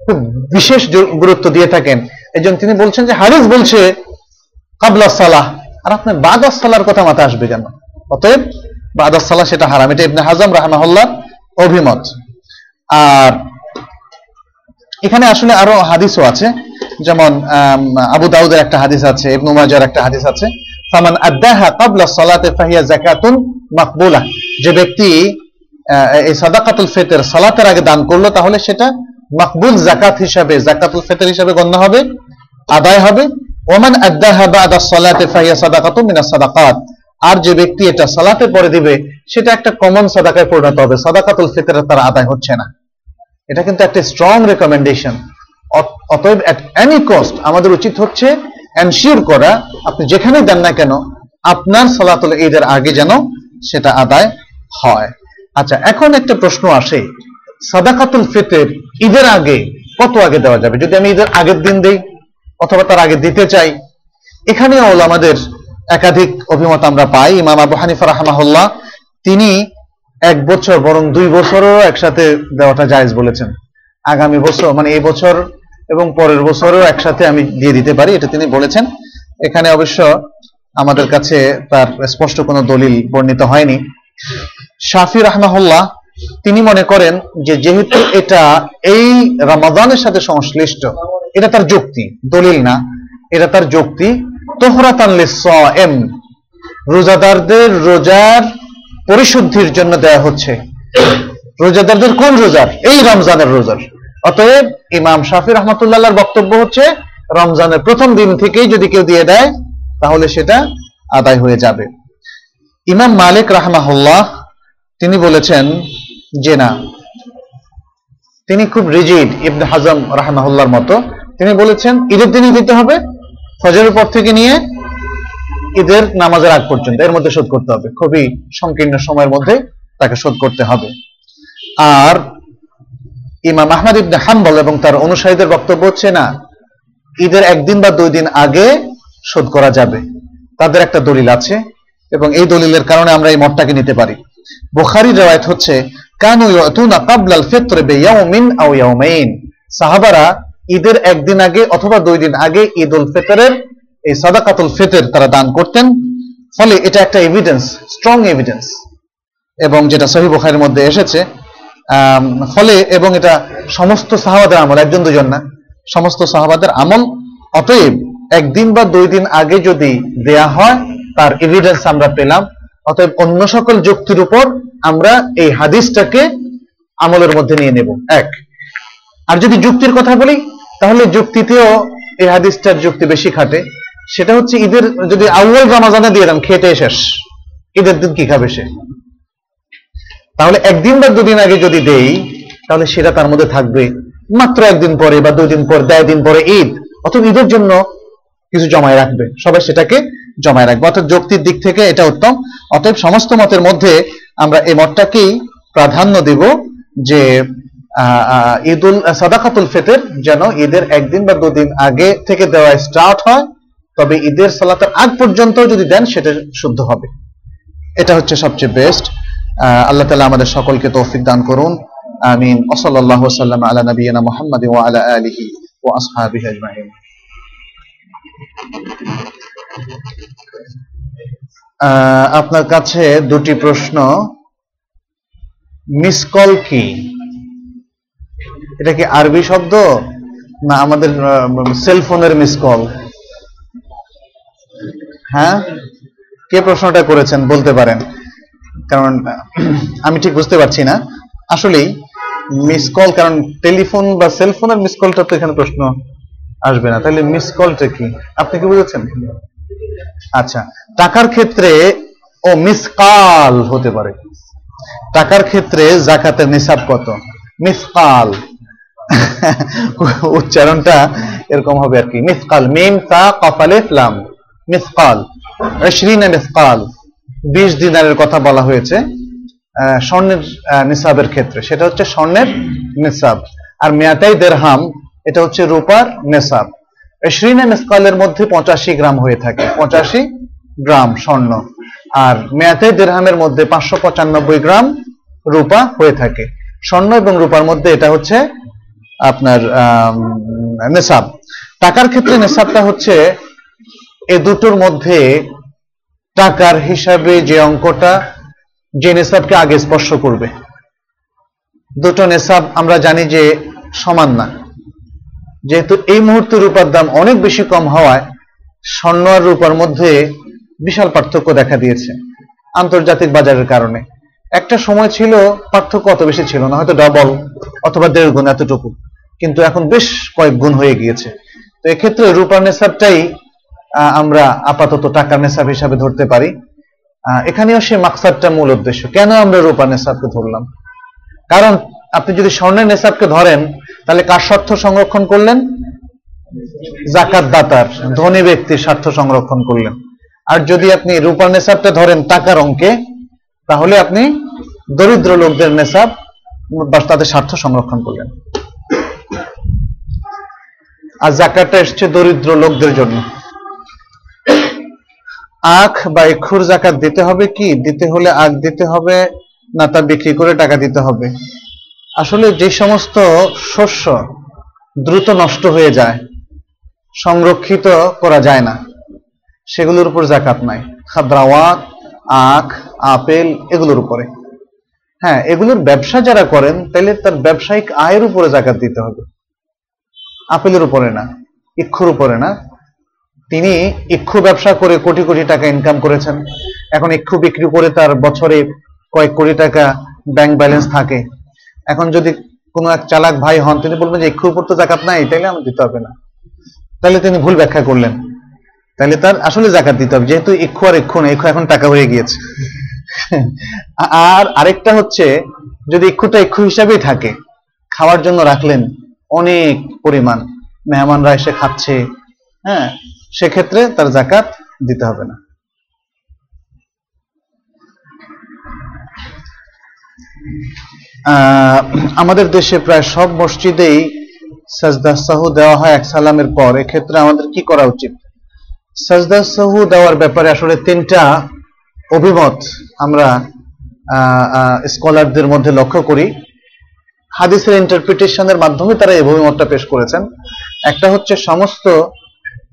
খুব বিশেষ গুরুত্ব দিয়ে থাকেন, এজন্য তিনি বলছেন যে, হাদিস বলছে, কাবলা সালাহ। আর আপনার বাদাস সালার কথা মাথায় আসবে কেন? অতএব বাদাস সালাহ সেটা হারাম। এটা ইবনে হাজম রাহমাহুল্লাহ অভিমত। আর এখানে আসলে আরও হাদিসও আছে। যেমন আবু দাউদের একটা হাদিস আছে, ইবনু মাজার একটা হাদিস আছে। আদাহা ক্বাবলা সালাতে ফাহিয়া যাকাতুন মাকবুলা। যে ব্যক্তি এই সাদাকাতুল ফিতর সালাতের আগে দান করল, তাহলে সেটা মাকবুল যাকাত হিসাবে ফিতর হিসাবে গণ্য হবে, আদায় হবে। ওমান আদাহা বাদা সালাতে ফাহিয়া সাদাকাতুন মিনাস সাদাকাত। আর যে ব্যক্তি এটা সালাতে পরে দিবে, সেটা একটা কমন সাদাকায় পরিণত হবে। সাদাকাতুল ফিতরের তার আদায় হচ্ছে না। এটা কিন্তু একটা স্ট্রং রেকমেন্ডেশন অতএব অ্যাট এনি কস্ট আমাদের উচিত হচ্ছে এনশিওর করা, আপনি যেখানে দেন না কেন, আপনার সালাতুল ঈদের আগে যেন সেটা আদায় হয়। আচ্ছা এখন একটা প্রশ্ন আসে, সাদাকাতুল ফিতর ঈদের আগে কত আগে দেওয়া যাবে? যদি আমি ঈদের আগের দিন দেই, অথবা তার আগে দিতে চাই, এখানেও আমাদের একাধিক অভিমত আমরা পাই। ইমাম আবু হানিফা রাহমাহুল্লাহ, তিনি এক বছর, বরং দুই বছরও একসাথে দেওয়াটা জায়েজ বলেছেন। আগামী বছর মানে এই বছর এবং পরের বছরও একসাথে আমি দিয়ে দিতে পারি, এটা তিনি বলেছেন। এখানে অবশ্য আমাদের কাছে তার স্পষ্ট কোনো দলিল বর্ণিত হয়নি। শাফি রাহমাহুল্লাহ, তিনি মনে করেন যে যেহেতু এটা এই রমাদানের সাথে সংশ্লিষ্ট, এটা তার যুক্তি, দলিল না, এটা তার যুক্তি, তোহরাতান লিস-সাইম রোজাদারদের রোজার পরিশুদ্ধির জন্য দেয়া হচ্ছে। রোজাদারদের কোন রোজার এই রমজানের রোজার অতএব ইমাম শাফি রহমতুল্লাহর বক্তব্য হচ্ছে, রমজানের প্রথম দিন থেকেই যদি কেউ দিয়ে দেয়, তাহলে সেটা আদায় হয়ে যাবে। ইমাম মালিক রাহমাহুল্লাহ, তিনি বলেছেন যে না, তিনি খুব রিজিড ইবনে হাজম রাহমাহুল্লাহর মতো। তিনি বলেছেন, ঈদের দিনই দিতে হবে, ফজরের পর থেকে নিয়ে ঈদের নামাজের আগ পর্যন্ত, এর মধ্যে শোধ করতে হবে। খুবই সংকীর্ণ সময়ের মধ্যে তাকে শোধ করতে হবে। আর ইমাম আহমদ ইবনে হাম্বল এবং তার অনুসারীদের বক্তব্য হচ্ছে, না, ঈদের একদিন বা দুই দিন আগে শোধ করা যাবে। তাদের একটা দলিল আছে এবং এই দলিলের কারণে আমরা এই মতটাকে নিতে পারি। বুখারী রেওয়ায়ত হচ্ছে, কানু ইয়াতুনা ক্বাবলাল ফিত্র বিয়াউমিন আও ইয়াউমাইন। সাহাবারা ঈদের একদিন আগে অথবা দুই দিন আগে ঈদ উল ফিতরের এই সাদাকাতুল ফিতর তারা দান করতেন। ফলে এটা একটা এভিডেন্স স্ট্রং এভিডেন্স এবং যেটা সহি বুখারীর মধ্যে এসেছে ফলে এবং এটা সমস্ত সাহাবাদের আমল, একজন দুজন না, সমস্ত সাহাবাদের আমল। অতএব একদিন বা দুই দিন আগে যদি দেয়া হয়, তার এভিডেন্স আমরা পেলাম। অতএব অন্য সকল যুক্তির উপর আমরা এই হাদিসটাকে আমলের মধ্যে নিয়ে নেব। এক। আর যদি যুক্তির কথা বলি, তাহলে যুক্তিতেও এই হাদিসটার যুক্তি বেশি খাটে। সেটা হচ্ছে ঈদের যদি আউ্বাল রমাজানে দিয়ে দেন খেটে শেষ। ঈদের দিন কি খাবে সে? তাহলে একদিন বা দুদিন আগে যদি দেই, তাহলে সেটা তার মধ্যে থাকবে মাত্র একদিন পরে বা দুই দিন পর, দেড় দিন পরে ঈদ। অথবা ঈদের জন্য কিছু জমায় রাখবে। সবাই সেটাকে জমায় রাখবে। অর্থাৎ যৌক্তির দিক থেকে এটা উত্তম। অতএব সমস্ত মতের মধ্যে আমরা এই মতটাকেই প্রাধান্য দেব যে ঈদুল, সাদাকাতুল ফেতের যেন ঈদের একদিন বা দুদিন আগে থেকে দেওয়া স্টার্ট হয়। তবে ঈদের সালাতের আগ পর্যন্ত যদি দেন সেটা শুদ্ধ হবে। এটা হচ্ছে সবচেয়ে বেস্ট আল্লাহ তালা আমাদের সকলকে তৌফিক দান করুন। আমিন। ওসল্লাহ সাল্লাম আলা নবীনা মোহাম্মদ ওয়া আলা আলিহি আহ, আপনার কাছে দুটি প্রশ্ন। মিস কল কি? এটা কি আরবি শব্দ? না আমাদের সেলফোনের মিস কল হ্যাঁ? কে প্রশ্নটা করেছেন বলতে পারেন। কারণ, আমি ঠিক বুঝতে পারছি না। আসলেই মিস কল কারণ টেলিফোন বা সেলফোনের মিস কলটা তো এখানে প্রশ্ন আসবে না। তাহলে মিস কলটা কি? আপনি কি বুঝেছেন? আচ্ছা টাকার ক্ষেত্রে, ও মিস কাল হতে পারে। টাকার ক্ষেত্রে জাকাতের নিসাব কত? মিস কাল উচ্চারণটা এরকম হবে আর কি। মিসকাল মিম তা কফালে ফ্লাম মিসকাল শ্রীনা মিসকাল, বিশ দিনারের কথা বলা হয়েছে স্বর্ণের নিসাবের ক্ষেত্রে। সেটা হচ্ছে স্বর্ণের নিসাব। আর মেয়াতাই দেড়হাম, এটা হচ্ছে রূপার নেসাব। শ্রীনা মিসকালের মধ্যে পঁচাশি গ্রাম হয়ে থাকে, পঁচাশি গ্রাম স্বর্ণ। আর মেয়াতাই দেড়হামের মধ্যে পাঁচশো পঁচানব্বই গ্রাম রূপা হয়ে থাকে। স্বর্ণ এবং রূপার মধ্যে এটা হচ্ছে আপনার নেশাব টাকার ক্ষেত্রে নেশাবটা হচ্ছে এ দুটোর মধ্যে টাকার হিসাবে যে অঙ্কটা, যে নেশাবকে আগে স্পর্শ করবে। দুটো নেশাব আমরা জানি যে সমান না। যেহেতু এই মুহূর্তে রূপার দাম অনেক বেশি কম হওয়ায় স্বর্ণ আর রূপার মধ্যে বিশাল পার্থক্য দেখা দিয়েছে আন্তর্জাতিক বাজারের কারণে। একটা সময় ছিল পার্থক্য অত বেশি ছিল না, হয়তো ডবল অথবা দেড় গুণ এতটুকু। কিন্তু এখন বেশ কয়েক গুণ হয়ে গিয়েছে। তো এক্ষেত্রে রূপার নেশাবটাই আমরা আপাতত টাকার নেশাব হিসাবে ধরতে পারি। এখানেও সে মাকসাদটা মূল উদ্দেশ্য। কেন আমরা রূপার নেশাবকে ধরলাম? কারণ আপনি যদি স্বর্ণের নেশাবকে ধরেন, তাহলে কার স্বার্থ সংরক্ষণ করলেন? জাকাত দাতার ধনী ব্যক্তির স্বার্থ সংরক্ষণ করলেন। আর যদি আপনি রূপার নেশাবটা ধরেন টাকার অঙ্কে, তাহলে আপনি দরিদ্র লোকদের নেশাব বা তাদের স্বার্থ সংরক্ষণ করলেন। আর জাকাতটা এসছে দরিদ্র লোকদের জন্য। আখ বা এক্ষুর জাকাত দিতে হবে কি? দিতে হলে আখ দিতে হবে, না তা বিক্রি করে টাকা দিতে হবে। আসলে যে সমস্ত শস্য দ্রুত নষ্ট হয়ে যায়, সংরক্ষিত করা যায় না, সেগুলোর উপর জাকাত নাই। খাদ্রাওয়াত, আখ, আপেল এগুলোর উপরে। হ্যাঁ এগুলোর ব্যবসা যারা করেন তাহলে তার ব্যবসায়িক আয়ের উপরে জাকাত দিতে হবে। আপেলের উপরে না, ইক্ষুর উপরে না তিনি ইক্ষু ব্যবসা করে কোটি কোটি টাকা ইনকাম করেছেন। এখন ইক্ষু বিক্রি করে তার বছরে কয়েক কোটি টাকা ব্যাংক ব্যালেন্স থাকে। এখন যদি কোনো এক চালাক ভাই হন, তিনি বলবেন যে ইক্ষুর উপর তো জাকাত নাই, তাইলে আমার দিতে হবে না। তাহলে তিনি ভুল ব্যাখ্যা করলেন। তাহলে তার আসলে জাকাত দিতে হবে, যেহেতু ইক্ষু আর ইক্ষু না, ইক্ষু এখন টাকা হয়ে গিয়েছে। আর আরেকটা হচ্ছে, যদি ইক্ষুটা ইক্ষু হিসাবেই থাকে, খাওয়ার জন্য রাখলেন অনেক পরিমাণ। মেহমানরা এসে খাচ্ছে হ্যাঁ? সেক্ষেত্রে তার জাকাত দিতে হবে না। আমাদের দেশে প্রায় সব মসজিদেই সাজদা দেওয়া হয় এক সালামের পর। এক্ষেত্রে আমাদের কি করা উচিত? সাজদা দেওয়ার ব্যাপারে আসলে তিনটা অভিমত আমরা স্কলারদের মধ্যে লক্ষ্য করি। হাদিসের ইন্টারপ্রিটেশনের মাধ্যমে তারা এই অভিমতটা পেশ করেছেন। একটা হচ্ছে সমস্ত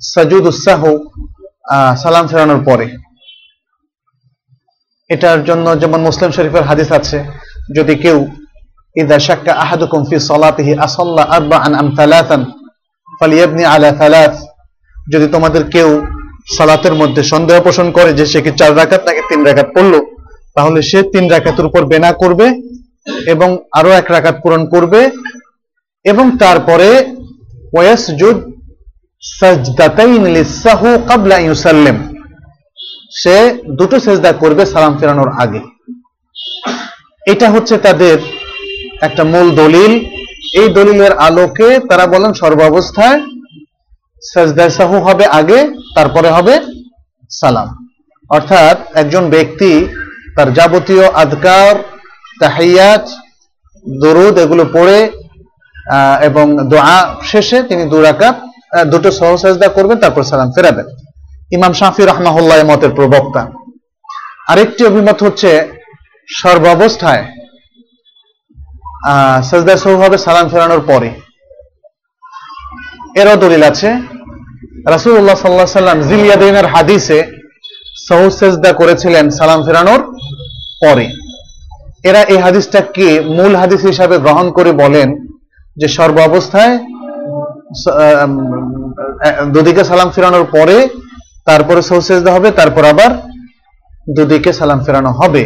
সাজুদ উৎসাহ সালাম ফেরানোর পরে। এটার জন্য যেমন মুসলিম শরীফের হাদিস আছে, যদি কেউ, ইদা শাক্কা আহাদুকুম ফি সলাতিহি আসল্লা আরবাআন আম তালাতান ফালিয়াবনি আলা তালাত যদি তোমাদের কেউ সালাতের মধ্যে সন্দেহ পোষণ করে যে সে কি চার রাকাত নাকি তিন রাকাত পড়ল, তাহলে সে তিন রাকাতের উপর বেনা করবে এবং আরও এক রাকাত পূরণ করবে এবং তারপরে ওয়েস ওয়াসজুদ সাজদাতাইন লিসাহু ক্বাবলা ইউসাল্লিম। সে দুটো সেজদা করবে সালাম ফেরানোর আগে। এটা হচ্ছে তাদের একটা মূল দলিল। এই দলিলের আলোকে তারা বলেন সর্বাবস্থায় সাজদা সাহু হবে আগে, তারপরে হবে সালাম। অর্থাৎ একজন ব্যক্তি তার যাবতীয় আদকার তাহাইয়াত দরুদ এগুলো পড়ে এবং দোয়া শেষে তিনি দুরাকাত দুটো সহসাজদা করবেন, তারপর সালাম ফেরাবেন। ইমাম শাফি রহমাহুল্লাহ মতের প্রবক্তা। আরেকটি অভিমত হচ্ছে, সর্বাবস্থায় সাজদা সহ হবে সালাম ফেরানোর পরে। এরও দলিল আছে, রাসূলুল্লাহ সাল্লাল্লাহু আলাইহি সাল্লাম জিলিয়াদিনের হাদিসে সহু সেজদা করেছিলেন সালাম ফেরানোর পরে। এরা এই হাদিসটাকে মূল হাদিস হিসাবে গ্রহণ করে বলেন যে সর্ব অবস্থায় দুদিকে সালাম ফেরানোর পরে তারপরে সহু সেজদা হবে, তারপর আবার দুদিকে সালাম ফেরানো হবে।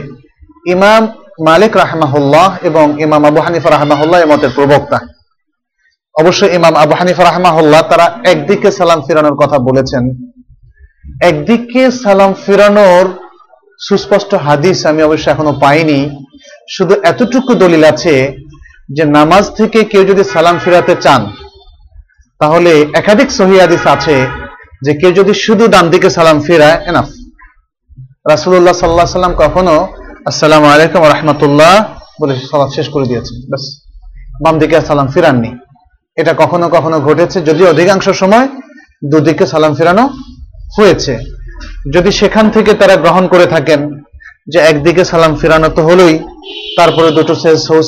ইমাম মালিক রাহমাহুল্লাহ এবং ইমাম আবু হানিফা রাহমাহুল্লাহ এর মতের প্রবক্তা। অবশ্য ইমাম আবু হানিফা রাহমাহুল্লাহ তারা একদিকে সালাম ফেরানোর কথা বলেছেন, একদিকে সালাম ফেরানোর সুস্পষ্ট হাদিস আমি অবশ্য এখনও পাইনি। শুধু এতটুকু দলিল আছে যে নামাজ থেকে কেউ যদি সালাম ফেরাতে চান তাহলে একাধিক সহি হাদিস আছে যে কেউ যদি শুধু ডান দিকে সালাম ফেরায় এনাফ রাসুল্লাহ সাল্লাহ সাল্লাম কখনো আসসালামু আলাইকুম রহমতুল্লাহ বলে সালাম শেষ করে দিয়েছেন, ব্যাস। বাম দিকে সালাম ফিরাননি। এটা কখনো কখনো ঘটেছে, যদি অধিকাংশ সময় দুদিকে সালাম ফেরানো হয়েছে। যদি সেখান থেকে তারা গ্রহণ করে থাকেন যে একদিকে সালাম ফেরানো তো হলোই, তারপরে দুটো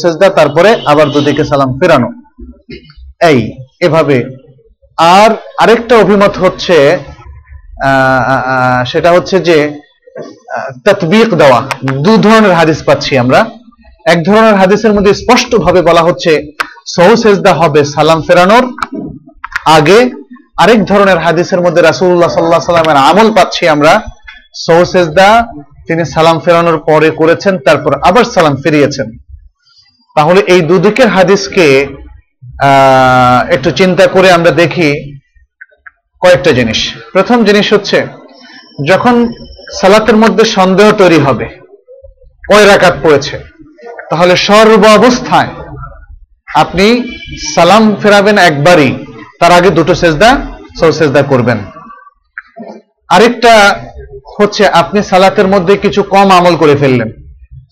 সেজদা, তারপরে আবার দুদিকে সালাম ফেরানো। এই, এভাবে আর আরেকটা অভিমত হচ্ছে সেটা হচ্ছে যে ততবিক দেওয়া। দু ধরনের হাদিস পাচ্ছি আমরা। এক ধরনের হাদিসের মধ্যে স্পষ্ট ভাবে বলা হচ্ছে, সহু সেজদা হবে সালাম ফেরানোর। আগে আরেক ধরনের হাদিসের মধ্যে রাসূলুল্লাহ সাল্লাহ সাল্লামের আমল পাচ্ছি আমরা। সহু সেজদা, তিনি সালাম ফেরানোর পরে করেছেন, তারপর আবার সালাম ফিরিয়েছেন। তাহলে এই দুদিকের হাদিসকে একটু চিন্তা করে আমরা দেখি কয়েকটা জিনিস। প্রথম জিনিস হচ্ছে, যখন সালাতের মধ্যে সন্দেহ তৈরি হবে, কয় রাকাত পড়েছে, তাহলে সর্ব অবস্থায় আপনি সালাম ফেরাবেন একবারই, তার আগে দুটো সেজদা সৌ সেজদা করবেন। আরেকটা হচ্ছে, আপনি সালাতের মধ্যে কিছু কম আমল করে ফেললেন,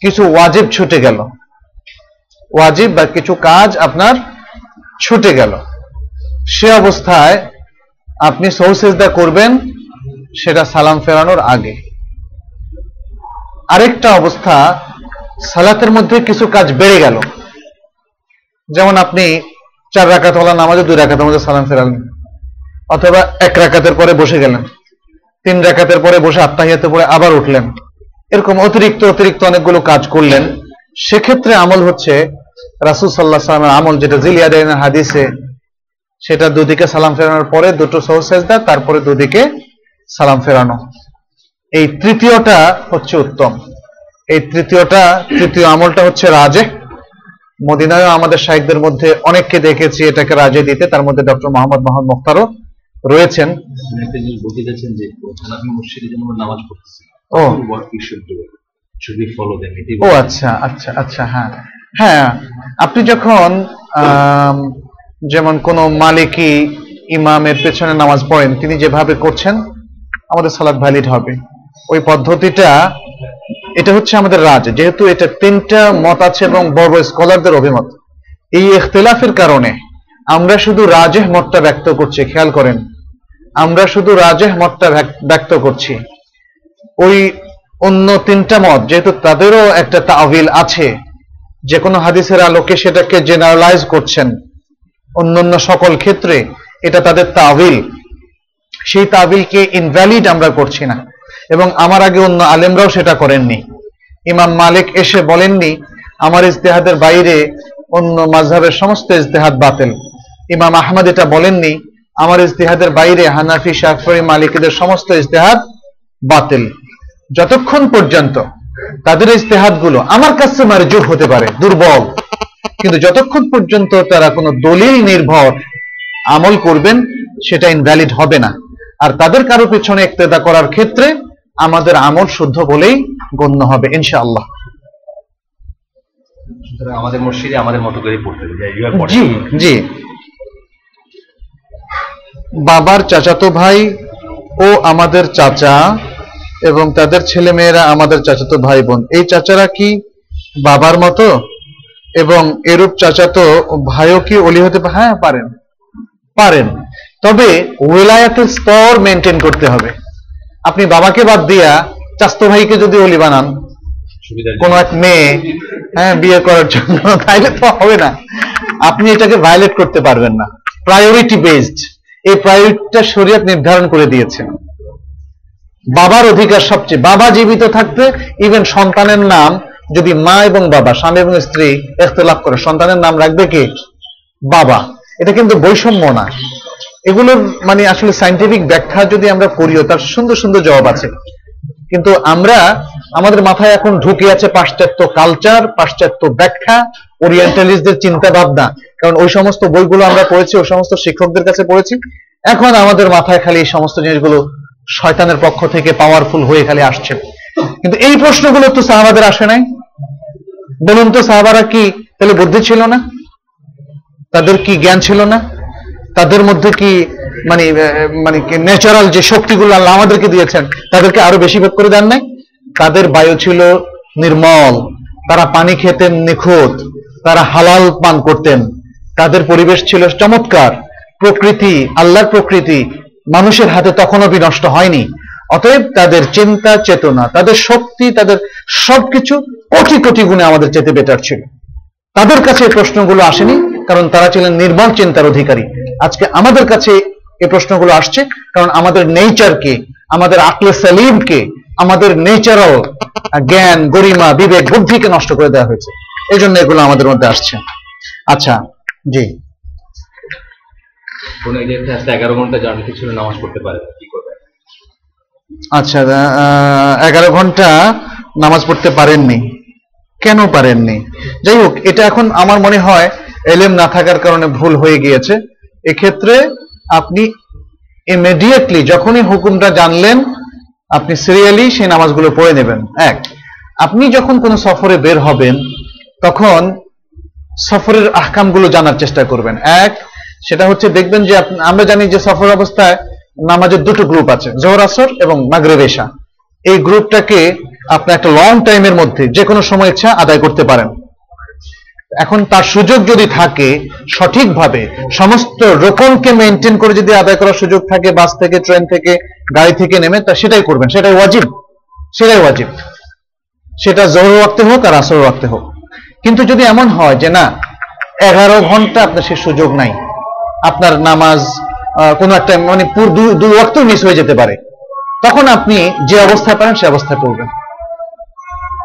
কিছু ওয়াজিব ছুটে গেল। ওয়াজিব বা কিছু কাজ আপনার ছুটে গেল। সে অবস্থায় আপনি সৌ সেজদা করবেন, সেটা সালাম ফেরানোর আগে। আরেকটা অবস্থা, সালাতের মধ্যে কিছু কাজ বেড়ে গেল। যেমন আপনি চার রাকাত হলা নামাজে দুই রাকাতের মধ্যে সালাম ফেরালেন, অথবা এক রাকাতের পরে বসে গেলেন, তিন রাকাতের পরে বসে আত্মাহিয়াতে পরে আবার উঠলেন। এরকম অতিরিক্ত অতিরিক্ত অনেকগুলো কাজ করলেন। সেক্ষেত্রে আমল হচ্ছে রাসুল সাল্লাহ সাল্লামের আমল যেটা জিলিয়াদের হাদিসে সেটা দুদিকে সালাম ফেরানোর পরে দুটো সহসেজদা তারপরে দুদিকে সালাম ফেরানো। এই তৃতীয়টা হচ্ছে উত্তম। এই তৃতীয়টা তৃতীয় আমলটা হচ্ছে রাজে। মদিনায় আমাদের শাহেকদের মধ্যে অনেককে দেখেছি এটাকে রাজে দিতে। তার মধ্যে ডক্টর মোহাম্মদ মোহাম্মদ মুখতারও রয়েছেন। ও আচ্ছা আচ্ছা আচ্ছা হ্যাঁ। হ্যাঁ আপনি যখন যেমন কোন মালিকি ইমামের পেছনে নামাজ পড়েন, তিনি যেভাবে করছেন, আমাদের সালাদ ভ্যালিড হবে। ওই পদ্ধতিটা, এটা হচ্ছে আমাদের রাজ, যেহেতু এটা তিনটা মত আছে এবং বড় স্কলারদের অভিমত। এই ইখতিলাফের কারণে আমরা শুধু রাজেহ মতটা ব্যক্ত করছি, খেয়াল করেন। আমরা শুধু রাজেহ মতটা ব্যক্ত করছি। ওই অন্য তিনটা মত, যেহেতু তাদেরও একটা তাবিল আছে যে কোনো হাদিসের আলোকে সেটাকে জেনারেলাইজ করছেন। অন্যান্য সকল ক্ষেত্রে এটা তাদের তাবিল। সেই তাবিলকে ইনভ্যালিড আমরা করছি না। এবং আমার আগে অন্য আলেমরাও সেটা করেননি। ইমাম মালিক এসে বলেননি, আমার ইজতেহাদের বাইরে অন্য মাঝহের সমস্ত ইজতেহাদ বাতিল। ইমাম আহমদ এটা বলেননি, আমার ইজতিহাদের বাইরে হানাফি শাফি মালিকদের সমস্ত ইজতিহাদ বাতিল। যতক্ষণ পর্যন্ত তাদের ইজতেহাদগুলো আমার কাছে মারজুহ হতে পারে দুর্বল। কিন্তু যতক্ষণ পর্যন্ত তারা কোনো দলিল নির্ভর আমল করবেন সেটা ইনভ্যালিড হবে না। আর তাদের কারও পিছনে ইক্তেদা করার ক্ষেত্রে আমাদের আমল শুদ্ধ বলেই গণ্য হবে ইনশাআল্লাহ। আমাদের মসজিদে আমাদের মতো করে পড়তে। জি জি। বাবার চাচাতো ভাই ও আমাদের চাচা এবং তাদের ছেলে মেয়েরা আমাদের চাচাতো ভাই বোন এই চাচারা কি বাবার মতো? এবং এরূপ চাচাতো ভাইও কি অলি হতে হ্যাঁ পারেন। পারেন। তবে ওয়েলায়াতের স্তর মেনটেন করতে হবে। আপনি বাবাকে বাদ দিয়া চাস্তো ভাইকে যদি অলি বানান কোন এক মেয়ে হ্যাঁ বিয়ে করার জন্য তাইলে তো হবে না। আপনি এটাকে ভায়োলেট করতে পারবেন না। প্রায়োরিটি বেসড এই প্রায়োরিটিটা শরীয়ত নির্ধারণ করে দিয়েছে। বাবার অধিকার সবচেয়ে। বাবা জীবিত থাকতে ইভেন সন্তানের নাম যদি মা এবং বাবা, স্বামী এবং স্ত্রী লাভ করে, সন্তানের নাম রাখবে কে? বাবা। এটা কিন্তু বৈষম্য না। এগুলোর মানে আসলে সাইন্টিফিক ব্যাখ্যা যদি আমরা করিও তার সুন্দর সুন্দর জবাব আছে। কিন্তু আমরা, আমাদের মাথায় এখন ঢুকে আছে পাশ্চাত্য কালচার পাশ্চাত্য ব্যাখ্যা ওরিয়েন্টালিস্টদের চিন্তা ভাবনা কারণ ওই সমস্ত বইগুলো আমরা পড়েছি, ওই সমস্ত শিক্ষকদের কাছে পড়েছি। এখন আমাদের মাথায় খালি এই সমস্ত জিনিসগুলো শয়তানের পক্ষ থেকে পাওয়ারফুল হয়ে খালি আসছে। কিন্তু এই প্রশ্নগুলো তো সাহাবাদের আসে নাই। বলুন তো, সাহাবারা কি তাহলে বুদ্ধি ছিল না? তাদের কি জ্ঞান ছিল না? তাদের মধ্যে কি মানে মানে ন্যাচারাল যে শক্তিগুলো আল্লাহ আমাদেরকে দিয়েছেন, তাদেরকে আরও বেশি ভোগ করে দেন নাই? তাদের বায়ু ছিল নির্মল, তারা পানি খেতেন নিখুঁত, তারা হালাল পান করতেন। তাদের পরিবেশ ছিল চমৎকার। প্রকৃতি, আল্লাহর প্রকৃতি মানুষের হাতে তখনও বিনষ্ট হয়নি। অতএব তাদের চিন্তা, চেতনা, তাদের শক্তি, তাদের সবকিছু কোটি কোটি গুণে আমাদের চেতে বেটার ছিল। তাদের কাছে এই প্রশ্নগুলো আসেনি, কারণ তারা ছিলেন নির্মল চিন্তার অধিকারী। আজকে আমাদের কাছে এই প্রশ্নগুলো আসছে, কারণ আমাদের নেচারকে আমাদের আকলে সালিমকে আমাদের নেচারাল জ্ঞান, গরিমা, বিবেক, বুদ্ধিকে নষ্ট করে দেওয়া হয়েছে। এই জন্য এগুলো আমাদের মধ্যে আসছে। আচ্ছা জি। কোন আসলে এগারো ঘণ্টা নামাজ পড়তে পারে, কি করবে? আচ্ছা এগারো ঘণ্টা নামাজ পড়তে পারেননি। কেন পারেননি? যাই হোক, এটা এখন আমার মনে হয় না থাকার কারণে ভুল হয়ে গিয়েছে। এক্ষেত্রে আপনি ইমিডিয়েটলি যখনই হুকুমটা জানলেন, আপনি সিরিয়ালি সেই নামাজগুলো পড়ে নেবেন। এক, আপনি যখন কোনো সফরে বের হবেন, তখন সফরের আহকামগুলো জানার চেষ্টা করবেন। এক সেটা হচ্ছে দেখবেন যে আমরা জানি যে সফর অবস্থায় নামাজের দুটো গ্রুপ আছে, জোহর, আসর এবং মাগরেব, এশা। এই গ্রুপটাকে আপনি একটা লং টাইমের মধ্যে যে কোনো সময় ইচ্ছা আদায় করতে পারেন। এখন তার সুযোগ যদি থাকে সঠিকভাবে, সমস্ত রকমকে মেনটেন করে যদি আদায় করার সুযোগ থাকে বাস থেকে ট্রেন থেকে, গাড়ি থেকে নেমে, তা সেটাই করবেন। সেটাই ওয়াজিব। সেটাই ওয়াজিব। সেটা জোহর ওয়াক্তে হোক আর আসর ওয়াক্তে হোক। কিন্তু যদি এমন হয় যে না, এগারো ঘণ্টা আপনার সে সুযোগ নাই আপনার নামাজ কোনো একটা মানে দুই ওয়াক্ত মিস হয়ে যেতে পারে। তখন আপনি যে অবস্থায় পারেন সে অবস্থায় পড়বেন।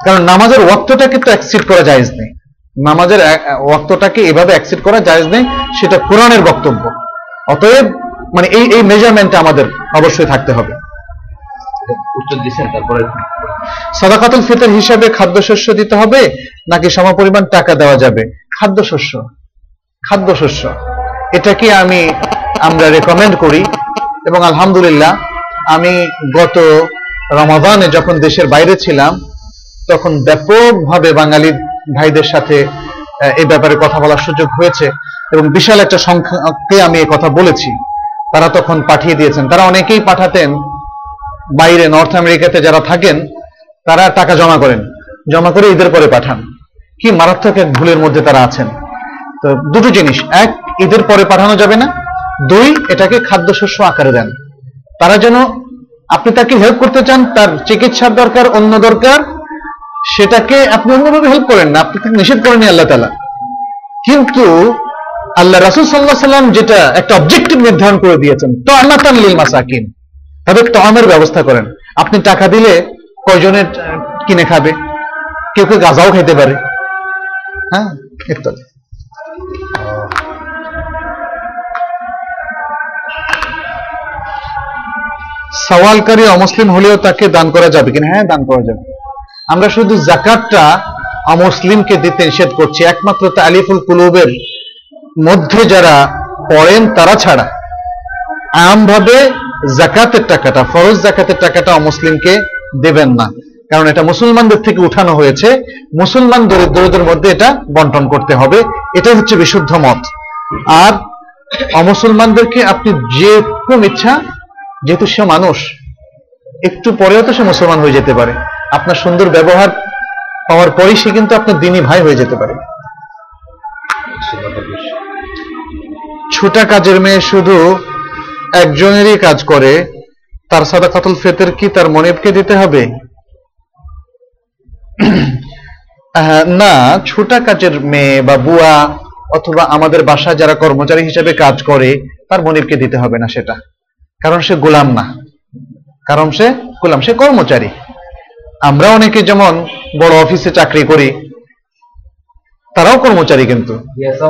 কারণ নামাজের ওয়াক্তটাকে তো অ্যাকসিড করা জায়েজ নেই। নামাজের ওয়াক্তটাকে এভাবে অ্যাকসিড করা জায়েজ নেই সেটা কোরআনের বক্তব্য। অতএব মানে এই এই মেজারমেন্টটা আমাদের অবশ্যই থাকতে হবে। উত্তর দিচ্ছেন তারপরে সাদাকাতুল ফিতর হিসাবে খাদ্যশস্য দিতে হবে নাকি সমপরিমাণ টাকা দেওয়া যাবে? খাদ্যশস্য। খাদ্যশস্য। এটাকে আমি, আমরা রেকমেন্ড করি? এবং আলহামদুলিল্লাহ, আমি গত রমাদানে যখন দেশের বাইরে ছিলাম, তখন ব্যাপকভাবে বাঙালি ভাইদের সাথে এই ব্যাপারে কথা বলার সুযোগ হয়েছে এবং বিশাল একটা সংখ্যাকে আমি কথা বলেছি। তারা তখন পাঠিয়ে দিয়েছেন। তারা অনেকেই পাঠাতেন, বাইরে নর্থ আমেরিকাতে যারা থাকেন, তারা টাকা জমা করেন। জমা করে ঈদের পরে পাঠান। কি মারাত্মক এক ভুলের মধ্যে তারা আছেন। তো দুটো জিনিস। এক, ঈদের পরে পাঠানো যাবে না। দুই, এটাকে খাদ্যশস্য আকারে দেন। তারা যেন আপনি তাকে হেল্প করতে চান, তার চিকিৎসার দরকার অন্য দরকার, সেটাকে আপনি অন্যভাবে হেল্প করেন না। আপনি নিষেধ করেনি আল্লাহ তালা কিন্তু আল্লাহ রাসুল সাল্লাহ সাল্লাম যেটা একটা অবজেক্টিভ নির্ধারণ করে দিয়েছেন তো আল্লাহ লিল মাসাকিন। তাদের তমের ব্যবস্থা করেন। আপনি টাকা দিলে কয়জনের কিনে খাবে? কেউ কেউ গাঁজাও খেতে পারে। হ্যাঁ ইত্যাদি। সওয়ালকারী অমুসলিম হলেও তাকে দান করা যাবে কিনা? হ্যাঁ দান করা যাবে। আমরা শুধু জাকাতটা অমুসলিমকে দিতে নিষেধ করছি, একমাত্র তালিফুল কুলুবের মধ্যে যারা পড়েন তারা ছাড়া। আমভাবে জাকাতের টাকাটা, ফরজ জাকাতের টাকাটা অমুসলিমকে দেবেন না। কারণ এটা মুসলমানদের থেকে উঠানো হয়েছে। মুসলমান দরিদ্রদের মধ্যে এটা বন্টন করতে হবে। এটা হচ্ছে বিশুদ্ধ মত। আর অমুসলমানদেরকে আপনি যেরকম ইচ্ছা, যেহেতু সে মানুষ, একটু পরেও তো সে মুসলমান হয়ে যেতে পারে। আপনার সুন্দর ব্যবহার পাওয়ার পরেই সে কিন্তু আপনার দিনী ভাই হয়ে যেতে পারে। ছোটা কাজের মেয়ে শুধু একজনেরই কাজ করে। তার সাদাকাতুল ফেতের কি তার মনিবকে দিতে হবে? না ছোটা কাজের মেয়ে বা বুয়া অথবা আমাদের বাসায় যারা কর্মচারী হিসেবে কাজ করে তার মনিবকে দিতে হবে না সেটা। কারণ সে গোলাম না। কারণ সে গোলাম সে কর্মচারী। আমরা অনেকে যেমন বড় অফিসে চাকরি করি তারাও কর্মচারী কিন্তু।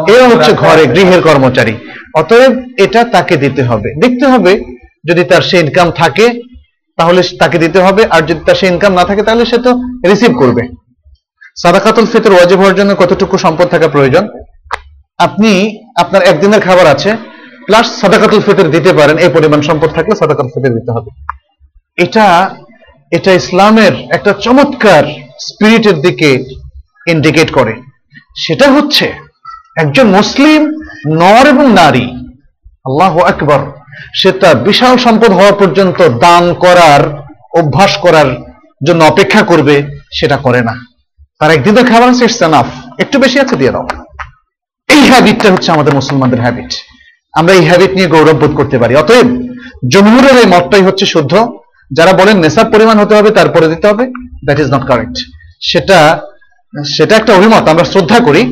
এরা হচ্ছে ঘরে গৃহের কর্মচারী। অতএব এটা তাকে দিতে হবে। দেখতে হবে যদি তার সে ইনকাম থাকে তাহলে তাকে দিতে হবে, আর যদি তার সে ইনকাম না থাকে, তাহলে সে তো রিসিভ করবে। সাদাকাতুল ফিতর ওয়াজিব হওয়ার জন্য কতটুকু সম্পদ থাকা প্রয়োজন? আপনি, আপনার একদিনের খাবার আছে প্লাস সাদাকাতুল ফিতর দিতে পারেন, এই পরিমাণ সম্পদ থাকলে সাদাকাতুল ফিতর দিতে হবে। এটা এটা ইসলামের একটা চমৎকার স্পিরিটের দিকে ইন্ডিকেট করে। সেটা হচ্ছে, একজন মুসলিম নর এবং নারী, আল্লাহ আকবর সে তার বিশাল সম্পদ হওয়া পর্যন্ত দান করার, অভ্যাস করার জন্য অপেক্ষা করবে, সেটা করে না। তার একদিনের খাবার আছে ইটস এনাফ একটু বেশি আছে, দিয়ে দাও। এই হ্যাবিটটা হচ্ছে আমাদের মুসলমানদের হ্যাবিট আমরা এই হ্যাবিট নিয়ে গৌরব বোধ করতে পারি। অতএব জমহুরের এই মতটাই হচ্ছে শুদ্ধ। যারা বলেন নেশার পরিমাণ হতে হবে, তারপরে দিতে হবে। দ্যাট ইজ নট কারেক্ট সেটা সেটা একটা অভিমত। আমরা শ্রদ্ধা করি।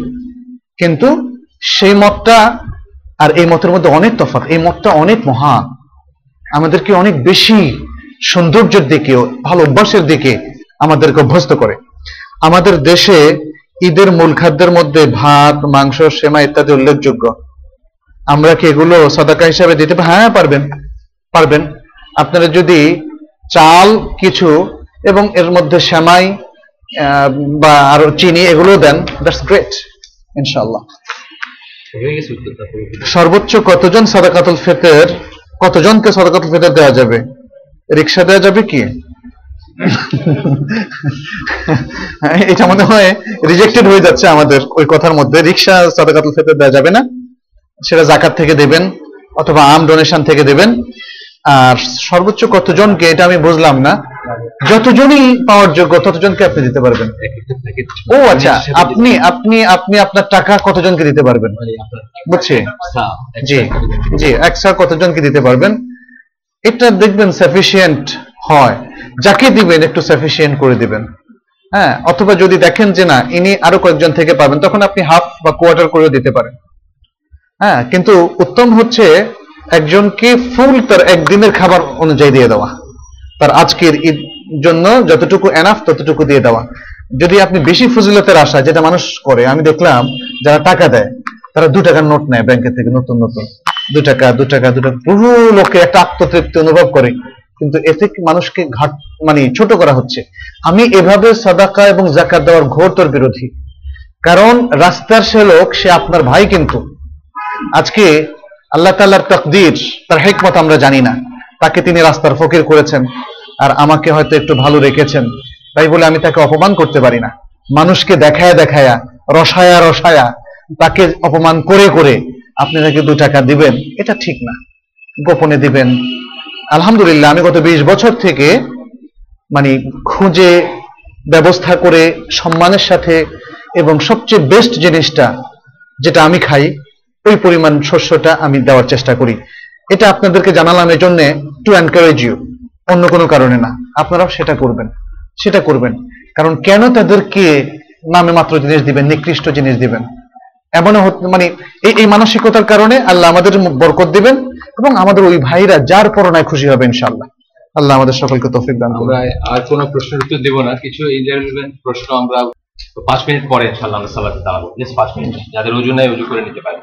কিন্তু সেই মতটা আর এই মতের মধ্যে অনেক তফাৎ, এই মতটা অনেক মহা। আমাদেরকে অনেক বেশি সৌন্দর্যের দিকে, ভালো অভ্যাসের দিকে আমাদেরকে অভ্যস্ত করে। আমাদের দেশে ঈদের মূল খাদ্যের মধ্যে ভাত, মাংস সেমা ইত্যাদি উল্লেখযোগ্য। আমরা কি এগুলো সদাকা হিসাবে দিতে? হ্যাঁ পারবেন পারবেন। আপনারা যদি চাল, কিছু এবং এর মধ্যে সেমাই বা আরও চিনি এগুলো দেন, দ্যাটস গ্রেট ইনশাল্লাহ সর্বোচ্চ কতজন সাদাকাতুল ফেতের, কতজনকে সাদাকাতুল ফেতের দেওয়া যাবে? রিক্সা দেওয়া যাবে কি? এটা মনে হয় রিজেক্টেড হয়ে যাচ্ছে আমাদের ওই কথার মধ্যে। রিক্সা সাদাকাতুল ফেতের দেওয়া যাবে না। সেটা জাকাত থেকে দেবেন অথবা আম ডোনেশন থেকে দেবেন। আর সর্বোচ্চ কতজনকে, এটা আমি বুঝলাম না। যতজনই পাওয়ার যোগ্য ততজনকে আপনি দিতে পারবেন। ও আচ্ছা আপনি আপনি আপনি আপনার টাকা কতজনকে দিতে পারবেন? বুঝছি? জি জি একশো কতজনকে দিতে পারবেন? এটা দেখবেন সাফিসিয়েন্ট হয়। যাকে দিবেন, একটু সাফিসিয়েন্ট করে দিবেন। হ্যাঁ অথবা যদি দেখেন যে না, ইনি আরও কয়েকজন থেকে পাবেন, তখন আপনি হাফ বা কোয়ার্টার করেও দিতে পারেন। হ্যাঁ কিন্তু উত্তম হচ্ছে একজনকে ফুল তার একদিনের খাবার অনুযায়ী দিয়ে দেওয়া। তার আজকের ঈদ জন্য যতটুকু এনাফ ততটুকু দিয়ে দেওয়া। যদি আপনি বেশি ফজিলতের আশা, যেটা মানুষ করে, আমি দেখলাম যারা টাকা দেয়, তারা দু টাকার নোট নেয় ব্যাংকের থেকে, নতুন নতুন। দু টাকা দু টাকা দু টাকা। বহু লোকে একটা আত্মতৃপ্তি অনুভব করে, কিন্তু এতে মানুষকে ঘাট মানে ছোট করা হচ্ছে। আমি এভাবে সাদাকা এবং জাকাত দেওয়ার ঘোরতর বিরোধী। কারণ রাস্তার সে লোক, সে আপনার ভাই কিন্তু। আজকে আল্লাহ তাল্লার তকদির, তার হেকমত আমরা জানি না। তাকে তিনি রাস্তার ফকির করেছেন আর আমাকে হয়তো একটু ভালো রেখেছেন। তাই বলে আমি তাকে অপমান করতে পারি না। মানুষকে দেখায়া দেখায়া, রসায়া রসায়া, তাকে অপমান করে করে আপনি তাকে দু টাকা দিবেন, এটা ঠিক না। গোপনে দিবেন। আলহামদুলিল্লাহ, আমি গত বিশ বছর থেকে মানে খুঁজে, ব্যবস্থা করে, সম্মানের সাথে এবং সবচেয়ে বেস্ট জিনিসটা যেটা আমি খাই, ওই পরিমাণ শস্যটা আমি দেওয়ার চেষ্টা করি। এটা আপনাদেরকে জানালাম এই জন্য টু এনকারেজ ইউ অন্য কোনো কারণে না। আপনারাও সেটা করবেন। সেটা করবেন। কারণ কেন তাদেরকে নামে মাত্র জিনিস দিবেন, নিকৃষ্ট জিনিস দিবেন? এমনও হত- মানে এই এই মানসিকতার কারণে আল্লাহ আমাদের বরকত দিবেন এবং আমাদের ওই ভাইরা যার পরনায় খুশি হবে ইনশাআল্লাহ। আল্লাহ আমাদের সকলকে তৌফিক দান করুন। আর কোনো প্রশ্নের উত্তর দেবো না। কিছু ইন্টারভিউমেন্ট প্রশ্ন আমরা পাঁচ মিনিট পরে ইনশাল্লাহ আমরা সালাতে দাঁড়াবো। জাস্ট পাঁচ মিনিট। যাদের ওজু নাই ওজু করে নিতে পারে